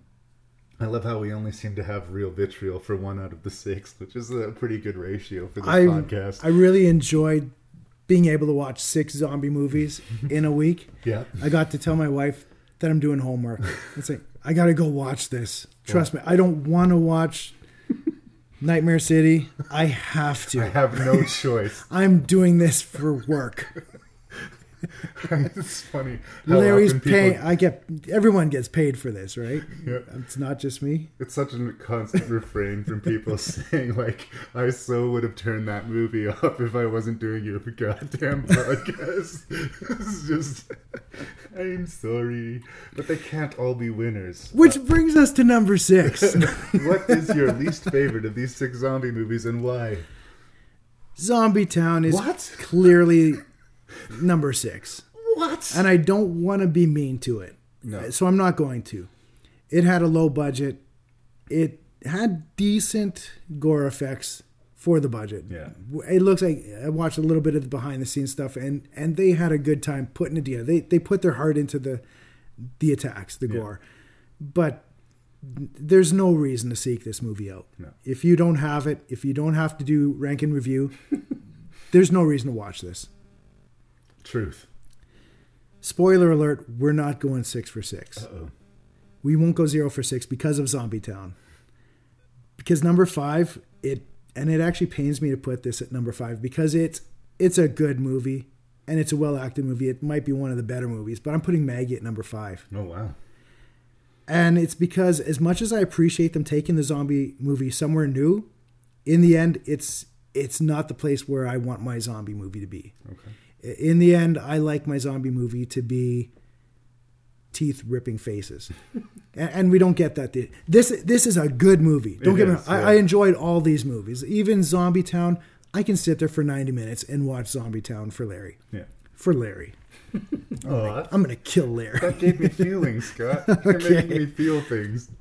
I love how we only seem to have real vitriol for one out of the six, which is a pretty good ratio for this
I
podcast.
I really enjoyed being able to watch six zombie movies in a week.
Yeah.
I got to tell my wife that I'm doing homework. It's like I got to go watch this. Trust me, I don't want to watch Nightmare City. I have to.
I have no choice.
I'm doing this for work.
it's funny.
Larry's
people-
paying. I get. Everyone gets paid for this, right?
Yeah.
It's not just me.
It's such a constant refrain from people saying, like, I so would have turned that movie off if I wasn't doing your goddamn podcast. it's just, I'm sorry. But they can't all be winners.
Which brings us to number six.
what is your least favorite of these six zombie movies and why?
Zombie Town is
What?
clearly number six.
What?
And I don't want to be mean to it.
No.
So I'm not going to. It had a low budget. It had decent gore effects for the budget.
Yeah.
It looks like I watched a little bit of the behind the scenes stuff and and they had a good time putting it together. They they put their heart into the the attacks, the
Yeah.
gore. But there's no reason to seek this movie out.
No.
If you don't have it, if you don't have to do rank and review, there's no reason to watch this.
Truth.
Spoiler alert, we're not going six for 6
Uh-oh.
We won't go zero for six because of Zombie Town. Because number five, it and it actually pains me to put this at number five because it's it's a good movie and it's a well acted movie. It might be one of the better movies, but I'm putting Maggie at number five.
Oh, wow.
And it's because as much as I appreciate them taking the zombie movie somewhere new, in the end, it's it's not the place where I want my zombie movie to be.
Okay.
In the end, I like my zombie movie to be teeth ripping faces, and, and we don't get that. This this is a good movie. Don't
It
get me wrong.
yeah.
I, I enjoyed all these movies, even Zombie Town. I can sit there for ninety minutes and watch Zombie Town for Larry.
Yeah.
For Larry,
Oh,
I'm gonna kill Larry.
that gave me feelings, Scott. You're
Okay.
making me feel things.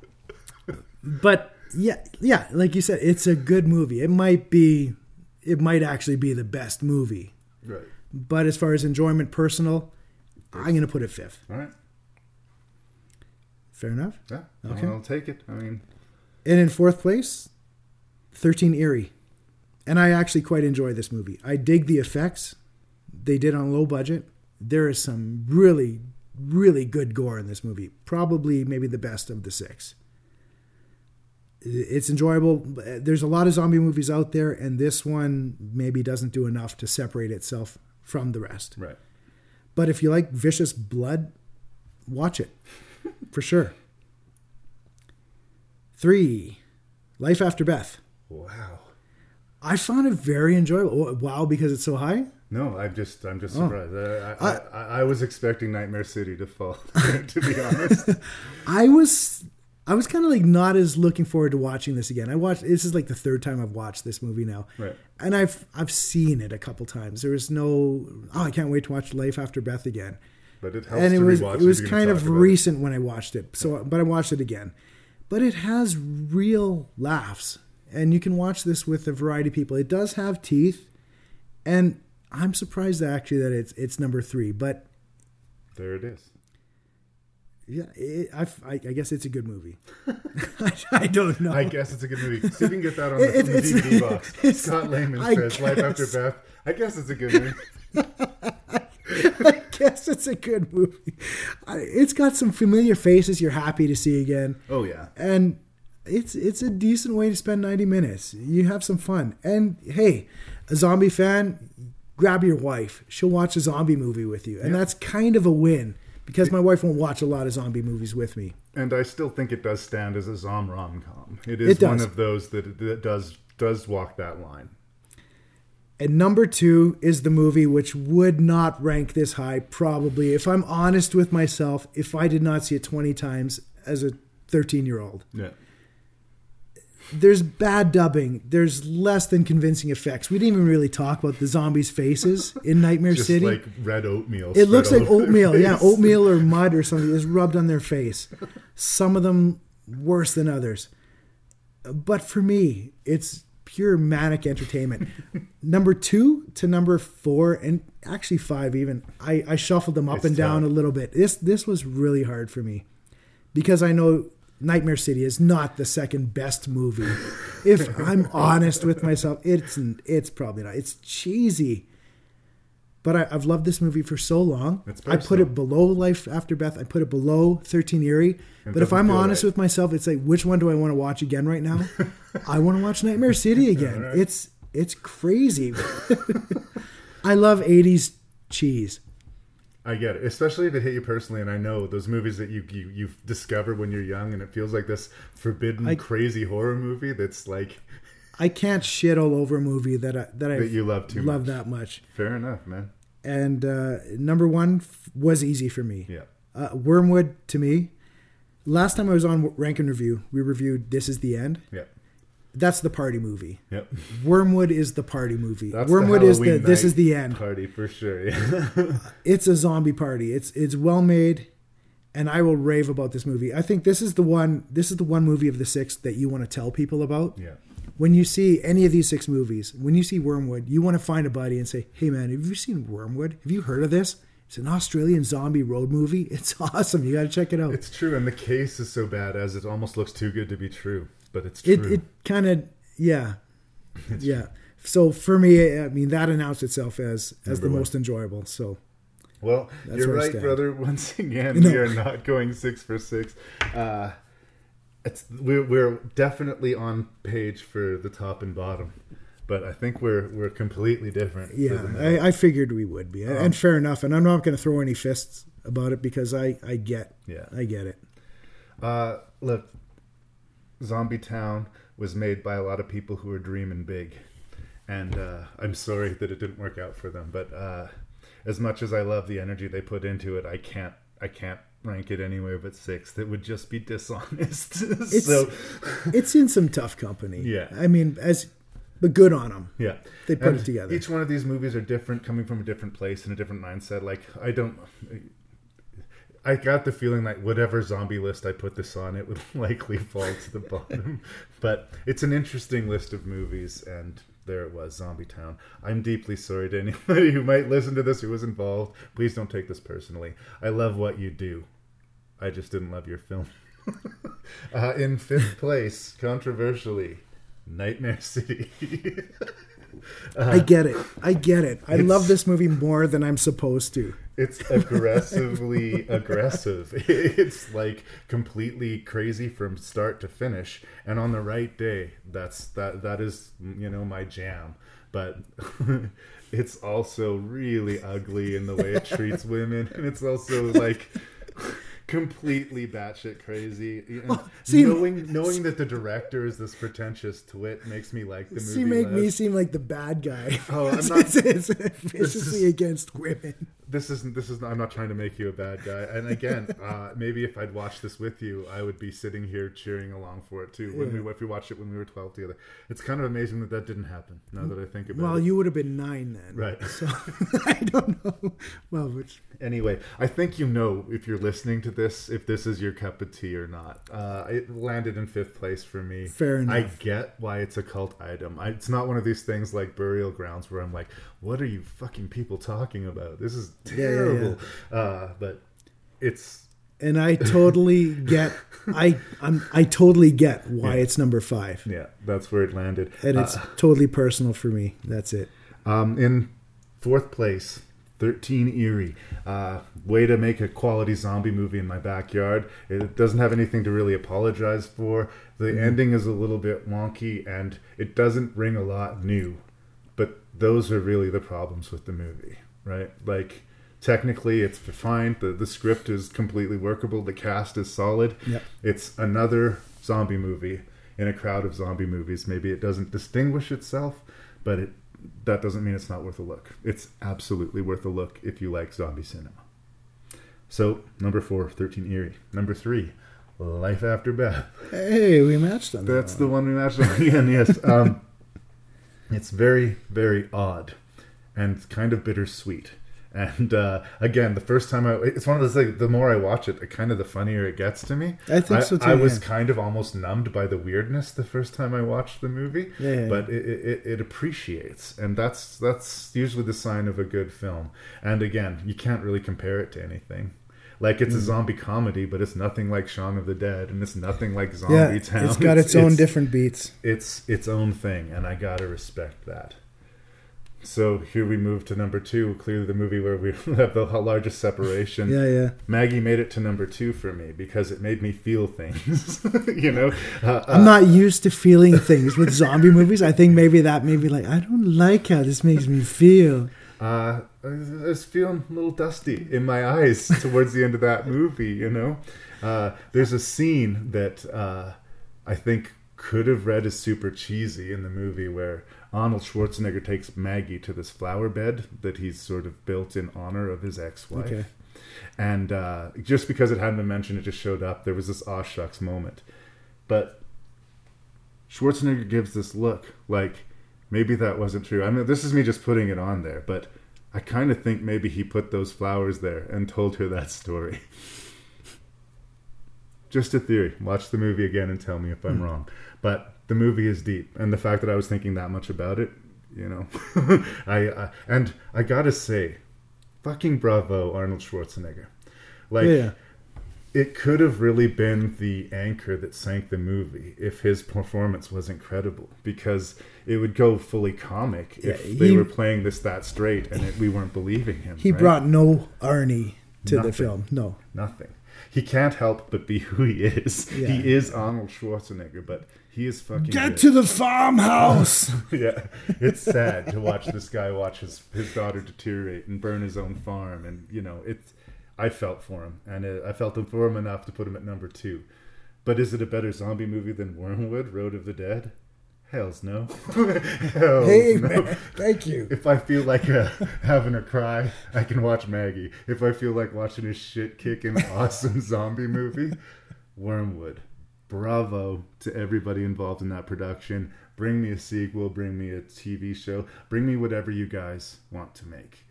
but yeah, yeah, like you said, it's a good movie. It might be, it might actually be the best movie.
Right.
But as far as enjoyment, personal, I'm gonna put it fifth.
All right.
Fair enough.
Yeah.
Okay.
I'll take it. I mean,
And in fourth place, 13 Eerie. And I actually quite enjoy this movie. I dig the effects they did on low budget. There is some really, really good gore in this movie. Probably maybe the best of the six. It's enjoyable. There's a lot of zombie movies out there, and this one maybe doesn't do enough to separate itself from the rest.
right.
But if you like vicious blood, watch it for sure. Three, Life After Beth.
Wow.
I found it very enjoyable. Wow, because it's so high.
No, I'm just, I'm just
Oh.
surprised. I, I, I, I was expecting Nightmare City to fall. to be honest.
I was, I was kind of like not as looking forward to watching this again. I watched. This is like the third time I've watched this movie now,
Right.
and I've I've seen it a couple times. There was no, oh, I can't wait to watch Life After Beth again.
But it helps
and it
to
was it was kind of
about it.
recent when I watched it. So, but I watched it again. But it has real laughs, and you can watch this with a variety of people. It does have teeth, and I'm surprised actually that it's it's number three. But
There it is.
Yeah, it, I, I, I guess it's a good movie. I, don't know.
I guess it's a good movie. See if you can get that on the,
It-
the DVD box. Scott Lehman
I
says Life After
guess.
Beth. I guess it's a good movie.
I guess it's a good movie. It's got some familiar faces you're happy to see again.
Oh yeah.
and it's it's a decent way to spend 90 minutes you have some fun and hey a zombie fan grab your wife she'll watch a zombie movie with you and
Yeah.
that's kind of a win because my wife won't watch a lot of zombie movies with me
And I still think it does stand as a Zom rom com. It
It
is
does.
one of those that, that does does walk that line.
and number two is the movie which would not rank this high probably if i'm honest with myself if i did not see it 20 times as a 13 year old
Yeah.
There's bad dubbing. There's less than convincing effects. We didn't even really talk about the zombies' faces in Nightmare
Just
City.
like red oatmeal.
it looks like oatmeal, yeah, oatmeal or mud or something is rubbed on their face. Some of them worse than others. but for me, it's pure manic entertainment. number two to number four, and actually five even. I, I shuffled them up and down a little bit. This this was really hard for me because I know Nightmare City is not the second best movie. if I'm honest with myself, it's it's probably not. It's cheesy. But I, I've loved this movie for so long. I put it below Life After Beth. I put it below 13 Eerie.
It
but if I'm honest
right.
with myself, it's like, which one do I want to watch again right now? I want to watch Nightmare City again.
Alright.
It's it's crazy. I love 80s cheese.
I get it, especially if it hit you personally. And I know those movies that you you you discover when you're young, and it feels like this forbidden,
I-
crazy horror movie that's like
I can't shit all over a movie that I that I
That you love too
love
much.
that much.
fair enough, man.
And uh, number one f- was easy for me.
Yeah.
Uh, Wyrmwood to me. Last time I was on Rank N Review, we reviewed This Is the End.
Yeah.
That's the party movie.
Yep.
Wyrmwood is the party movie.
That's
Wyrmwood
the
is the This is the end.
party for sure. Yeah.
It's a zombie party. It's it's well made, and I will rave about this movie. I think this is the one. This is the one movie of the six that you want to tell people about.
Yeah.
When you see any of these six movies, when you see Wyrmwood, you want to find a buddy and say, "Hey man, have you seen Wyrmwood? Have you heard of this? It's an Australian zombie road movie. It's awesome. You got to check it out."
It's true, and the case is so bad as it almost looks too good to be true, but it's true.
it it kind of yeah yeah so for me i mean that announced itself as as
Number
the
one.
most enjoyable so
Well,
That's
you're right, brother. Once again,
No.
we are not going six for six. Uh, it's we're we're definitely on page for the top and bottom, but I think we're we're completely different.
yeah. I, I figured we would be
Um,
and fair enough and i'm not going to throw any fists about it because i i get
Yeah.
i get it
Uh, look, Zombie Town was made by a lot of people who are dreaming big, and uh, I'm sorry that it didn't work out for them. But uh, as much as I love the energy they put into it, I can't I can't rank it anywhere but six. That would just be dishonest.
it's
so
it's in some tough company
Yeah.
i mean as but good on them
Yeah,
They put
And
it together.
Each one of these movies are different, coming from a different place and a different mindset. Like I don't, I got the feeling like whatever zombie list I put this on, it would likely fall to the bottom. but it's an interesting list of movies, and there it was, Zombie Town. I'm deeply sorry to anybody who might listen to this who was involved. Please don't take this personally. I love what you do. I just didn't love your film. uh, in fifth place, controversially, Nightmare City. Uh,
i get it i get it i love this movie more than i'm supposed to
It's aggressively aggressive. It's like completely crazy from start to finish. And on the right day, that's that that is you know my jam. But it's also really ugly in the way it treats women, and it's also like completely batshit crazy. And
see-
knowing knowing that the director is this pretentious twit makes me like the movie.
See, make me seem like the bad guy.
Oh, I'm
It's-
not-
it's, it's viciously
is-
against women.
This isn't this is not, I'm not trying to make you a bad guy. And again, uh, maybe if I'd watched this with you, I would be sitting here cheering along for it too. When
Yeah.
we if we watched it when we were 12 together, it's kind of amazing that that didn't happen. Now that I think about
Well,
it, well,
you would have been nine then,
Right.
So I don't know. Well, which
anyway, I think you know if you're listening to this if this is your cup of tea or not. Uh, it landed in fifth place for me.
Fair enough.
I get why it's a cult item. I, it's not one of these things like Burial Grounds where I'm like, what are you fucking people talking about? This is
Yeah, yeah, yeah.
terrible. Uh, but it's
and I totally get. I I'm I totally get why
Yeah.
it's number five,
yeah, that's where it landed.
and it's
Uh,
totally personal for me. That's it.
Um, in fourth place, 13 Eerie. Uh, way to make a quality zombie movie in my backyard. It doesn't have anything to really apologize for. The
Mhm.
ending is a little bit wonky and it doesn't ring a lot new. Those are really the problems with the movie, right? Like, technically, it's fine. The, the script is completely workable. The cast is solid.
Yep.
It's another zombie movie in a crowd of zombie movies. Maybe it doesn't distinguish itself, but it that doesn't mean it's not worth a look. It's absolutely worth a look if you like zombie cinema. So, number four, 13 Eerie. Number three, Life After Beth.
Hey, we matched on that.
That's the one we matched on again, yes. Um, it's very, very odd and kind of bittersweet. And uh, again, the first time I, it's one of those like the more I watch it, the kind of the funnier it gets to me.
I think so, too,
I was kind of almost numbed by the weirdness the first time I watched the movie.
Yeah, yeah,
but it, it, it appreciates, and that's that's usually the sign of a good film. And again, you can't really compare it to anything. Like it's a
Mm.
zombie comedy, but it's nothing like Shaun of the Dead, and it's nothing like Zombie
Yeah,
Town.
it's got its own different beats.
It's its own thing, and I gotta respect that. So here we move to number two. Clearly, the movie where we have the largest separation.
Yeah, yeah.
Maggie made it to number two for me because it made me feel things. you know, uh,
I'm
uh,
not used to feeling things with zombie movies. I think maybe that maybe like I don't like how this makes me feel.
Uh, I was feeling a little dusty in my eyes towards the end of that movie. You know, uh, there's a scene that uh, I think could have read as super cheesy in the movie where Arnold Schwarzenegger takes Maggie to this flower bed that he's sort of built in honor of his ex-wife.
Okay.
And uh, just because it hadn't been mentioned, it just showed up. There was this aw shucks moment. But Schwarzenegger gives this look like maybe that wasn't true. I mean, this is me just putting it on there, but I kind of think maybe he put those flowers there and told her that story. just a theory. Watch the movie again and tell me if I'm
Hmm.
wrong. But the movie is deep, and the fact that I was thinking that much about it, you know, I, I and I gotta say, fucking bravo, Arnold Schwarzenegger. Like,
Yeah.
It could have really been the anchor that sank the movie if his performance was incredible, because it would go fully comic if
Yeah,
they were playing this that straight and it, we weren't believing him.
He
right?
brought no Arnie to the film. No.
Nothing. He can't help but be who he is.
Yeah.
He is Arnold Schwarzenegger, but he is fucking.
Get
good.
to the farmhouse.
yeah, it's sad to watch this guy watch his his daughter deteriorate and burn his own farm, and you know it's. I felt for him, and uh, I felt for him enough to put him at number two. But is it a better zombie movie than Wyrmwood: Road of the Dead? Hell's no. Hell's
Hey,
no.
man, thank you.
If I feel like uh, having a cry, I can watch Maggie. If I feel like watching a shit kicking awesome zombie movie, Wyrmwood. Bravo to everybody involved in that production. Bring me a sequel, bring me a TV show, bring me whatever you guys want to make.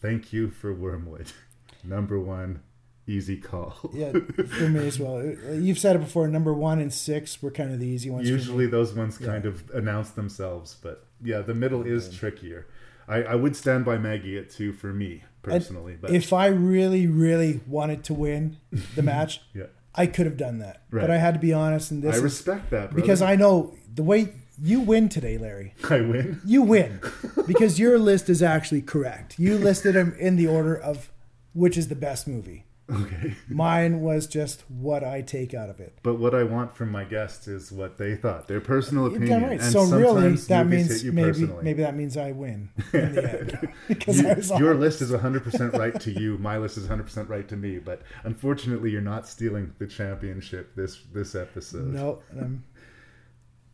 Thank you for Wyrmwood. Number one, easy call.
yeah, for me as well. You've said it before. Number one and six were kind of the easy ones.
Usually those ones kind of announce themselves, but yeah, the middle is trickier. I, I would stand by Maggie at two for me personally, but
if I really, really wanted to win the match,
Yeah.
I could have done that.
Right.
But I had to be honest, and this
I
is-
respect that,
because. I know the way you win today, Larry.
I win.
You win because your list is actually correct. You listed them in the order of which is the best movie.
Okay.
Mine was just what I take out of it.
But what I want from my guests is what they thought, their personal opinion.
right.
And
So really, that means maybe
personally.
maybe that means I win in the end because
You-
I was
your
honest.
list is 100% right to you. My list is 100% right to me. But unfortunately, you're not stealing the championship this this episode.
No, I'm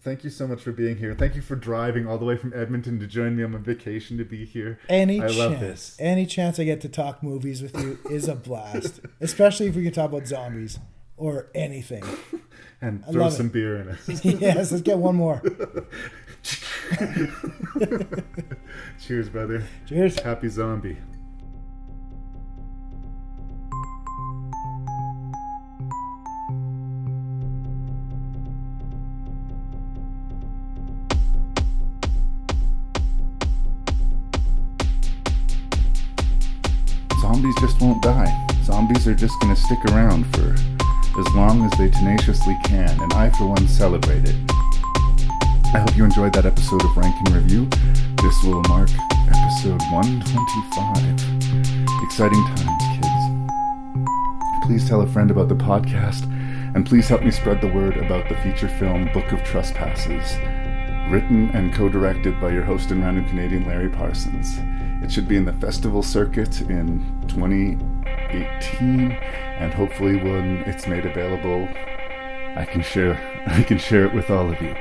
Thank you so much for being here. Thank you for driving all the way from Edmonton to join me on my vacation to be here.
Any
I
chance,
love this.
any chance I get to talk movies with you is a blast, especially if we can talk about zombies or anything.
And
I
throw some
it.
beer in it.
yes, let's get one more.
Cheers, brother.
Cheers.
Happy zombie. Zombies just won't die. Zombies are just going to stick around for as long as they tenaciously can, and I, for one, celebrate it. I hope you enjoyed that episode of Rank N Review. This will mark episode 125. Exciting times, kids. Please tell a friend about the podcast, and please help me spread the word about the feature film Book of Trespasses, written and co directed by your host and random Canadian Larry Parsons. It should be in the festival circuit in 2018, and hopefully, when it's made available, I can share I can share it with all of you.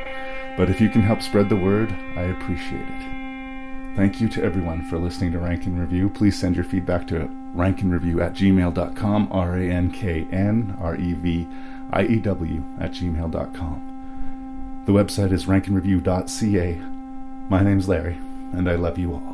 But if you can help spread the word, I appreciate it. Thank you to everyone for listening to Rank N Review. Please send your feedback to ranknreview at gmail.com, R A N K N R E V I E W at gmail.com. The website is rankandreview.ca. My name's Larry, and I love you all.